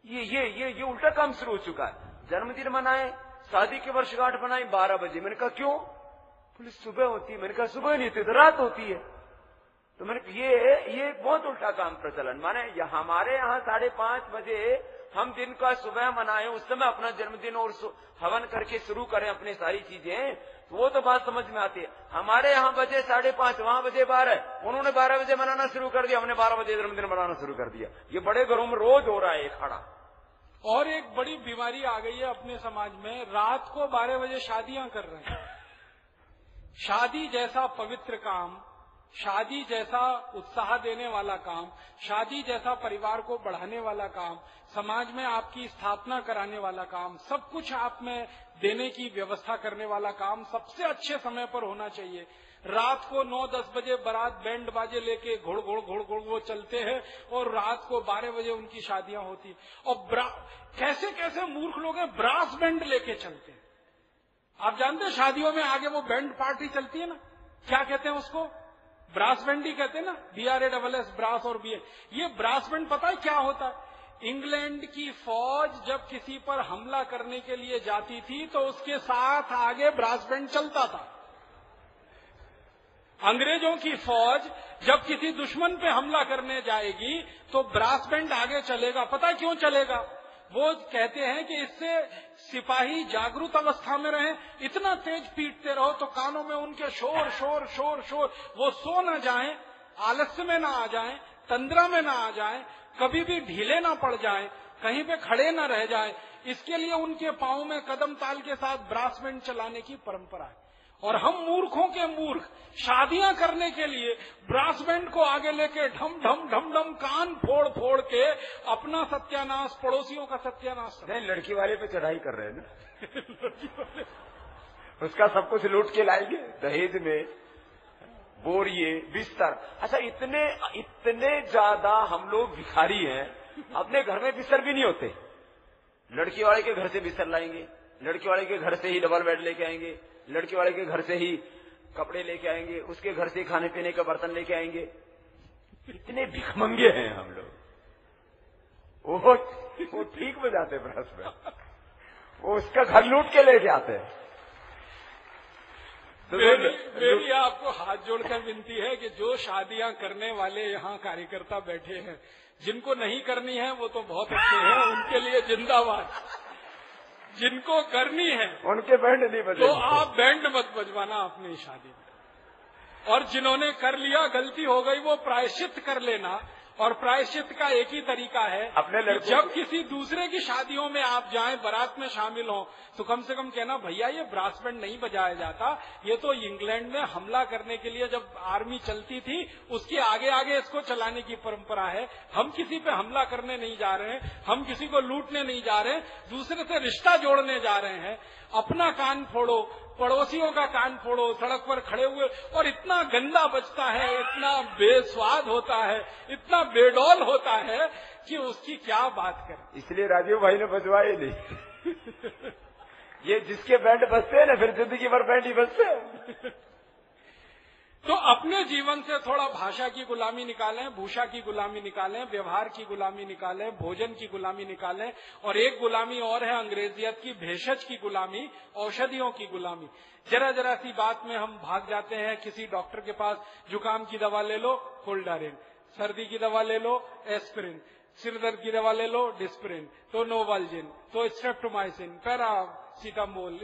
ये ये ये ये उल्टा काम शुरू हो चुका है। जन्मदिन मनाए, शादी की वर्षगांठ बनाई 12 बजे। मैंने कहा, क्यों? पुलिस सुबह होती है। मैंने कहा, सुबह नहीं होती तो रात होती है। तो मैंने ये ये बहुत उल्टा काम प्रचलन। माने हमारे यहाँ साढ़े पाँच बजे हम दिन का सुबह मनाए, उस समय अपना जन्मदिन और हवन करके शुरू करें अपनी सारी चीज़ें तो वो तो बात समझ में आती है। हमारे यहाँ बजे साढ़े पाँच, वहाँ बजे बारह, उन्होंने बारह बजे मनाना शुरू कर दिया, हमने बारह बजे जन्मदिन मनाना शुरू कर दिया। ये बड़े घरों में रोज हो रहा है खड़ा। और एक बड़ी बीमारी आ गई है अपने समाज में, रात को बारह बजे शादियाँ कर रहे हैं। शादी जैसा पवित्र काम शादी जैसा उत्साह देने वाला काम, शादी जैसा परिवार को बढ़ाने वाला काम, समाज में आपकी स्थापना कराने वाला काम, सब कुछ आप में देने की व्यवस्था करने वाला काम सबसे अच्छे समय पर होना चाहिए। रात को नौ दस बजे बारात बैंड बाजे लेके घोड़ घोड़ घोड़ घोड़ वो चलते हैं और रात को बारह बजे उनकी शादियाँ होती और कैसे कैसे मूर्ख लोग हैं, ब्रास बैंड लेके चलते हैं। आप जानते हैं शादियों में आगे वो बैंड पार्टी चलती है ना? क्या कहते हैं उसको? ब्रास बैंड ही कहते हैं ना B R A double S brass और बी ये ब्रास बैंड पता है क्या होता है? इंग्लैंड की फौज जब किसी पर हमला करने के लिए जाती थी तो उसके साथ आगे ब्रास बैंड चलता था। अंग्रेज़ों की फौज जब किसी दुश्मन पे हमला करने जाएगी तो ब्रास बैंड आगे चलेगा। पता क्यों चलेगा? वो कहते हैं कि इससे सिपाही जागरूक अवस्था में रहे, इतना तेज पीटते रहो तो कानों में उनके शोर शोर शोर शोर, वो सो न जाए, आलस्य में ना आ जाए, तंद्रा में ना आ जाए, कभी भी ढीले ना पड़ जाए, कहीं पे खड़े ना रह जाए, इसके लिए उनके पाओ में कदम ताल के साथ ब्रासमेंट चलाने की परंपरा है। और हम मूर्खों के मूर्ख। शादियाँ करने के लिए ब्रास बैंड को आगे लेके ढम ढम ढम ढम कान फोड़ फोड़ के अपना सत्यानाश, पड़ोसियों का सत्यानाश। नहीं, लड़की वाले पे चढ़ाई कर रहे हैं ना। उसका सब कुछ लूट के लाएँगे। दहेज में, बोरिए, बिस्तर। अच्छा इतने इतने ज़्यादा हम लोग भिखारी हैं, अपने घर में बिस्तर भी नहीं होते। लड़की वाले के घर से बिस्तर लाएँगे, लड़की वाले के घर से ही डबल बेड लेके आएँगे। लड़के वाले के घर से ही कपड़े लेके आएँगे उसके घर से खाने पीने का बर्तन लेके आएँगे। इतने भिखमंगे हैं हम लोग। वो वो ठीक बजाते ब्रश में। वो उसका घर लूट के लेके आते हैं। तो मेरी, मेरी आपको हाथ जोड़कर विनती है कि जो शादियाँ करने वाले यहाँ कार्यकर्ता बैठे हैं जिनको नहीं करनी है वो तो बहुत अच्छे हैं उनके लिए जिंदाबाद। जिनको करनी है उनके बैंड नहीं बजे तो आप बैंड मत बजवाना अपनी शादी में। और जिन्होंने कर लिया गलती हो गई वो प्रायश्चित कर लेना। और प्रायश्चित का एक ही तरीका है अपने लड़कों जब किसी दूसरे की शादियों में आप जाएँ बारात में शामिल हो तो कम से कम कहना भैया ये ब्रास बैंड नहीं बजाया जाता। ये तो इंग्लैंड में हमला करने के लिए जब आर्मी चलती थी उसके आगे आगे इसको चलाने की परंपरा है। हम किसी पे हमला करने नहीं जा रहे हैं हम किसी को लूटने नहीं जा रहे हैं दूसरे से रिश्ता जोड़ने जा रहे हैं। अपना कान फोड़ो पड़ोसियों का कान फोड़ो, सड़क पर खड़े हुए, और इतना गंदा बचता है, इतना बेस्वाद होता है, इतना बेडौल होता है कि उसकी क्या बात करें। इसलिए राजीव भाई ने बजवाए नहीं। ये जिसके बैंड बजते हैं ना, फिर ज़िंदगी भर बैंड ही बजते हैं। तो अपने जीवन से थोड़ा भाषा की गुलामी निकालें, भूषा की गुलामी निकालें, व्यवहार की गुलामी निकालें, भोजन की गुलामी निकालें, और एक गुलामी और है अंग्रेजियत की, भेषज की गुलामी, औषधियों की गुलामी। जरा जरा सी बात में हम भाग जाते हैं, किसी डॉक्टर के पास, जुकाम की दवा ले लो फोल्डारिन सर्दी की दवा ले लो, एस्प्रिन सिर दर्द की दवा ले लो, डिस्प्रिन तो नोवालजिन तो स्ट्रेप्टोमाइसिन पैरा सीटामोल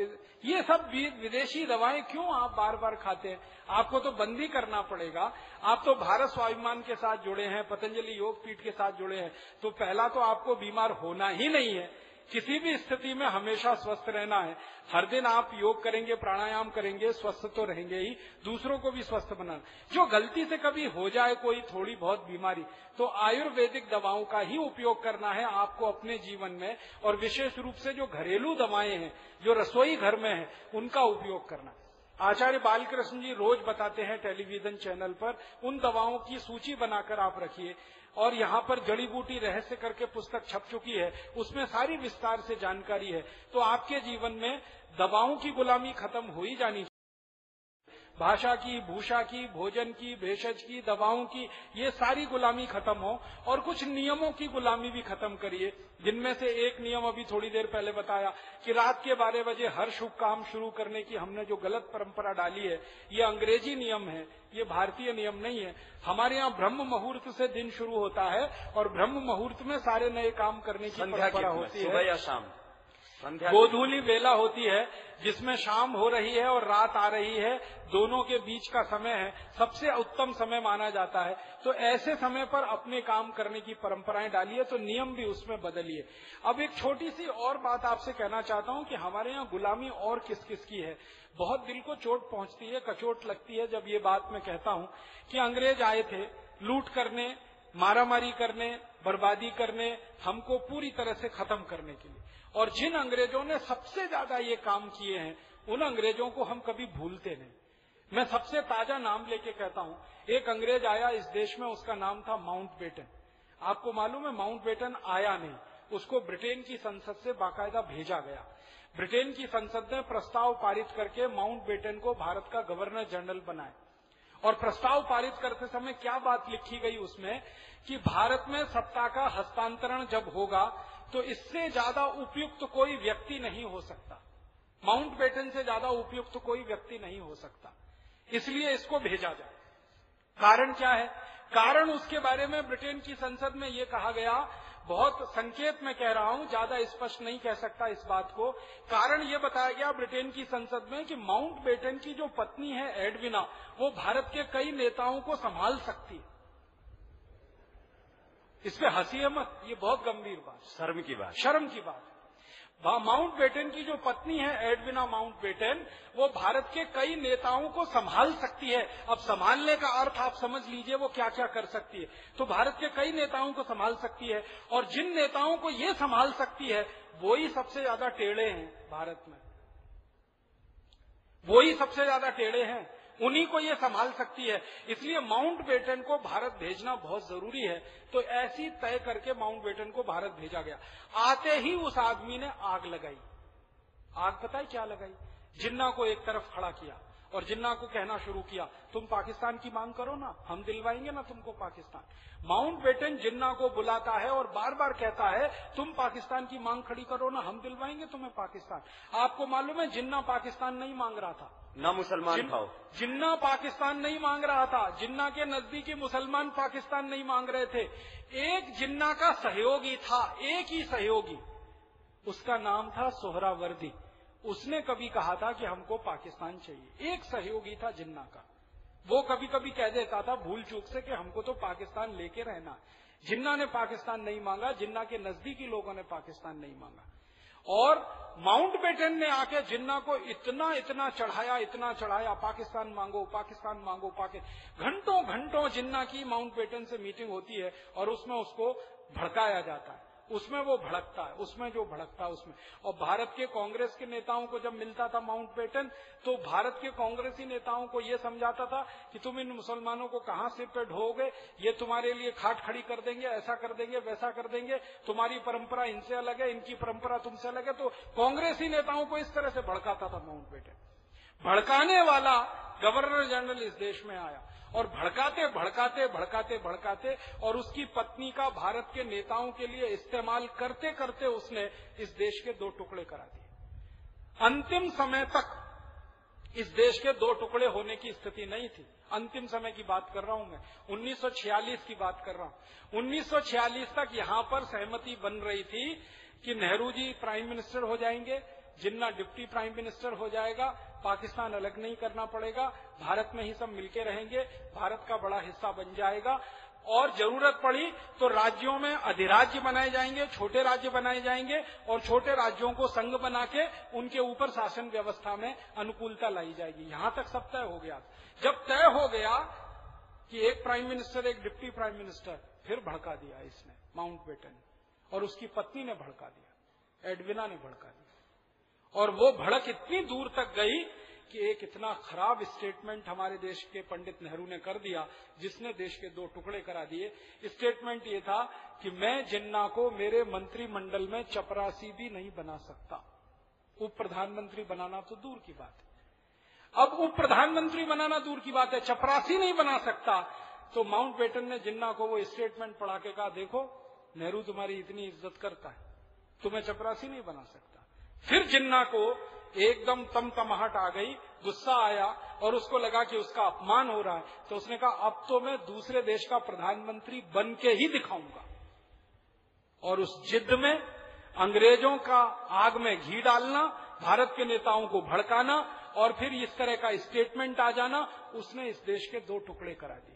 ये सब विदेशी दवाएँ क्यों आप बार बार खाते हैं? आपको तो बंदी करना पड़ेगा। आप तो भारत स्वाभिमान के साथ जुड़े हैं, पतंजलि योग पीठ के साथ जुड़े हैं। तो पहला तो आपको बीमार होना ही नहीं है। किसी भी स्थिति में हमेशा स्वस्थ रहना है। हर दिन आप योग करेंगे, प्राणायाम करेंगे, स्वस्थ तो रहेंगे ही, दूसरों को भी स्वस्थ बनाना। जो गलती से कभी हो जाए कोई थोड़ी बहुत बीमारी तो आयुर्वेदिक दवाओं का ही उपयोग करना है आपको अपने जीवन में, और विशेष रूप से जो घरेलू दवाएँ हैं, जो रसोई घर में है, उनका उपयोग करना। आचार्य बालकृष्ण जी रोज बताते हैं टेलीविज़न चैनल पर, उन दवाओं की सूची बनाकर आप रखिए। और यहाँ पर जड़ी बूटी रहस्य करके पुस्तक छप चुकी है। उसमें सारी विस्तार से जानकारी है। तो आपके जीवन में दवाओं की गुलामी खत्म हो ही जानी भाषा की भूषा की भोजन की भेषज की दवाओं की ये सारी गुलामी खत्म हो और कुछ नियमों की गुलामी भी खत्म करिए। जिनमें से एक नियम अभी थोड़ी देर पहले बताया कि रात के बारह बजे हर शुभ काम शुरू करने की हमने जो गलत परंपरा डाली है ये अंग्रेज़ी नियम है ये भारतीय नियम नहीं है। हमारे यहाँ ब्रह्म मुहूर्त से दिन शुरू होता है और ब्रह्म मुहूर्त में सारे नए काम करने की परंपरा होती है। सुबह या शाम? गोधूली बेला होती है जिसमें शाम हो रही है और रात आ रही है दोनों के बीच का समय है सबसे उत्तम समय माना जाता है। तो ऐसे समय पर अपने काम करने की परंपराएँ डालिए तो नियम भी उसमें बदलिए। अब एक छोटी सी और बात आपसे कहना चाहता हूँ कि हमारे यहाँ गुलामी और किस किस की है। बहुत दिल को चोट पहुँचती है कचोट लगती है जब ये बात मैं कहता हूँ कि अंग्रेज़ आए थे लूट करने मारामारी करने बर्बादी करने हमको पूरी तरह से खत्म करने के लिए। और जिन अंग्रेज़ों ने सबसे ज़्यादा ये काम किए हैं, उन अंग्रेज़ों को हम कभी भूलते नहीं। मैं सबसे ताज़ा नाम लेके कहता हूँ, एक अंग्रेज़ आया इस देश में, उसका नाम था माउंट बेटन। आपको मालूम है, माउंट बेटन आया नहीं, उसको ब्रिटेन की संसद से बाकायदा भेजा गया। ब्रिटेन की संसद ने प्रस्ताव पारित करके माउंट बेटन को भारत का गवर्नर जनरल बनाए और प्रस्ताव पारित करते समय क्या बात लिखी गई उसमें कि भारत में सत्ता का हस्तांतरण जब होगा तो इससे ज़्यादा उपयुक्त तो कोई व्यक्ति नहीं हो सकता। माउंट बेटन से ज़्यादा उपयुक्त तो कोई व्यक्ति नहीं हो सकता। इसलिए इसको भेजा जाए। कारण क्या है? कारण उसके बारे में ब्रिटेन की संसद में ये कहा गया। बहुत संकेत में कह रहा हूँ, ज़्यादा स्पष्ट नहीं कह सकता इस बात को। कारण ये बताया गया ब्रिटेन की संसद में कि माउंट बेटन की जो पत्नी है एडविना, वो भारत के कई नेताओं को संभाल सकती है। इस पे हँसी है मत ये बहुत गंभीर बात शर्म की बात। शर्म की बात माउंट बेटन की जो पत्नी है एडविना माउंट बेटन वो भारत के कई नेताओं को संभाल सकती है। अब संभालने का अर्थ आप समझ लीजिए वो क्या क्या कर सकती है। तो भारत के कई नेताओं को संभाल सकती है और जिन नेताओं को ये संभाल सकती है वो ही सबसे ज़्यादा टेढ़े हैं भारत में। वो ही सबसे ज़्यादा टेढ़े हैं। उन्हीं को ये संभाल सकती है। इसलिए माउंट बेटन को भारत भेजना बहुत ज़रूरी है। तो ऐसी तय करके माउंट बेटन को भारत भेजा गया। आते ही उस आदमी ने आग लगाई। आग पता है क्या लगाई? जिन्ना को एक तरफ़ खड़ा किया और जिन्ना को कहना शुरू किया, तुम पाकिस्तान की मांग करो ना, हम दिलवाएँगे ना तुमको पाकिस्तान। माउंट बेटन जिन्ना को बुलाता है और बार बार कहता है, तुम पाकिस्तान की मांग खड़ी करो ना, हम दिलवाएँगे तुम्हें पाकिस्तान। आपको मालूम है, जिन्ना पाकिस्तान नहीं मांग रहा था। ना मुसलमान जिन, खाओ। जिन्ना पाकिस्तान नहीं मांग रहा था जिन्ना के नजदीकी मुसलमान पाकिस्तान नहीं मांग रहे थे एक जिन्ना का सहयोगी था एक ही सहयोगी उसका नाम था सोहरावर्दी उसने कभी कहा था कि हमको पाकिस्तान चाहिए। एक सहयोगी था जिन्ना का। वो कभी कभी कह देता था भूल चूक से कि हमको तो पाकिस्तान लेके रहना। जिन्ना ने पाकिस्तान नहीं मांगा जिन्ना के नजदीकी लोगों ने पाकिस्तान नहीं मांगा। और माउंट बेटन ने आके जिन्ना को इतना इतना चढ़ाया इतना चढ़ाया, पाकिस्तान मांगो पाकिस्तान मांगो पाकिस्तान घंटों घंटों जिन्ना की माउंट बेटन से मीटिंग होती है और उसमें उसको भड़काया जाता है। उसमें वो भड़कता है, उसमें जो भड़कता है उसमें। और भारत के कांग्रेस के नेताओं को जब मिलता था माउंट बेटन तो भारत के कांग्रेसी नेताओं को ये समझाता था कि तुम इन मुसलमानों को कहाँ सिर पे ढोगे ये तुम्हारे लिए खाट खड़ी कर देंगे, ऐसा कर देंगे, वैसा कर देंगे। तुम्हारी परंपरा इनसे अलग है, इनकी परंपरा तुमसे अलग है। तो कांग्रेसी नेताओं को इस तरह से भड़काता था माउंट बेटन। भड़काने वाला गवर्नर जनरल इस देश में आया। और भड़काते भड़काते भड़काते भड़काते, और उसकी पत्नी का भारत के नेताओं के लिए इस्तेमाल करते करते उसने इस देश के दो टुकड़े करा दिए। अंतिम समय तक इस देश के दो टुकड़े होने की स्थिति नहीं थी। अंतिम समय की बात कर रहा हूँ मैं। 1946 की बात कर रहा हूँ। 1946 तक यहाँ पर सहमति बन रही थी कि नेहरू जी प्राइम मिनिस्टर हो जाएँगे, जिन्ना डिप्टी प्राइम मिनिस्टर हो जाएगा पाकिस्तान अलग नहीं करना पड़ेगा, भारत में ही सब मिलके रहेंगे, भारत का बड़ा हिस्सा बन जाएगा। और ज़रूरत पड़ी तो राज्यों में अधिराज्य बनाए जाएँगे, छोटे राज्य बनाए जाएँगे और छोटे राज्यों को संघ बना के उनके ऊपर शासन व्यवस्था में अनुकूलता लाई जाएगी। यहाँ तक सब तय हो गया। जब तय हो गया कि एक प्राइम मिनिस्टर, एक डिप्टी प्राइम मिनिस्टर, फिर भड़का दिया इसने, माउंट बेटन। और उसकी पत्नी ने भड़का दिया, एडविना ने भड़का दिया। और वो भड़क इतनी दूर तक गई कि एक इतना खराब स्टेटमेंट हमारे देश के पंडित नेहरू ने कर दिया, जिसने देश के दो टुकड़े करा दिए। स्टेटमेंट ये था कि मैं जिन्ना को मेरे मंत्रिमंडल में चपरासी भी नहीं बना सकता। उप प्रधानमंत्री बनाना तो दूर की बात है। अब उप प्रधानमंत्री बनाना दूर की बात है, चपरासी नहीं बना सकता। तो माउंट बेटन ने जिन्ना को वो स्टेटमेंट पढ़ा के कहा, देखो, नेहरू तुम्हारी इतनी इज़्ज़त करता है, तुम्हें चपरासी नहीं बना सकता। फिर जिन्ना को एकदम तम तमतमाहट आ गई, गुस्सा आया और उसको लगा कि उसका अपमान हो रहा है तो उसने कहा, अब तो मैं दूसरे देश का प्रधानमंत्री बन के ही दिखाऊँगा। और उस जिद में अंग्रेज़ों का आग में घी डालना, भारत के नेताओं को भड़काना और फिर इस तरह का स्टेटमेंट आ जाना, उसने इस देश के दो टुकड़े करा दिए।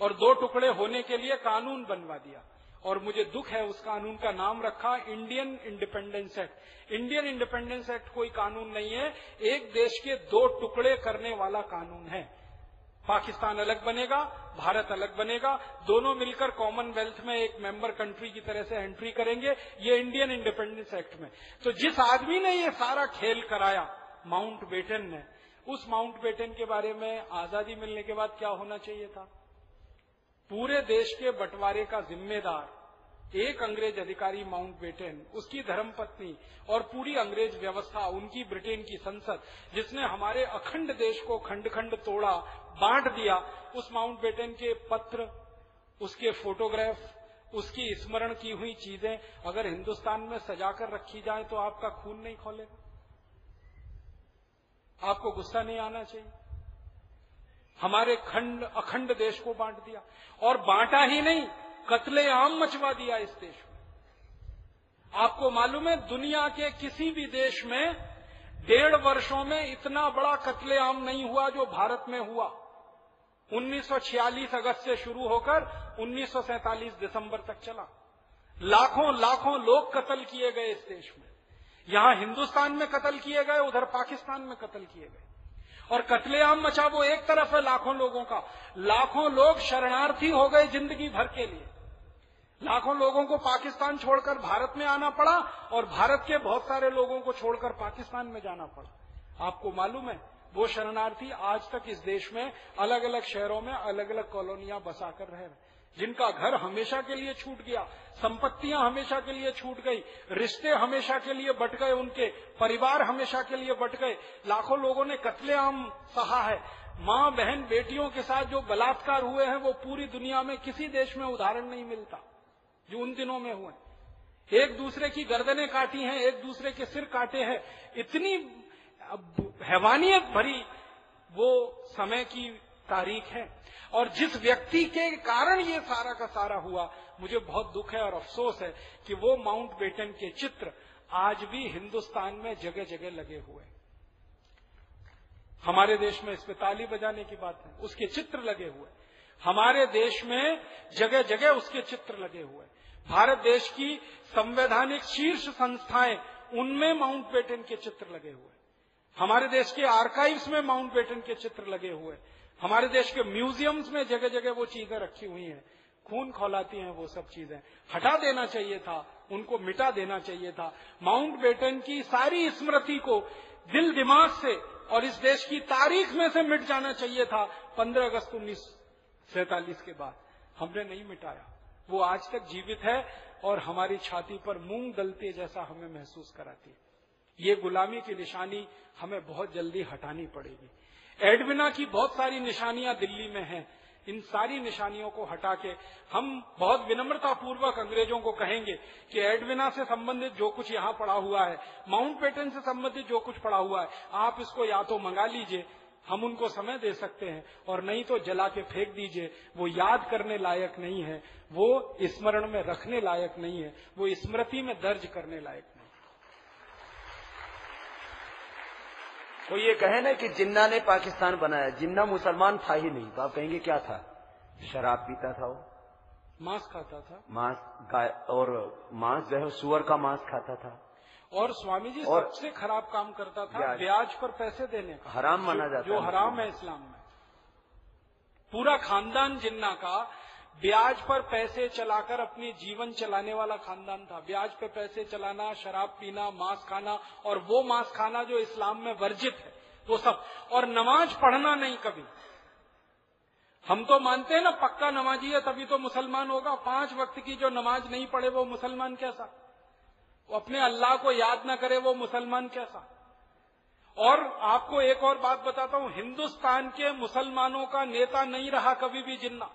और दो टुकड़े होने के लिए कानून बनवा दिया। और मुझे दुख है उस कानून का नाम रखा Indian independence act Indian independence act कोई कानून नहीं है, एक देश के दो टुकड़े करने वाला कानून है। पाकिस्तान अलग बनेगा, भारत अलग बनेगा, दोनों मिलकर कॉमनवेल्थ में एक मेंबर कंट्री की तरह से एंट्री करेंगे, ये इंडियन इंडिपेंडेंस एक्ट में। तो जिस आदमी ने ये सारा खेल कराया माउंट बेटन ने, उस माउंट बेटन के बारे में आज़ादी मिलने के बाद क्या होना चाहिए था? पूरे देश के बंटवारे का जिम्मेदार एक अंग्रेज़ अधिकारी माउंट बेटेन, उसकी धर्मपत्नी और पूरी अंग्रेज़ व्यवस्था, उनकी ब्रिटेन की संसद, जिसने हमारे अखंड देश को खंड खंड तोड़ा, बांट दिया, उस माउंट बेटेन के पत्र, उसके फोटोग्राफ, उसकी स्मरण की हुई चीज़ें, अगर हिंदुस्तान में सजाकर रखी जाए तो आपका खून नहीं खोलेगा आपको गुस्सा नहीं आना चाहिए। हमारे खंड, अखंड देश को बांट दिया। और बांटा ही नहीं, कत्ले आम मचवा दिया इस देश में आपको मालूम है, दुनिया के किसी भी देश में डेढ़ वर्षों में इतना बड़ा कत्लेआम नहीं हुआ जो भारत में हुआ। 1946 अगस्त से शुरू होकर 1947 दिसंबर तक चला। लाखों लाखों लोग कत्ल किए गए इस देश में। यहाँ हिंदुस्तान में कत्ल किए गए, उधर पाकिस्तान में कत्ल किए गए। और कतलेआम मचा वो एक तरफ़ है लाखों लोगों का। लाखों लोग शरणार्थी हो गए ज़िंदगी भर के लिए। लाखों लोगों को पाकिस्तान छोड़कर भारत में आना पड़ा और भारत के बहुत सारे लोगों को छोड़कर पाकिस्तान में जाना पड़ा। आपको मालूम है, वो शरणार्थी आज तक इस देश में अलग अलग शहरों में अलग अलग कॉलोनियाँ बसाकर रह रहे जिनका घर हमेशा के लिए छूट गया, संपत्तियाँ हमेशा के लिए छूट गई, रिश्ते हमेशा के लिए बट गए, उनके परिवार हमेशा के लिए बट गए, लाखों लोगों ने कत्लेआम सहा है। माँ, बहन, बेटियों के साथ जो बलात्कार हुए हैं, वो पूरी दुनिया में किसी देश में उदाहरण नहीं मिलता, जो उन दिनों में हुए। एक दूसरे की गर्दनें काटी हैं, एक दूसरे के सिर काटे हैं, इतनी हैवानियत भरी वो समय की तारीख है। और जिस व्यक्ति के कारण ये सारा का सारा हुआ, मुझे बहुत दुख है और अफसोस है कि वो माउंट बेटन के चित्र आज भी हिंदुस्तान में जगह जगह लगे हुए हमारे देश में इस पे ताली बजाने की बात है, उसके चित्र लगे हुए हमारे देश में जगह जगह उसके चित्र लगे हुए भारत देश की संवैधानिक शीर्ष संस्थाएँ, उनमें माउंट बेटन के चित्र लगे हुए हमारे देश के आर्काइव्स में माउंट बेटन के चित्र लगे हुए हमारे देश के म्यूजियम्स में जगह जगह वो चीज़ें रखी हुई हैं। खून खौलाती हैं वो सब चीज़ें। हटा देना चाहिए था, उनको मिटा देना चाहिए था। माउंट बेटन की सारी स्मृति को दिल दिमाग से और इस देश की तारीख में से मिट जाना चाहिए था पंद्रह अगस्त उन्नीस सैतालीस के बाद। हमने नहीं मिटाया। वो आज तक जीवित है और हमारी छाती पर मूंग दलते जैसा हमें महसूस कराती है। ये गुलामी की निशानी हमें बहुत जल्दी हटानी पड़ेगी। एडविना की बहुत सारी निशानियाँ दिल्ली में हैं। इन सारी निशानियों को हटा के हम बहुत विनम्रता पूर्वक अंग्रेज़ों को कहेंगे कि एडविना से संबंधित जो कुछ यहाँ पड़ा हुआ है, माउंट पेटन से संबंधित जो कुछ पड़ा हुआ है, आप इसको या तो मंगा लीजिए, हम उनको समय दे सकते हैं, और नहीं तो जला के फेंक दीजिए। वो याद करने लायक नहीं है, वो स्मरण में रखने लायक नहीं है, वो स्मृति में दर्ज करने लायक नहीं तो ये कहे ना कि जिन्ना ने पाकिस्तान बनाया जिन्ना मुसलमान था ही नहीं। तो आप कहेंगे क्या था? शराब पीता था वो। मांस खाता था। मांस गाय और मांस जो है सुअर का मांस खाता था। और स्वामी जी और सबसे खराब काम करता था ब्याज पर पैसे देने का। हराम माना जाता जो हराम है इस्लाम में। पूरा खानदान जिन्ना का ब्याज पर पैसे चलाकर अपनी जीवन चलाने वाला खानदान था। ब्याज पर पैसे चलाना, शराब पीना, मांस खाना और वो मांस खाना जो इस्लाम में वर्जित है, वो सब। और नमाज़ पढ़ना नहीं कभी। हम तो मानते हैं ना, पक्का नमाजी है, तभी तो मुसलमान होगा। पाँच वक्त की जो नमाज़ नहीं पढ़े, वो मुसलमान कैसा? वो अपने अल्लाह को याद ना करे, वो मुसलमान कैसा? और आपको एक और बात बताता हूँ, हिंदुस्तान के मुसलमानों का नेता नहीं रहा कभी भी जिन्ना।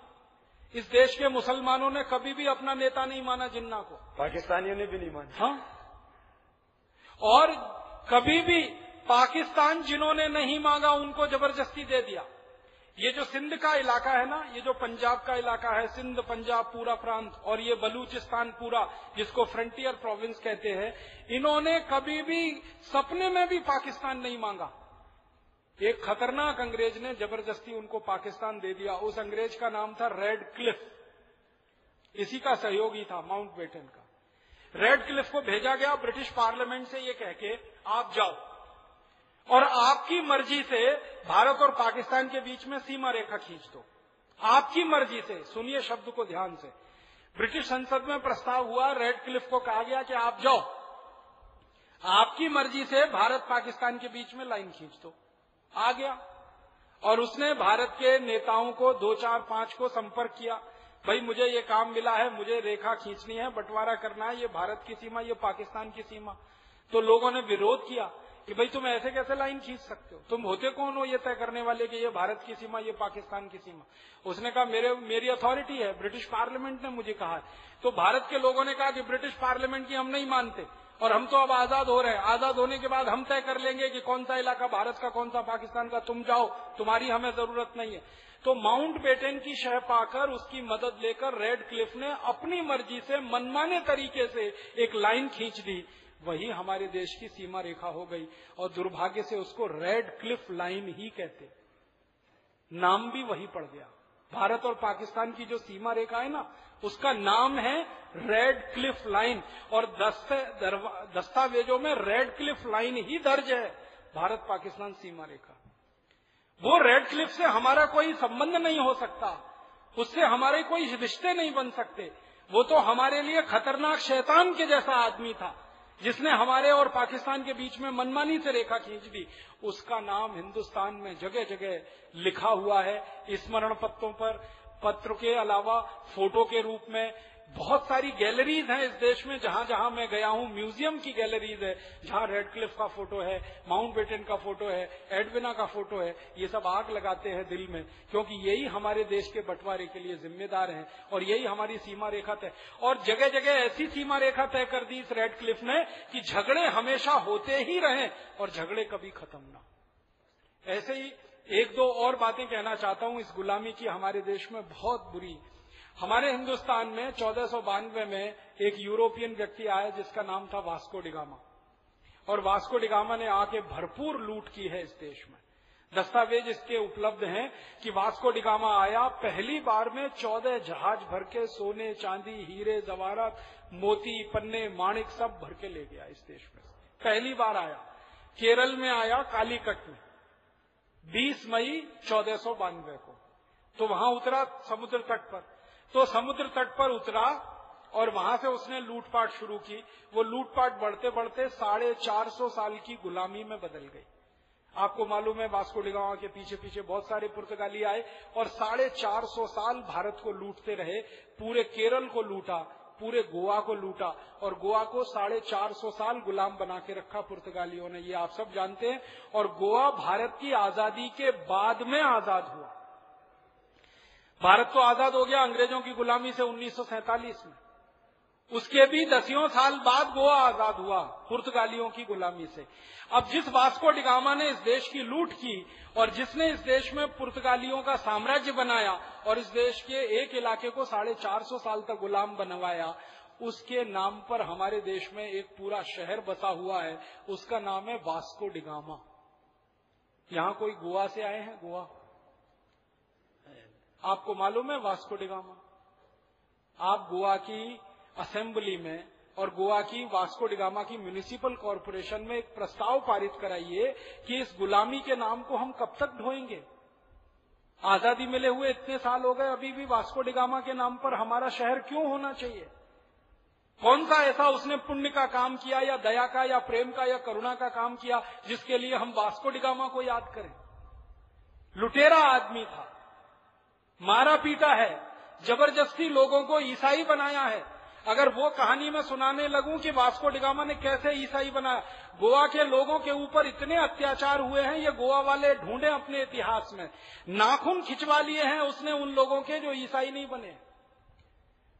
इस देश के मुसलमानों ने कभी भी अपना नेता नहीं माना जिन्ना को। पाकिस्तानियों ने भी नहीं माना। हाँ? और कभी भी पाकिस्तान जिन्होंने नहीं मांगा उनको ज़बरदस्ती दे दिया। ये जो सिंध का इलाका है ना ये जो पंजाब का इलाका है सिंध पंजाब पूरा प्रांत और ये बलूचिस्तान पूरा जिसको फ्रंटियर प्रोविंस कहते हैं इन्होंने कभी भी सपने में भी पाकिस्तान नहीं मांगा। एक खतरनाक अंग्रेज़ ने ज़बरदस्ती उनको पाकिस्तान दे दिया। उस अंग्रेज़ का नाम था रेड क्लिफ। इसी का सहयोगी था माउंट बेटन का। रेड क्लिफ को भेजा गया। ब्रिटिश पार्लियामेंट से ये कह के, आप जाओ। और आपकी मर्ज़ी से भारत और पाकिस्तान के बीच में सीमा रेखा खींच दो। आपकी मर्ज़ी से, सुनिए शब्द को ध्यान से। ब्रिटिश संसद में प्रस्ताव हुआ, रेड क्लिफ को कहा गया कि आप जाओ। आपकी मर्ज़ी से भारत पाकिस्तान के बीच में लाइन खींच दो। आ गया। और उसने भारत के नेताओं को दो चार पाँच को संपर्क किया। भाई, मुझे ये काम मिला है, मुझे रेखा खींचनी है, बंटवारा करना है, ये भारत की सीमा, ये पाकिस्तान की सीमा। तो लोगों ने विरोध किया कि भाई, तुम ऐसे कैसे लाइन खींच सकते हो? तुम होते कौन हो ये तय करने वाले कि ये भारत की सीमा, ये पाकिस्तान की सीमा? उसने कहा, मेरे, मेरी अथॉरिटी है, ब्रिटिश पार्लियामेंट ने मुझे कहा तो भारत के लोगों ने कहा कि ब्रिटिश पार्लियामेंट की हम नहीं मानते। और हम तो अब आज़ाद हो रहे हैं। आज़ाद होने के बाद हम तय कर लेंगे कि कौन सा इलाका भारत का, कौन सा पाकिस्तान का। तुम जाओ, तुम्हारी हमें ज़रूरत नहीं है। तो माउंट बेटन की शह पाकर उसकी मदद लेकर रेड क्लिफ ने अपनी मर्ज़ी से मनमाने तरीके से एक लाइन खींच दी। वही हमारे देश की सीमा रेखा हो गई और दुर्भाग्य से उसको रेड क्लिफ लाइन ही कहते। नाम भी वही पड़ गया। भारत और पाकिस्तान की जो सीमा रेखा है ना उसका नाम है रेड क्लिफ लाइन और दस्तावेजों में रेड क्लिफ लाइन ही दर्ज है, भारत पाकिस्तान सीमा रेखा। वो रेड क्लिफ से हमारा कोई संबंध नहीं हो सकता। उससे हमारे कोई रिश्ते नहीं बन सकते। वो तो हमारे लिए खतरनाक शैतान के जैसा आदमी था, जिसने हमारे और पाकिस्तान के बीच में मनमानी से रेखा खींच दी। उसका नाम हिंदुस्तान में जगह जगह लिखा हुआ है। स्मरण पत्रों पर पत्र के अलावा फ़ोटो के रूप में बहुत सारी गैलरीज हैं इस देश में, जहाँ जहाँ मैं गया हूँ, म्यूज़ियम की गैलरीज है, जहाँ रेडक्लिफ का फ़ोटो है, माउंट बेटन का फ़ोटो है, एडविना का फ़ोटो है, ये सब आग लगाते हैं दिल में, क्योंकि यही हमारे देश के बंटवारे के लिए जिम्मेदार हैं, और यही हमारी सीमा रेखा तय। और जगह जगह ऐसी सीमा रेखा तय कर दी इस रेड क्लिफ ने कि झगड़े हमेशा होते ही रहे और झगड़े कभी खत्म ना ऐसे ही एक दो और बातें कहना चाहता हूँ इस गुलामी की। हमारे देश में बहुत बुरी। हमारे हिंदुस्तान में चौदह में एक यूरोपियन व्यक्ति आया जिसका नाम था वास्को डिगामा और वास्को डिगामा ने आके भरपूर लूट की है इस देश में। दस्तावेज़ इसके उपलब्ध हैं कि वास्को डिगामा आया पहली बार में चौदह जहाज़ भर के सोने, चांदी, हीरे जवारत मोती, पन्ने, माणिक सब भर के ले गया इस देश में। पहली बार आया। केरल में आया कालीकट में। 20 मई चौदह बानवे को। तो वहाँ उतरा समुद्र तट पर। तो समुद्र तट पर उतरा और वहाँ से उसने लूटपाट शुरू की। वो लूटपाट बढ़ते बढ़ते साढ़े चार सौ साल की गुलामी में बदल गई। आपको मालूम है वास्को डिगावा के पीछे पीछे बहुत सारे पुर्तगाली आए और साढ़े चार सौ साल भारत को लूटते रहे, पूरे केरल को लूटा पूरे गोवा को लूटा और गोवा को साढ़े चार सौ साल गुलाम बना के रखा पुर्तगालियों ने। ये आप सब जानते हैं। और गोवा भारत की आज़ादी के बाद में आज़ाद हुआ। भारत तो आज़ाद हो गया अंग्रेज़ों की गुलामी से उन्नीस सौ सैंतालीस में। उसके भी दसियों साल बाद गोवा आज़ाद हुआ, पुर्तगालियों की गुलामी से। अब जिस वास्को डिगामा ने इस देश की लूट की और जिसने इस देश में पुर्तगालियों का साम्राज्य बनाया और इस देश के एक इलाके को साढ़े चार सौ साल तक गुलाम बनवाया, उसके नाम पर हमारे देश में एक पूरा शहर बसा हुआ है। उसका नाम है वास्को डिगामा यहाँ कोई गोवा से आए हैं? गोवा। आपको मालूम है वास्को डिगामा आप गोवा की असेंबली में और गोवा की, वास्को डिगामा की म्यूनिसिपल कॉरपोरेशन में एक प्रस्ताव पारित कराइए कि इस गुलामी के नाम को हम कब तक ढोएँगे। आज़ादी मिले हुए इतने साल हो गए, अभी भी वास्को डिगामा के नाम पर हमारा शहर क्यों होना चाहिए? कौन सा ऐसा उसने पुण्य का काम किया या दया का या प्रेम का या करुणा का काम किया जिसके लिए हम वास्को डिगामा को याद करें? लुटेरा आदमी था, मारा पीटा है, ज़बरदस्ती लोगों को ईसाई बनाया है अगर वो कहानी में सुनाने लगूं कि वास्को डिगामा ने कैसे ईसाई बनाया गोवा के लोगों के ऊपर इतने अत्याचार हुए हैं, ये गोवा वाले ढूंढे अपने इतिहास में। नाखून खिंचवा लिए हैं उसने उन लोगों के जो ईसाई नहीं बने।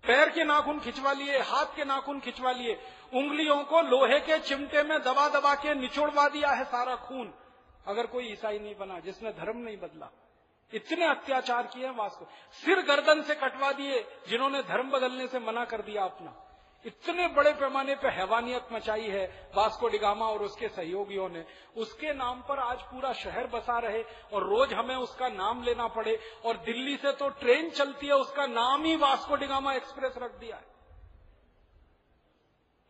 पैर के नाखून खिंचवा लिए, हाथ के नाखून खिंचवा लिए, उंगलियों को लोहे के चिमटे में दबा दबा के निचोड़वा दिया है सारा खून। अगर कोई ईसाई नहीं बना, जिसने धर्म नहीं बदला। इतने अत्याचार किए हैं वास्तव सिर गर्दन से कटवा दिए, जिन्होंने धर्म बदलने से मना कर दिया अपना। इतने बड़े पैमाने पर हैवानियत मचाई है वास्को डिगामा और उसके सहयोगियों ने। उसके नाम पर आज पूरा शहर बसा रहे और रोज हमें उसका नाम लेना पड़े। और दिल्ली से तो ट्रेन चलती है, उसका नाम ही वास्को डिगामा एक्सप्रेस रख दिया है।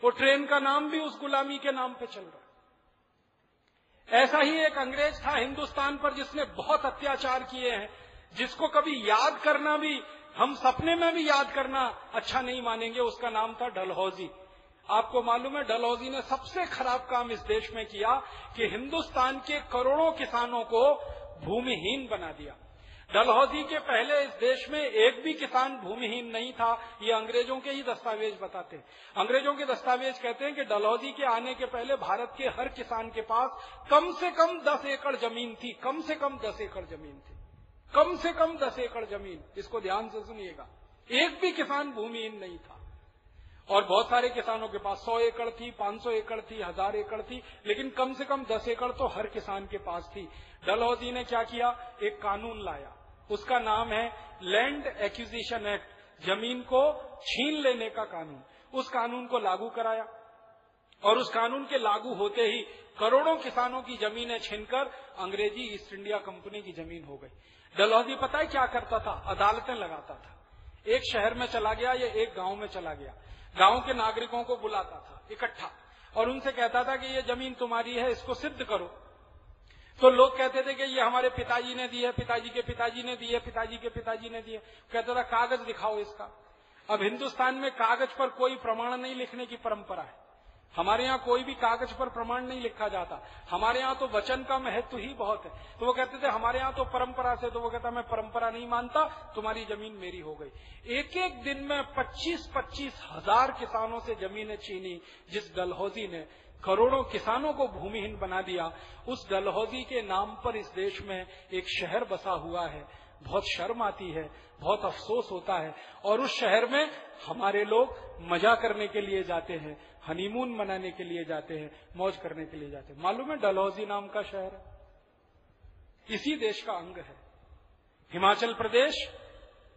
वो ट्रेन का नाम भी उस गुलामी के नाम पे चल रहा है। ऐसा ही एक अंग्रेज़ था हिंदुस्तान पर जिसने बहुत अत्याचार किए हैं, जिसको कभी याद करना भी, हम सपने में भी याद करना अच्छा नहीं मानेंगे, उसका नाम था डलहौजी। आपको मालूम है, डलहौजी ने सबसे खराब काम इस देश में किया कि हिंदुस्तान के करोड़ों किसानों को भूमिहीन बना दिया। डलहौजी के पहले इस देश में एक भी किसान भूमिहीन नहीं था, ये अंग्रेज़ों के ही दस्तावेज़ बताते हैं। अंग्रेज़ों के दस्तावेज़ कहते हैं कि डलहौजी के आने के पहले भारत के हर किसान के पास कम से कम दस एकड़ ज़मीन थी, कम से कम दस एकड़ ज़मीन थी, कम से कम दस एकड़ ज़मीन, इसको ध्यान से सुनिएगा। एक भी किसान भूमिहीन नहीं था। और बहुत सारे किसानों के पास सौ एकड़ थी, पाँच सौ एकड़ थी, हज़ार एकड़ थी, लेकिन कम से कम दस एकड़ तो हर किसान के पास थी। डलहौजी ने क्या किया? एक कानून लाया। उसका नाम है लैंड एक्विजिशन एक्ट, ज़मीन को छीन लेने का कानून। उस कानून को लागू कराया और उस कानून के लागू होते ही करोड़ों किसानों की जमीनें छीनकर अंग्रेज़ी ईस्ट इंडिया कंपनी की ज़मीन हो गई। डलहौजी पता है क्या करता था? अदालतें लगाता था। एक शहर में चला गया या एक गाँव में चला गया। गाँव के नागरिकों को बुलाता था, इकट्ठा। और उनसे कहता था कि ये ज़मीन तुम्हारी है, इसको सिद्ध करो। तो लोग कहते थे कि ये हमारे पिताजी ने दी है, पिताजी के पिताजी ने दी है, पिताजी के पिताजी ने दी है। कहता था, कागज़ दिखाओ इसका। अब हिंदुस्तान में कागज़ पर कोई प्रमाण नहीं लिखने की परंपरा है। हमारे यहाँ कोई भी कागज़ पर प्रमाण नहीं लिखा जाता। हमारे यहाँ तो वचन का महत्व ही बहुत है। तो वो कहते थे, हमारे यहाँ तो परंपरा से तो वो कहता, मैं परंपरा नहीं मानता, तुम्हारी ज़मीन मेरी हो गई। एक एक दिन में पच्चीस पच्चीस हज़ार किसानों से जमीनें छीनी जिस डलहौजी ने करोड़ों किसानों को भूमिहीन बना दिया। उस डलहौजी के नाम पर इस देश में एक शहर बसा हुआ है। बहुत शर्म आती है, बहुत अफसोस होता है और उस शहर में हमारे लोग मज़ा करने के लिए जाते हैं हनीमून मनाने के लिए जाते हैं, मौज करने के लिए जाते हैं। मालूम है डलहौजी नाम का शहर? इसी देश का अंग है। हिमाचल प्रदेश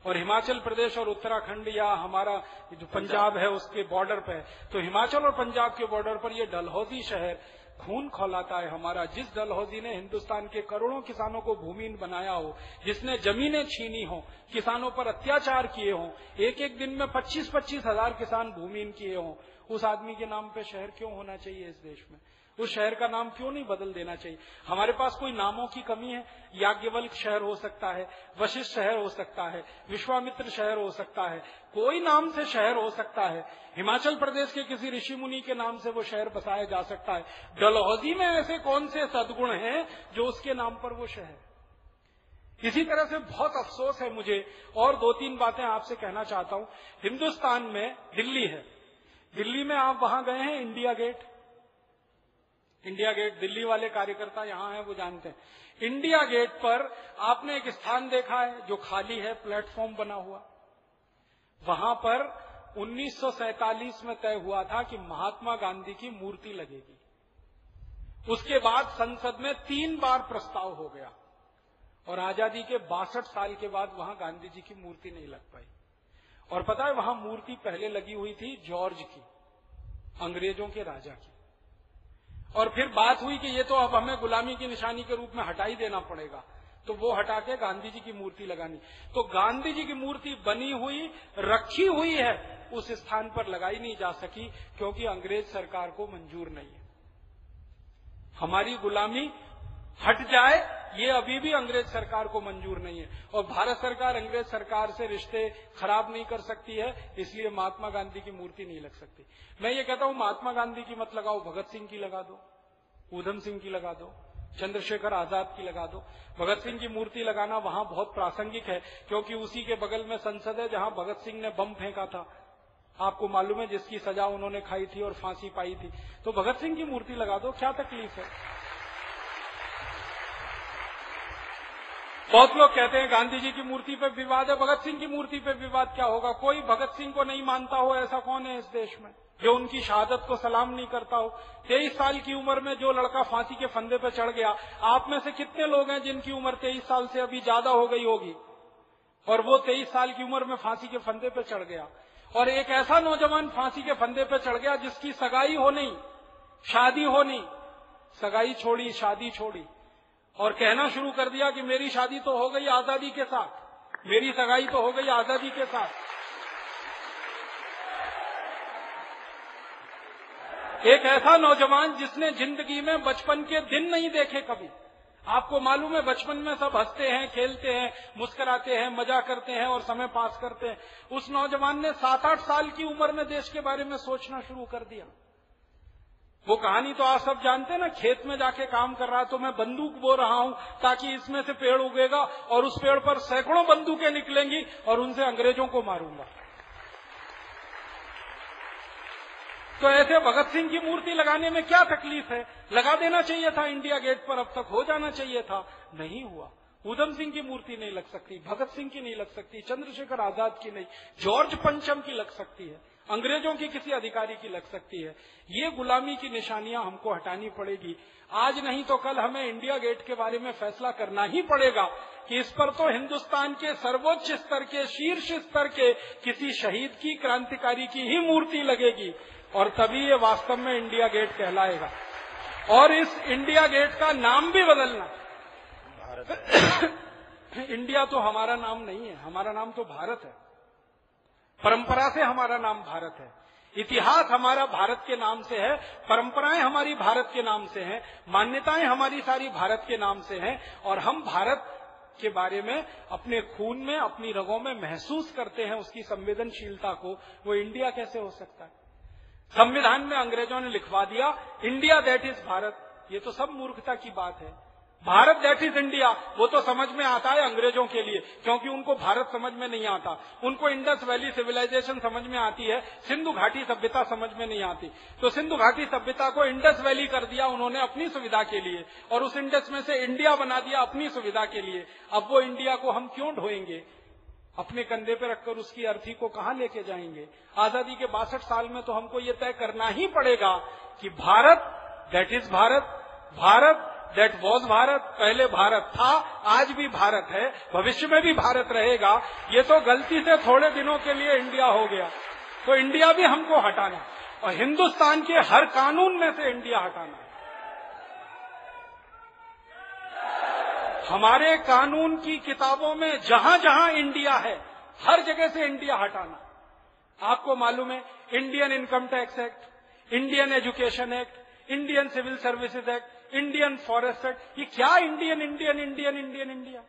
और हिमाचल प्रदेश और उत्तराखंड या हमारा जो पंजाब। है उसके बॉर्डर पे तो हिमाचल और पंजाब के बॉर्डर पर ये डलहौजी शहर खून खोलाता है हमारा। जिस डलहौजी ने हिंदुस्तान के करोड़ों किसानों को भूमिहीन बनाया हो जिसने जमीनें छीनी हो किसानों पर अत्याचार किए हों एक एक दिन में पच्चीस पच्चीस हज़ार किसान भूमिहीन किए हों उस आदमी के नाम पे शहर क्यों होना चाहिए इस देश में? उस शहर का नाम क्यों नहीं बदल देना चाहिए? हमारे पास कोई नामों की कमी है? याज्ञवल्क शहर हो सकता है, वशिष्ठ शहर हो सकता है, विश्वामित्र शहर हो सकता है, कोई नाम से शहर हो सकता है। हिमाचल प्रदेश के किसी ऋषि मुनि के नाम से वो शहर बसाया जा सकता है। डलहौजी में ऐसे कौन से सदगुण हैं जो उसके नाम पर वो शहर? इसी तरह से बहुत अफसोस है मुझे। और दो तीन बातें आपसे कहना चाहता हूँ। हिंदुस्तान में दिल्ली है। दिल्ली में आप वहाँ गए हैं, India gate? India gate, Delhi वाले कार्यकर्ता यहाँ हैं, वो जानते हैं। इंडिया गेट पर आपने एक स्थान देखा है, जो खाली है, प्लेटफॉर्म बना हुआ। वहाँ पर 1947 में तय हुआ था कि महात्मा गांधी की मूर्ति लगेगी। उसके बाद संसद में तीन बार प्रस्ताव हो गया। और आज़ादी के बासठ साल के बाद वहाँ गांधी जी की मूर्ति नहीं लग पाई। और पता है, वहाँ मूर्ति पहले लगी हुई थी जॉर्ज की, अंग्रेज़ों के राजा की। और फिर बात हुई कि ये तो अब हमें गुलामी की निशानी के रूप में हटा ही देना पड़ेगा। तो वो हटा के गांधी जी की मूर्ति लगानी। तो गांधी जी की मूर्ति बनी हुई, रखी हुई है, उस स्थान पर लगाई नहीं जा सकी, क्योंकि अंग्रेज़ सरकार को मंजूर नहीं है। हमारी गुलामी हट जाए, ये अभी भी अंग्रेज़ सरकार को मंजूर नहीं है। और भारत सरकार अंग्रेज़ सरकार से रिश्ते खराब नहीं कर सकती है, इसलिए महात्मा गांधी की मूर्ति नहीं लग सकती। मैं ये कहता हूँ, महात्मा गांधी की मत लगाओ, भगत सिंह की लगा दो ऊधम सिंह की लगा दो, चंद्रशेखर आज़ाद की लगा दो। भगत सिंह की मूर्ति लगाना वहाँ बहुत प्रासंगिक है, क्योंकि उसी के बगल में संसद है जहाँ भगत सिंह ने बम फेंका था। आपको मालूम है जिसकी सजा उन्होंने खाई थी और फांसी पाई थी। तो भगत सिंह की मूर्ति लगा दो, क्या तकलीफ़ है? बहुत लोग कहते हैं गांधी जी की मूर्ति पे विवाद है, भगत सिंह की मूर्ति पे विवाद क्या होगा? कोई भगत सिंह को नहीं मानता हो, ऐसा कौन है इस देश में, जो उनकी शहादत को सलाम नहीं करता हो? तेईस साल की उम्र में जो लड़का फांसी के फंदे पे चढ़ गया, आप में से कितने लोग हैं जिनकी उम्र तेईस साल से अभी ज़्यादा हो गई होगी? और वो तेईस साल की उम्र में फांसी के फंदे पे चढ़ गया। और एक ऐसा नौजवान फांसी के फंदे पे चढ़ गया जिसकी सगाई हो नहीं, शादी हो नहीं, सगाई छोड़ी, शादी छोड़ी। और कहना शुरू कर दिया कि मेरी शादी तो हो गई आज़ादी के साथ। मेरी सगाई तो हो गई आज़ादी के साथ। एक ऐसा नौजवान जिसने ज़िंदगी में बचपन के दिन नहीं देखे कभी। आपको मालूम है, बचपन में सब हँसते हैं, खेलते हैं, मुस्कुराते हैं, मज़ा करते हैं और समय पास करते हैं। उस नौजवान ने सात आठ साल की उम्र में देश के बारे में सोचना शुरू कर दिया। वो कहानी तो आप सब जानते हैं ना, खेत में जाके काम कर रहा है तो मैं बंदूक बो रहा हूँ ताकि इसमें से पेड़ उगेगा और उस पेड़ पर सैकड़ों बंदूकें निकलेंगी और उनसे अंग्रेज़ों को मारूँगा। तो ऐसे भगत सिंह की मूर्ति लगाने में क्या तकलीफ़ है? लगा देना चाहिए था इंडिया गेट पर, अब तक हो जाना चाहिए था। नहीं हुआ। उधम सिंह की मूर्ति नहीं लग सकती, भगत सिंह की नहीं लग सकती, चंद्रशेखर आज़ाद की नहीं, जॉर्ज पंचम की लग सकती है। अंग्रेज़ों की किसी अधिकारी की लग सकती है। ये गुलामी की निशानियाँ हमको हटानी पड़ेगी। आज नहीं तो कल हमें इंडिया गेट के बारे में फैसला करना ही पड़ेगा कि इस पर तो हिंदुस्तान के सर्वोच्च स्तर के शीर्ष स्तर के किसी शहीद की क्रांतिकारी की ही मूर्ति लगेगी और तभी ये वास्तव में इंडिया गेट कहलाएगा। और इस इंडिया गेट का नाम भी बदलना। इंडिया तो हमारा नाम नहीं है हमारा नाम तो भारत है। परंपरा से हमारा नाम भारत है। इतिहास हमारा भारत के नाम से है, परंपराएँ हमारी भारत के नाम से हैं, मान्यताएँ हमारी सारी भारत के नाम से हैं, और हम भारत के बारे में, अपने खून में, अपनी रगों में महसूस करते हैं उसकी संवेदनशीलता को। वो इंडिया कैसे हो सकता है? संविधान में अंग्रेज़ों ने लिखवा दिया, इंडिया दैट इज़ भारत। ये तो सब मूर्खता की बात है। Bharat that is India. वो तो समझ में आता है अंग्रेज़ों के लिए, क्योंकि उनको भारत समझ में नहीं आता। उनको इंडस वैली सिविलाइजेशन समझ में आती है, सिंधु घाटी सभ्यता समझ में नहीं आती। तो सिंधु घाटी सभ्यता को इंडस वैली कर दिया उन्होंने अपनी सुविधा के लिए, और उस इंडस में से इंडिया बना दिया अपनी सुविधा के लिए। अब वो इंडिया को हम क्यों ढोएँगे? अपने कंधे पे रखकर उसकी अर्थी को कहाँ लेके जाएँगे? आज़ादी के बासठ साल में तो हमको ये तय करना ही पड़ेगा कि Bharat, that is Bharat Bharat that was Bharat पहले भारत था, आज भी भारत है, भविष्य में भी भारत रहेगा। ये तो गलती से थोड़े दिनों के लिए इंडिया हो गया। तो इंडिया भी हमको हटाना और हिंदुस्तान के हर कानून में से इंडिया हटाना हमारे कानून की किताबों में जहाँ जहाँ इंडिया है, हर जगह से इंडिया हटाना आपको मालूम है Indian income tax act Indian education act Indian civil services act Indian forest act ये क्या Indian Indian Indian Indian India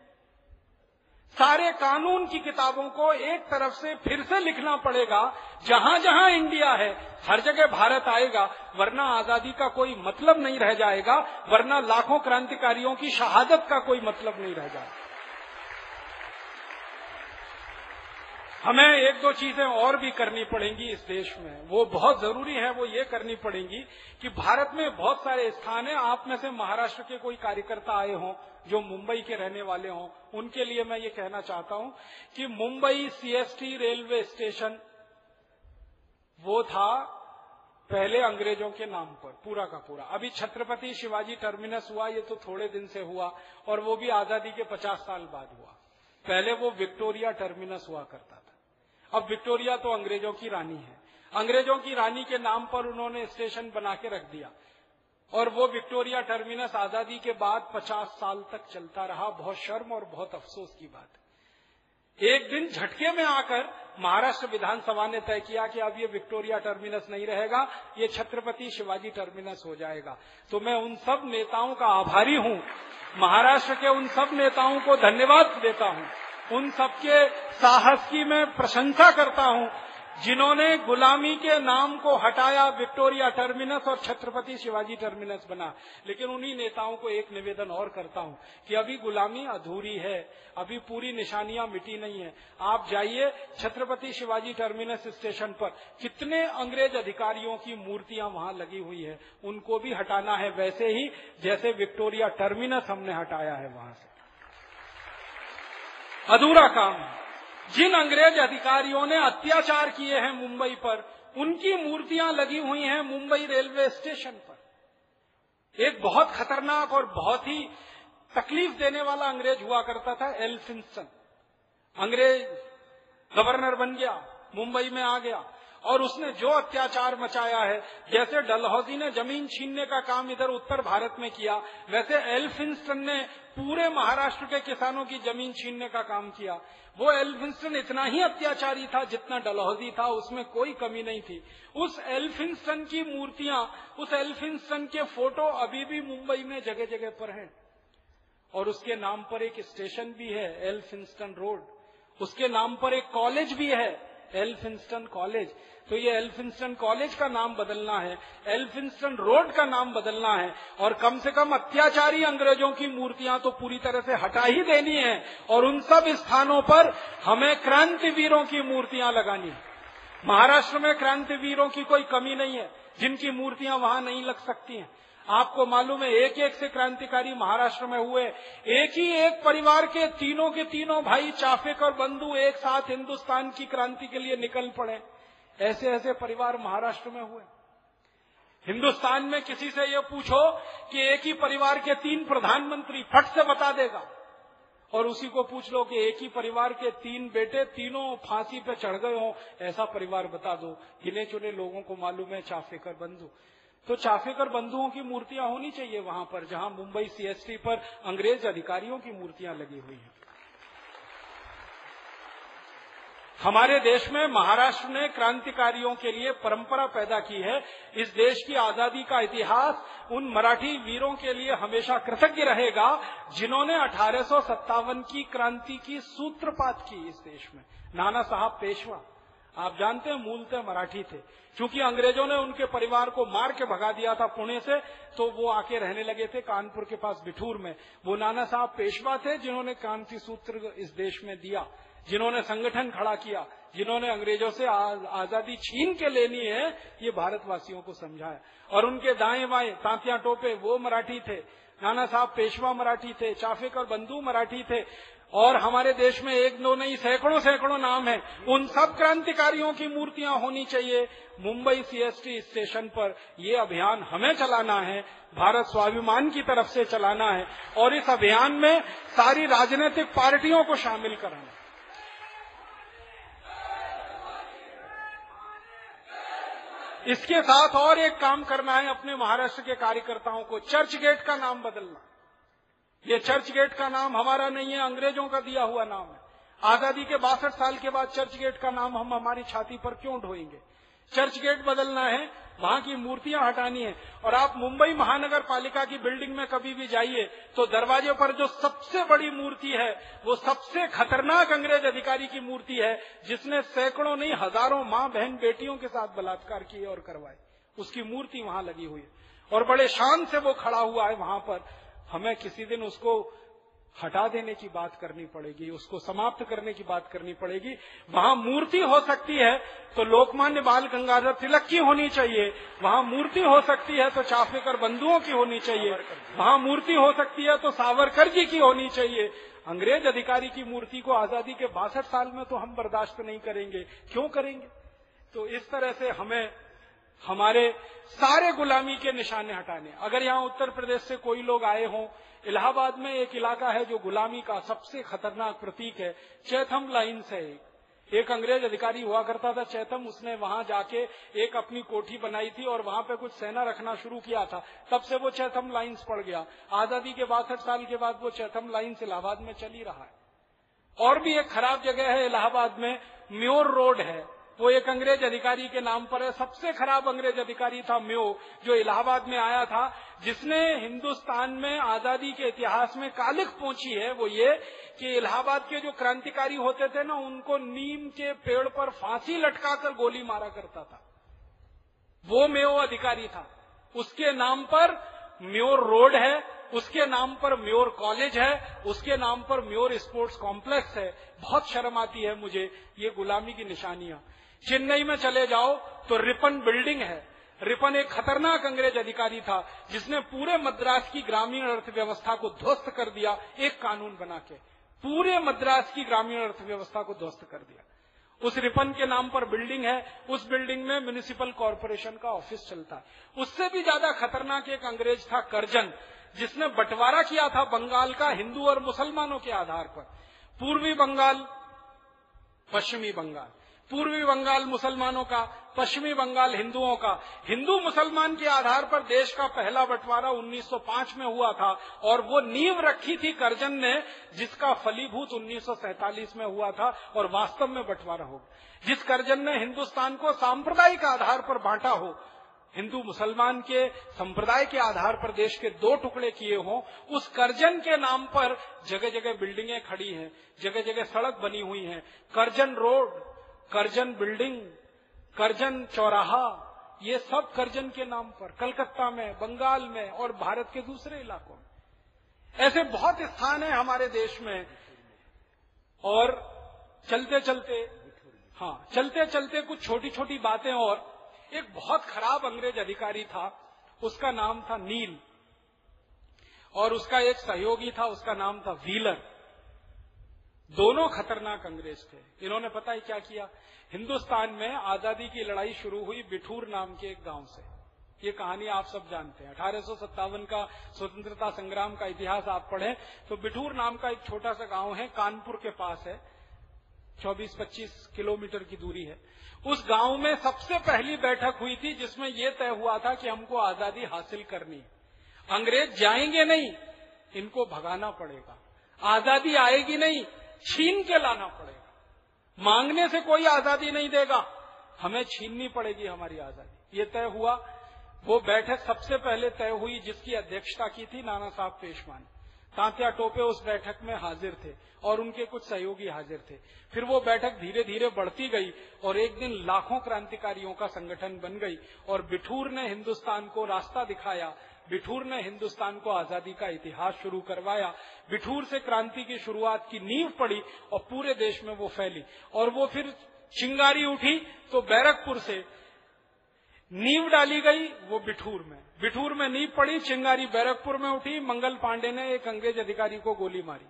सारे कानून की किताबों को एक तरफ़ से फिर से लिखना पड़ेगा। जहाँ जहाँ इंडिया है, हर जगह भारत आएगा, वरना आज़ादी का कोई मतलब नहीं रह जाएगा, वरना लाखों क्रांतिकारियों की शहादत का कोई मतलब नहीं रह जाएगा। हमें एक दो चीज़ें और भी करनी पड़ेंगी इस देश में। वो बहुत ज़रूरी है, वो ये करनी पड़ेंगी कि भारत में बहुत सारे स्थान है। आप में से महाराष्ट्र के कोई कार्यकर्ता आए हों, जो मुंबई के रहने वाले हों, उनके लिए मैं ये कहना चाहता हूँ कि मुंबई सीएसटी रेलवे स्टेशन, वो था पहले अंग्रेज़ों के नाम पर, पूरा का पूरा। अभी छत्रपति शिवाजी टर्मिनस हुआ, ये तो थोड़े दिन से हुआ, और वो भी आज़ादी के पचास साल बाद हुआ। पहले वो विक्टोरिया टर्मिनस हुआ करता अब विक्टोरिया तो अंग्रेज़ों की रानी है। अंग्रेज़ों की रानी के नाम पर उन्होंने स्टेशन बना के रख दिया। और वो विक्टोरिया टर्मिनस आज़ादी के बाद 50 साल तक चलता रहा। बहुत शर्म और बहुत अफसोस की बात। एक दिन झटके में आकर महाराष्ट्र विधानसभा ने तय किया कि अब ये विक्टोरिया टर्मिनस नहीं रहेगा, ये छत्रपति शिवाजी टर्मिनस हो जाएगा। तो मैं उन सब नेताओं का आभारी हूँ। महाराष्ट्र के उन सब नेताओं को धन्यवाद देता हूँ। उन सबके साहस की मैं प्रशंसा करता हूँ, जिन्होंने गुलामी के नाम को हटाया विक्टोरिया टर्मिनस और छत्रपति शिवाजी टर्मिनस बना। लेकिन उन्हीं नेताओं को एक निवेदन और करता हूँ कि अभी गुलामी अधूरी है, अभी पूरी निशानियाँ मिटी नहीं है। आप जाइए छत्रपति शिवाजी टर्मिनस स्टेशन पर। कितने अंग्रेज़ अधिकारियों की मूर्तियाँ वहाँ लगी हुई है। उनको भी हटाना है वैसे ही जैसे विक्टोरिया टर्मिनस हमने हटाया है वहाँ से। अधूरा काम। है जिन अंग्रेज़ अधिकारियों ने अत्याचार किए हैं मुंबई पर, उनकी मूर्तियाँ लगी हुई हैं मुंबई रेलवे स्टेशन पर। एक बहुत खतरनाक और बहुत ही तकलीफ़ देने वाला अंग्रेज़ हुआ करता था एल्फिंसन अंग्रेज़ गवर्नर बन गया, मुंबई में आ गया। और उसने जो अत्याचार मचाया है, जैसे डलहौजी ने ज़मीन छीनने का काम इधर उत्तर भारत में किया, वैसे एल्फिंस्टन ने पूरे महाराष्ट्र के किसानों की ज़मीन छीनने का काम किया। वो एल्फिंस्टन इतना ही अत्याचारी था जितना डलहौजी था, उसमें कोई कमी नहीं थी। उस एल्फिंस्टन की मूर्तियाँ, उस एल्फिंस्टन के फ़ोटो अभी भी मुंबई में जगह जगह पर हैं। और उसके नाम पर एक स्टेशन भी है, एल्फिंस्टन रोड। उसके नाम पर एक कॉलेज भी है। Elphinstone college. तो ये एल्फिंस्टन कॉलेज का नाम बदलना है, एल्फिंस्टन रोड का नाम बदलना है, और कम से कम अत्याचारी अंग्रेज़ों की मूर्तियाँ तो पूरी तरह से हटा ही देनी है, और उन सब स्थानों पर हमें क्रांतिवीरों की मूर्तियाँ लगानी है। महाराष्ट्र में क्रांतिवीरों की कोई कमी नहीं है, जिनकी मूर्तियाँ वहाँ नहीं लग सकती हैं। आपको मालूम है एक एक से क्रांतिकारी महाराष्ट्र में हुए। एक ही एक परिवार के तीनों के तीनों भाई चाफेक और बंधु एक साथ हिंदुस्तान की क्रांति के लिए निकल पड़े। ऐसे ऐसे परिवार महाराष्ट्र में हुए। हिंदुस्तान में किसी से ये पूछो कि एक ही परिवार के तीन प्रधानमंत्री फट से बता देगा। और उसी को पूछ लो कि एक ही परिवार के तीन बेटे तीनों फांसी पे चढ़ गए हों, ऐसा परिवार बता दो। गिने चुने लोगों को मालूम है चाफेकर बंधु। तो चाफेकर बंधुओं की मूर्तियाँ होनी चाहिए वहाँ पर, जहाँ मुंबई सीएसटी पर अंग्रेज़ अधिकारियों की मूर्तियाँ लगी हुई हैं। हमारे देश में महाराष्ट्र ने क्रांतिकारियों के लिए परंपरा पैदा की है। इस देश की आज़ादी का इतिहास उन मराठी वीरों के लिए हमेशा कृतज्ञ रहेगा, जिन्होंने अठारह सौ सत्तावन की क्रांति की सूत्रपात की इस देश में। नाना साहब पेशवा। आप जानते हैं मूलतः मराठी थे। क्योंकि अंग्रेज़ों ने उनके परिवार को मार के भगा दिया था पुणे से तो वो आके रहने लगे थे कानपुर के पास बिठूर में। वो नाना साहब पेशवा थे जिन्होंने क्रांति सूत्र इस देश में दिया, जिन्होंने संगठन खड़ा किया, जिन्होंने अंग्रेज़ों से आज़ादी छीन के लेनी है, ये भारतवासियों को समझाया। और उनके दाएँ बाएँ, तांतिया टोपे, वो मराठी थे। नाना साहब पेशवा मराठी थे, चाफेकर बंधु मराठी थे। और हमारे देश में एक दो नहीं, सैकड़ों सैकड़ों नाम है। उन सब क्रांतिकारियों की मूर्तियाँ होनी चाहिए। मुंबई सीएसटी स्टेशन पर ये अभियान हमें चलाना है, भारत स्वाभिमान की तरफ़ से चलाना है, और इस अभियान में सारी राजनीतिक पार्टियों को शामिल करना इसके साथ और एक काम करना है, अपने महाराष्ट्र के कार्यकर्ताओं को। चर्च गेट का नाम बदलना। ये चर्च गेट का नाम हमारा नहीं है, अंग्रेज़ों का दिया हुआ नाम है। आज़ादी के बासठ साल के बाद चर्च गेट का नाम हम हमारी छाती पर क्यों ढोएँगे? चर्च गेट बदलना है, वहाँ की मूर्तियाँ हटानी है। और आप मुंबई महानगर पालिका की बिल्डिंग में कभी भी जाइए तो दरवाजे पर जो सबसे बड़ी मूर्ति है, वो सबसे खतरनाक अंग्रेज़ अधिकारी की मूर्ति है, जिसने सैकड़ों नहीं, हज़ारों माँ बहन बेटियों के साथ बलात्कार किए और करवाए। उसकी मूर्ति वहाँ लगी हुई है। और बड़े शान से वो खड़ा हुआ है वहाँ पर। हमें किसी दिन उसको हटा देने की बात करनी पड़ेगी उसको समाप्त करने की बात करनी पड़ेगी। वहाँ मूर्ति हो सकती है तो लोकमान्य बाल गंगाधर तिलक की होनी चाहिए। वहाँ मूर्ति हो सकती है तो चाफेकर बंधुओं की होनी चाहिए। वहाँ मूर्ति हो सकती है तो सावरकर जी की होनी चाहिए। अंग्रेज़ अधिकारी की मूर्ति को आज़ादी के बासठ साल में तो हम बर्दाश्त नहीं करेंगे। क्यों करेंगे? तो इस तरह से हमें हमारे सारे गुलामी के निशाने हटाने। अगर यहाँ उत्तर प्रदेश से कोई लोग आए हों, इलाहाबाद में एक इलाका है जो गुलामी का सबसे खतरनाक प्रतीक है, चैथम लाइन से एक। एक अंग्रेज़ अधिकारी हुआ करता था, चैथम, उसने वहाँ जाके एक अपनी कोठी बनाई थी और वहाँ पे कुछ सेना रखना शुरू किया था। तब से वो चैथम लाइन्स पड़ गया। आज़ादी के बासठ साल के बाद वो चैथम लाइन्स इलाहाबाद में चली रहा है। और भी एक खराब जगह है इलाहाबाद में, म्योर रोड है। वो एक अंग्रेज़ अधिकारी के नाम पर है। सबसे खराब अंग्रेज़ अधिकारी था म्यो, जो इलाहाबाद में आया था, जिसने हिंदुस्तान में आज़ादी के इतिहास में कालिक पहुँची है, वो ये कि इलाहाबाद के जो क्रांतिकारी होते थे ना, उनको नीम के पेड़ पर फांसी लटकाकर गोली मारा करता था। वो म्यो अधिकारी था। उसके नाम पर म्योर रोड है, उसके नाम पर म्योर कॉलेज है, उसके नाम पर म्योर स्पोर्ट्स कॉम्प्लेक्स है। बहुत शर्म आती है मुझे ये गुलामी की निशानियाँ। चेन्नई में चले जाओ तो रिपन बिल्डिंग है। रिपन एक खतरनाक अंग्रेज़ अधिकारी था, जिसने पूरे मद्रास की ग्रामीण अर्थव्यवस्था को ध्वस्त कर दिया, एक कानून बना के। पूरे मद्रास की ग्रामीण अर्थव्यवस्था को ध्वस्त कर दिया। उस रिपन के नाम पर बिल्डिंग है। उस बिल्डिंग में म्यूनिसिपल कॉरपोरेशन का ऑफ़िस चलता है। उससे भी ज़्यादा खतरनाक एक अंग्रेज़ था करजन, जिसने बंटवारा किया था बंगाल का हिंदू और मुसलमानों के आधार पर। पूर्वी बंगाल, पश्चिमी बंगाल। पूर्वी बंगाल मुसलमानों का, पश्चिमी बंगाल हिंदुओं का। हिंदू मुसलमान के आधार पर देश का पहला बंटवारा 1905 में हुआ था और वो नींव रखी थी करजन ने, जिसका फलीभूत 1947 में हुआ था और वास्तव में बंटवारा हो जिस करजन ने हिंदुस्तान को सांप्रदायिक आधार पर बांटा हो, हिंदू मुसलमान के संप्रदाय के आधार पर देश के दो टुकड़े किए हों, उस करजन के नाम पर जगह जगह बिल्डिंगें खड़ी हैं जगह जगह सड़क बनी हुई हैं। Curzon road Curzon building, Curzon चौराहा, ये सब करजन के नाम पर, कलकत्ता में, बंगाल में और भारत के दूसरे इलाकों में। ऐसे बहुत स्थान है हमारे देश में। और चलते चलते हाँ चलते चलते कुछ छोटी छोटी बातें और। एक बहुत खराब अंग्रेज़ अधिकारी था, उसका नाम था नील। और उसका एक सहयोगी था, उसका नाम था व्हीलर। दोनों खतरनाक अंग्रेज़ थे। इन्होंने पता ही क्या किया? हिंदुस्तान में आज़ादी की लड़ाई शुरू हुई बिठूर नाम के एक गाँव से। ये कहानी आप सब जानते हैं। अठारह सौ सत्तावन का स्वतंत्रता संग्राम का इतिहास आप पढ़ें तो बिठूर नाम का एक छोटा सा गाँव है, कानपुर के पास है। 24-25 किलोमीटर की दूरी है। उस गाँव में सबसे पहली बैठक हुई थी, जिसमें यह तय हुआ था कि हमको आज़ादी हासिल करनी अंग्रेज़ जाएँगे नहीं, इनको भगाना पड़ेगा। आज़ादी आएगी नहीं छीन के लाना पड़ेगा। मांगने से कोई आज़ादी नहीं देगा। हमें छीननी पड़ेगी हमारी आज़ादी। ये तय हुआ। वो बैठक सबसे पहले तय हुई जिसकी अध्यक्षता की थी नाना साहब पेशवा ने तांत्या टोपे उस बैठक में हाजिर थे और उनके कुछ सहयोगी हाजिर थे। फिर वो बैठक धीरे धीरे बढ़ती गई और एक दिन लाखों क्रांतिकारियों का संगठन बन गई और बिठूर ने हिंदुस्तान को रास्ता दिखाया बिठूर ने हिंदुस्तान को आज़ादी का इतिहास शुरू करवाया। बिठूर से क्रांति की शुरुआत की नींव पड़ी और पूरे देश में वो फैली। और वो फिर चिंगारी उठी तो बैरकपुर से नींव डाली गई वो बिठूर में। बिठूर में नींव पड़ी, चिंगारी बैरकपुर में उठी, मंगल पांडे ने एक अंग्रेज़ अधिकारी को गोली मारी।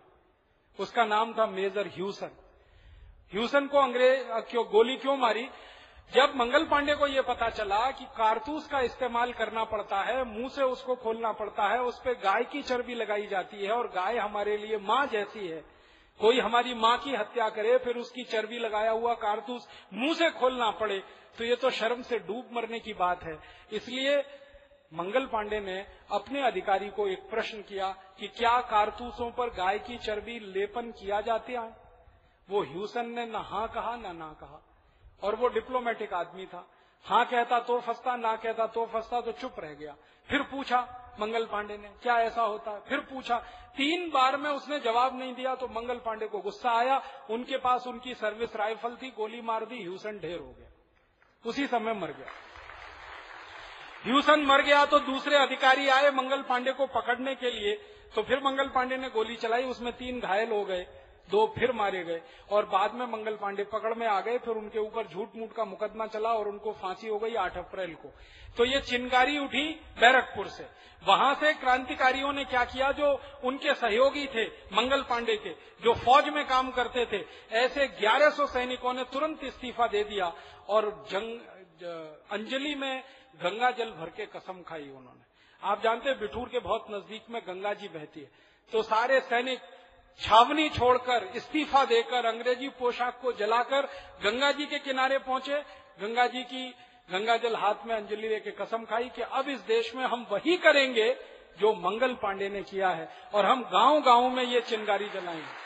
उसका नाम था मेजर ह्यूसन। ह्यूसन को अंग्रेज़ क्यों, गोली क्यों मारी? जब मंगल पांडे को यह पता चला कि कारतूस का इस्तेमाल करना पड़ता है, मुँह से उसको खोलना पड़ता है, उस पर गाय की चर्बी लगाई जाती है और गाय हमारे लिए माँ जैसी है। कोई हमारी माँ की हत्या करे, फिर उसकी चर्बी लगाया हुआ कारतूस मुँह से खोलना पड़े तो ये तो शर्म से डूब मरने की बात है। इसलिए मंगल पांडे ने अपने अधिकारी को एक प्रश्न किया कि क्या कारतूसों पर गाय की चर्बी लेपन किया जाता है? वो ह्यूसन ने न हा कहा, न ना कहा। और वो डिप्लोमेटिक आदमी था। हाँ कहता तो फंसता, ना कहता तो फंसता तो चुप रह गया। फिर पूछा, मंगल पांडे ने, क्या ऐसा होता? है फिर पूछा, तीन बार में उसने जवाब नहीं दिया तो मंगल पांडे को गुस्सा आया। उनके पास उनकी सर्विस राइफल थी, गोली मार दी, ह्यूसन ढेर हो गया। उसी समय मर गया। ह्यूसन मर गया तो दूसरे अधिकारी आए मंगल पांडे को पकड़ने के लिए। तो फिर मंगल पांडे ने गोली चलाई, उसमें तीन घायल हो गए। दो फिर मारे गए और बाद में मंगल पांडे पकड़ में आ गए, फिर उनके ऊपर झूठ मूठ का मुकदमा चला और उनको फांसी हो गई आठ अप्रैल को। तो ये चिनगारी उठी बैरकपुर से। वहाँ से क्रांतिकारियों ने क्या किया, जो उनके सहयोगी थे, मंगल पांडे के, जो फौज में काम करते थे, ऐसे 1100 सैनिकों ने तुरंत इस्तीफा दे दिया और जंग अंजलि में गंगा जल भर के कसम खाई उन्होंने। आप जानते हैं, बिठूर के बहुत नज़दीक में गंगा जी बहती है। तो सारे सैनिक छावनी छोड़कर इस्तीफा देकर अंग्रेज़ी पोशाक को जलाकर गंगा जी के किनारे पहुँचे। गंगा जी की, गंगा जल हाथ में अंजलि लेके कसम खाई कि अब इस देश में हम वही करेंगे जो मंगल पांडे ने किया है और हम गाँव गाँव में ये चिंगारी जलाएँगे।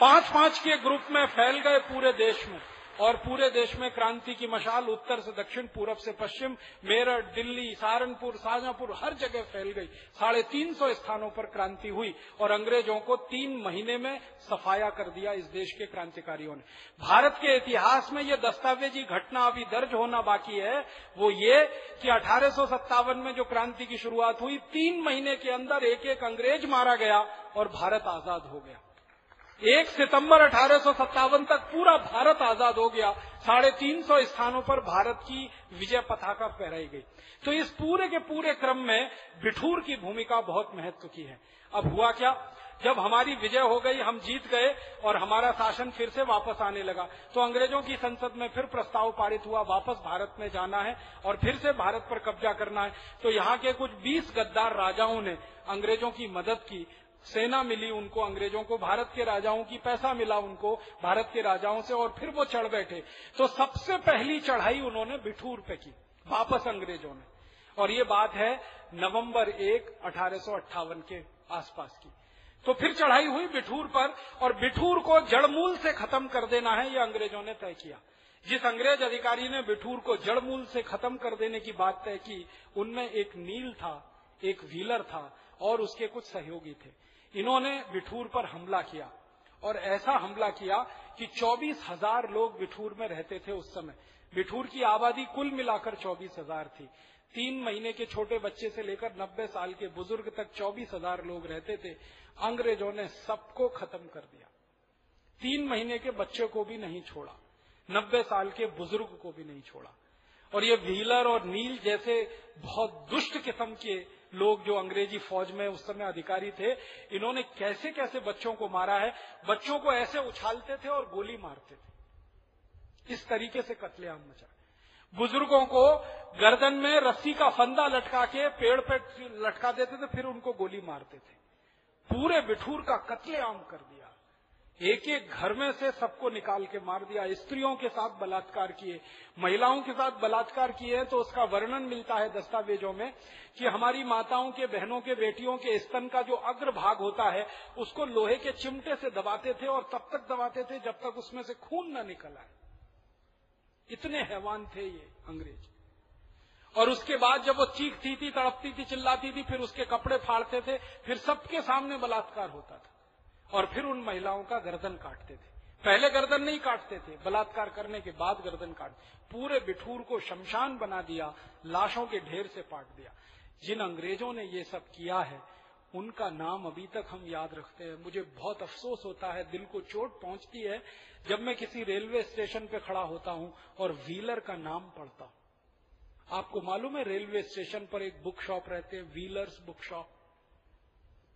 पाँच पाँच के ग्रुप में फैल गए पूरे देश में। और पूरे देश में क्रांति की मशाल उत्तर से दक्षिण, पूरब से पश्चिम, मेरठ, दिल्ली, सहारनपुर, शाहजहांपुर, हर जगह फैल गई। साढ़े तीन सौ स्थानों पर क्रांति हुई और अंग्रेज़ों को तीन महीने में सफाया कर दिया इस देश के क्रांतिकारियों ने। भारत के इतिहास में ये दस्तावेजी घटना अभी दर्ज होना बाकी है। वो ये कि अठारह सौ सत्तावन में जो क्रांति की शुरुआत हुई, तीन महीने के अंदर एक एक अंग्रेज़ मारा गया और भारत आज़ाद हो गया। एक सितंबर अठारह सौ सत्तावन तक पूरा भारत आज़ाद हो गया। साढ़े तीन सौ स्थानों पर भारत की विजय पताका फहराई गई। तो इस पूरे के पूरे क्रम में बिठूर की भूमिका बहुत महत्व की है। अब हुआ क्या? जब हमारी विजय हो गई, हम जीत गए और हमारा शासन फिर से वापस आने लगा। तो अंग्रेज़ों की संसद में फिर प्रस्ताव पारित हुआ, वापस भारत में जाना है और फिर से भारत पर कब्जा करना है। तो यहाँ के कुछ 20 गद्दार राजाओं ने अंग्रेज़ों की मदद की। सेना मिली उनको, अंग्रेज़ों को, भारत के राजाओं की पैसा मिला उनको, भारत के राजाओं से, और फिर वो चढ़ बैठे। तो सबसे पहली चढ़ाई उन्होंने बिठूर पे की, वापस अंग्रेज़ों ने। और ये बात है नवंबर एक, अठारह के आसपास की। तो फिर चढ़ाई हुई बिठूर पर, और बिठूर को जड़मूल से खत्म कर देना है, ये अंग्रेज़ों ने तय किया। जिस अंग्रेज़ अधिकारी ने बिठूर को जड़मूल से खत्म कर देने की बात तय की, उनमें एक नील था, एक व्हीलर था, और उसके कुछ सहयोगी थे। इन्होंने बिठूर पर हमला किया और ऐसा हमला किया कि चौबीस हज़ार लोग बिठूर में रहते थे उस समय। बिठूर की आबादी कुल मिलाकर चौबीस हज़ार थी। तीन महीने के छोटे बच्चे से लेकर नब्बे साल के बुज़ुर्ग तक चौबीस हज़ार लोग रहते थे। अंग्रेज़ों ने सबको खत्म कर दिया। तीन महीने के बच्चे को भी नहीं छोड़ा। नब्बे साल के बुज़ुर्ग को भी नहीं छोड़ा। और ये व्हीलर और नील जैसे बहुत दुष्ट किस्म के लोग जो अंग्रेज़ी फौज में उस समय अधिकारी थे, इन्होंने कैसे कैसे बच्चों को मारा है, बच्चों को ऐसे उछालते थे और गोली मारते थे। इस तरीके से कतलेआम मचा। बुज़ुर्गों को गर्दन में रस्सी का फंदा लटका के पेड़ पे लटका देते थे, फिर उनको गोली मारते थे। पूरे बिठूर का कत्लेआम कर दिया। एक एक घर में से सबको निकाल के मार दिया। स्त्रियों के साथ बलात्कार किए, महिलाओं के साथ बलात्कार किए तो उसका वर्णन मिलता है दस्तावेजों में कि हमारी माताओं के, बहनों के, बेटियों के स्तन का जो अग्र भाग होता है, उसको लोहे के चिमटे से दबाते थे और तब तक दबाते थे जब तक उसमें से खून न निकल आए। इतने हैवान थे ये अंग्रेज़। और उसके बाद जब वो चीखती थी, तड़पती थी, चिल्लाती थी, फिर उसके कपड़े फाड़ते थे, फिर सबके सामने बलात्कार होता था। और फिर उन महिलाओं का गर्दन काटते थे। पहले गर्दन नहीं काटते थे, बलात्कार करने के बाद गर्दन काट पूरे बिठूर को शमशान बना दिया, लाशों के ढेर से पाट दिया। जिन अंग्रेज़ों ने ये सब किया है, उनका नाम अभी तक हम याद रखते हैं। मुझे बहुत अफसोस होता है, दिल को चोट पहुँचती है जब मैं किसी रेलवे स्टेशन पे खड़ा होता हूँ और व्हीलर का नाम पढ़ता हूँ। आपको मालूम है, रेलवे स्टेशन पर एक बुक शॉप रहते हैं, व्हीलर्स बुक शॉप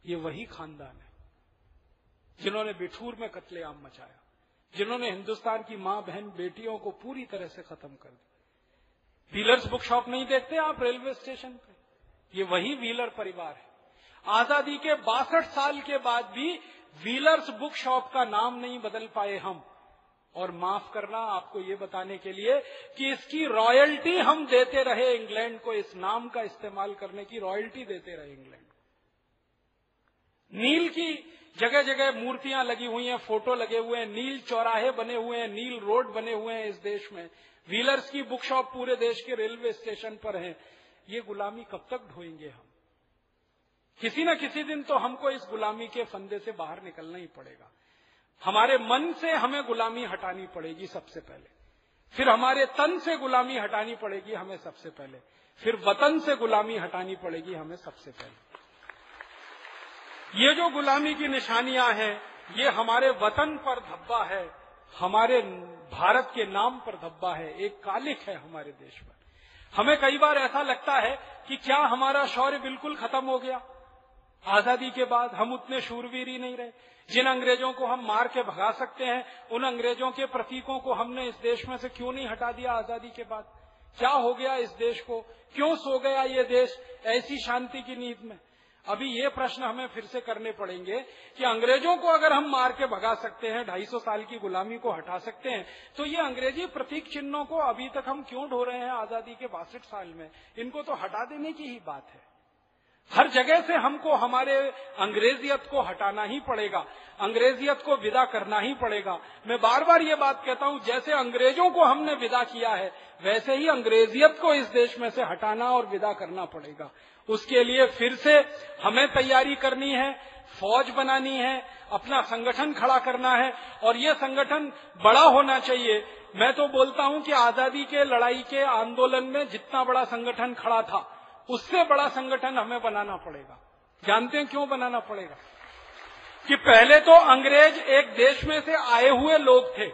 ये वही खानदान है। जिन्होंने बिठूर में कत्लेआम मचाया, जिन्होंने हिंदुस्तान की माँ बहन बेटियों को पूरी तरह से खत्म कर दिया। व्हीलर्स बुक शॉप नहीं देखते आप रेलवे स्टेशन पे? ये वही व्हीलर परिवार है। आज़ादी के बासठ साल के बाद भी व्हीलर्स बुक शॉप का नाम नहीं बदल पाए हम। और माफ़ करना आपको ये बताने के लिए कि इसकी रॉयल्टी हम देते रहे इंग्लैंड को, इस नाम का इस्तेमाल करने की रॉयल्टी देते रहे इंग्लैंड नील की जगह जगह मूर्तियाँ लगी हुई हैं, फ़ोटो लगे हुए हैं, नील चौराहे बने हुए हैं, नील रोड बने हुए हैं इस देश में। व्हीलर्स की बुक शॉप पूरे देश के रेलवे स्टेशन पर है। ये गुलामी कब तक ढोएँगे हम? किसी न किसी दिन तो हमको इस गुलामी के फंदे से बाहर निकलना ही पड़ेगा। हमारे मन से हमें गुलामी हटानी पड़ेगी सबसे पहले। फिर हमारे तन से गुलामी हटानी पड़ेगी हमें सबसे पहले। फिर वतन से गुलामी हटानी पड़ेगी हमें सबसे पहले। ये जो गुलामी की निशानियाँ हैं, ये हमारे वतन पर धब्बा है, हमारे भारत के नाम पर धब्बा है, एक कालिक है हमारे देश पर। हमें कई बार ऐसा लगता है कि क्या हमारा शौर्य बिल्कुल खत्म हो गया? आज़ादी के बाद हम उतने शूरवीर ही नहीं रहे। जिन अंग्रेज़ों को हम मार के भगा सकते हैं, उन अंग्रेज़ों के प्रतीकों को हमने इस देश में से क्यों नहीं हटा दिया आज़ादी के बाद? क्या हो गया इस देश को? क्यों सो गया ये देश ऐसी शांति की नींद में? अभी ये प्रश्न हमें फिर से करने पड़ेंगे कि अंग्रेज़ों को अगर हम मार के भगा सकते हैं, ढाई सौ साल की गुलामी को हटा सकते हैं तो ये अंग्रेज़ी प्रतीक चिन्हों को अभी तक हम क्यों ढो रहे हैं आज़ादी के बासठ साल में? इनको तो हटा देने की ही बात है। हर जगह से हमको, हमारे अंग्रेजियत को हटाना ही पड़ेगा, अंग्रेजियत को विदा करना ही पड़ेगा। मैं बार बार ये बात कहता हूँ, जैसे अंग्रेज़ों को हमने विदा किया है, वैसे ही अंग्रेजियत को इस देश में से हटाना और विदा करना पड़ेगा। उसके लिए फिर से हमें तैयारी करनी है, फौज बनानी है, अपना संगठन खड़ा करना है, और ये संगठन बड़ा होना चाहिए। मैं तो बोलता हूँ कि आज़ादी के, लड़ाई के आंदोलन में जितना बड़ा संगठन खड़ा था उससे बड़ा संगठन हमें बनाना पड़ेगा। जानते हैं क्यों बनाना पड़ेगा? कि पहले तो अंग्रेज़ एक देश में से आए हुए लोग थे,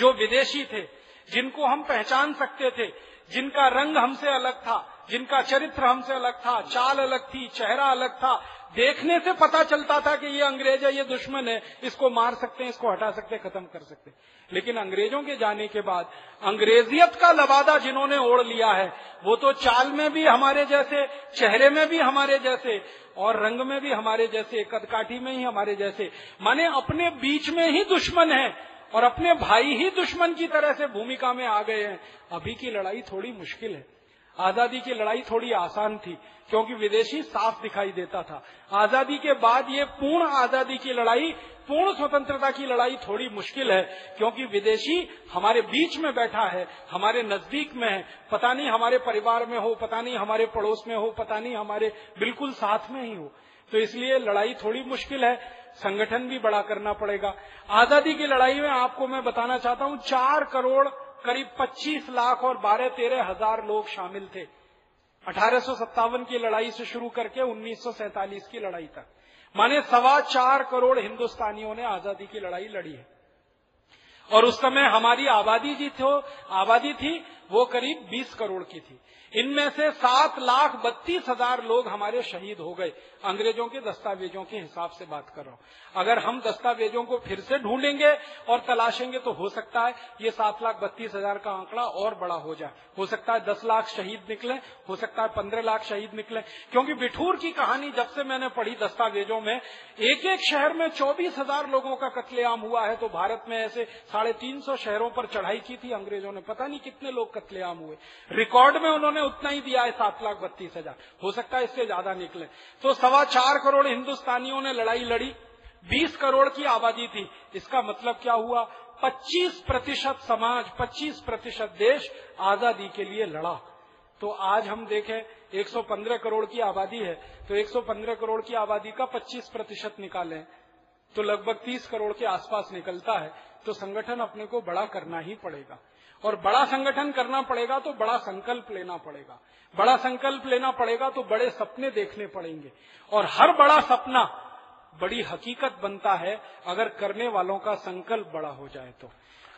जो विदेशी थे, जिनको हम पहचान सकते थे, जिनका रंग हमसे अलग था, जिनका चरित्र हमसे अलग था, चाल अलग थी, चेहरा अलग था देखने से पता चलता था कि ये अंग्रेज़ है, ये दुश्मन है, इसको मार सकते हैं, इसको हटा सकते हैं, खत्म कर सकते हैं। लेकिन अंग्रेज़ों के जाने के बाद, अंग्रेजियत का लबादा जिन्होंने ओढ़ लिया है, वो तो चाल में भी हमारे जैसे, चेहरे में भी हमारे जैसे, और रंग में भी हमारे जैसे कदकाठी में ही हमारे जैसे। माने अपने बीच में ही दुश्मन है, और अपने भाई ही दुश्मन की तरह से भूमिका में आ गए हैं। अभी की लड़ाई थोड़ी मुश्किल है। आज़ादी की लड़ाई थोड़ी आसान थी। क्योंकि विदेशी साफ़ दिखाई देता था। आज़ादी के बाद ये पूर्ण आज़ादी की लड़ाई, पूर्ण स्वतंत्रता की लड़ाई थोड़ी मुश्किल है, क्योंकि विदेशी हमारे बीच में बैठा है, हमारे नज़दीक में है। पता नहीं हमारे परिवार में हो, पता नहीं हमारे पड़ोस में हो, पता नहीं हमारे बिल्कुल साथ में ही हो। तो इसलिए लड़ाई थोड़ी मुश्किल है, संगठन भी बड़ा करना पड़ेगा। आज़ादी की लड़ाई में आपको मैं बताना चाहता हूँ, चार करोड़, करीब 25 लाख और बारह तेरह हज़ार लोग शामिल थे। अठारह सौ सत्तावन की लड़ाई से शुरू करके 1947 की लड़ाई तक। माने सवा चार करोड़ हिंदुस्तानियों ने आज़ादी की लड़ाई लड़ी है। और उस समय हमारी आबादी जी थी, आबादी थी, वो करीब 20 करोड़ की थी। इनमें से सात लाख बत्तीस हज़ार लोग हमारे शहीद हो गए। अंग्रेज़ों के, दस्तावेजों के हिसाब से बात कर रहा हूँ। अगर हम दस्तावेजों को फिर से ढूंढेंगे और तलाशेंगे तो हो सकता है ये सात लाख बत्तीस हज़ार का आंकड़ा और बड़ा हो जाए। हो सकता है दस लाख शहीद निकले, हो सकता है पंद्रह लाख शहीद निकले। क्योंकि बिठूर की कहानी जब से मैंने पढ़ी दस्तावेजों में एक एक शहर में चौबीस हज़ार लोगों का कत्लेआम हुआ है तो भारत में ऐसे साढ़े तीन सौ शहरों पर चढ़ाई की थी। अंग्रेज़ों ने पता नहीं कितने लोग कत्लेआम हुए। रिकॉर्ड में उन्होंने उतना ही दिया है सात लाख बत्तीस हज़ार। हो सकता है इससे ज़्यादा निकले। तो सवा चार करोड़ हिंदुस्तानियों ने लड़ाई लड़ी। बीस करोड़ की आबादी थी। इसका मतलब क्या हुआ? 25 प्रतिशत समाज 25 प्रतिशत देश आज़ादी के लिए लड़ा। तो आज हम देखें 115 करोड़ की आबादी है। तो 115 करोड़ की आबादी का 25 प्रतिशत निकालें। तो लगभग 30 करोड़ के आसपास निकलता है। तो संगठन अपने को बड़ा करना ही पड़ेगा। और बड़ा संगठन करना पड़ेगा तो बड़ा संकल्प लेना पड़ेगा। बड़ा संकल्प लेना पड़ेगा तो बड़े सपने देखने पड़ेंगे। और हर बड़ा सपना बड़ी हकीकत बनता है अगर करने वालों का संकल्प बड़ा हो जाए तो।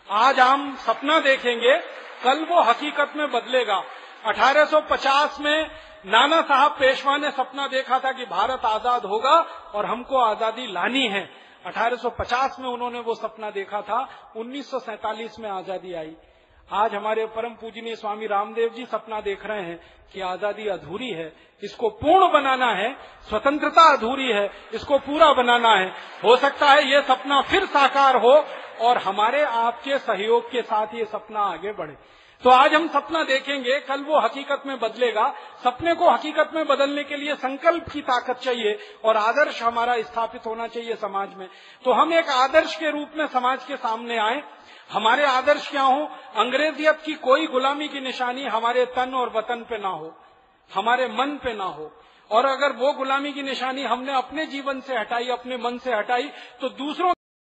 आज हम सपना देखेंगे, कल वो हकीकत में बदलेगा। 1850 में नाना साहब पेशवा ने सपना देखा था कि भारत आज़ाद होगा और हमको आज़ादी लानी है। 1850 में उन्होंने वो सपना देखा था 1947 में आज़ादी आई। आज हमारे परम पूजनीय स्वामी रामदेव जी सपना देख रहे हैं कि आज़ादी अधूरी है, इसको पूर्ण बनाना है, स्वतंत्रता अधूरी है, इसको पूरा बनाना है। हो सकता है ये सपना फिर साकार हो और हमारे आपके सहयोग के साथ ये सपना आगे बढ़े। तो आज हम सपना देखेंगे, कल वो हकीकत में बदलेगा। सपने को हकीकत में बदलने के लिए संकल्प की ताकत चाहिए और आदर्श हमारा स्थापित होना चाहिए समाज में। तो हम एक आदर्श के रूप में समाज के सामने आए। हमारे आदर्श क्या हो? अंग्रेजियत की कोई गुलामी की निशानी हमारे तन और वतन पे ना हो, हमारे मन पे ना हो। और अगर वो गुलामी की निशानी हमने अपने जीवन से हटाई, अपने मन से हटाई तो दूसरों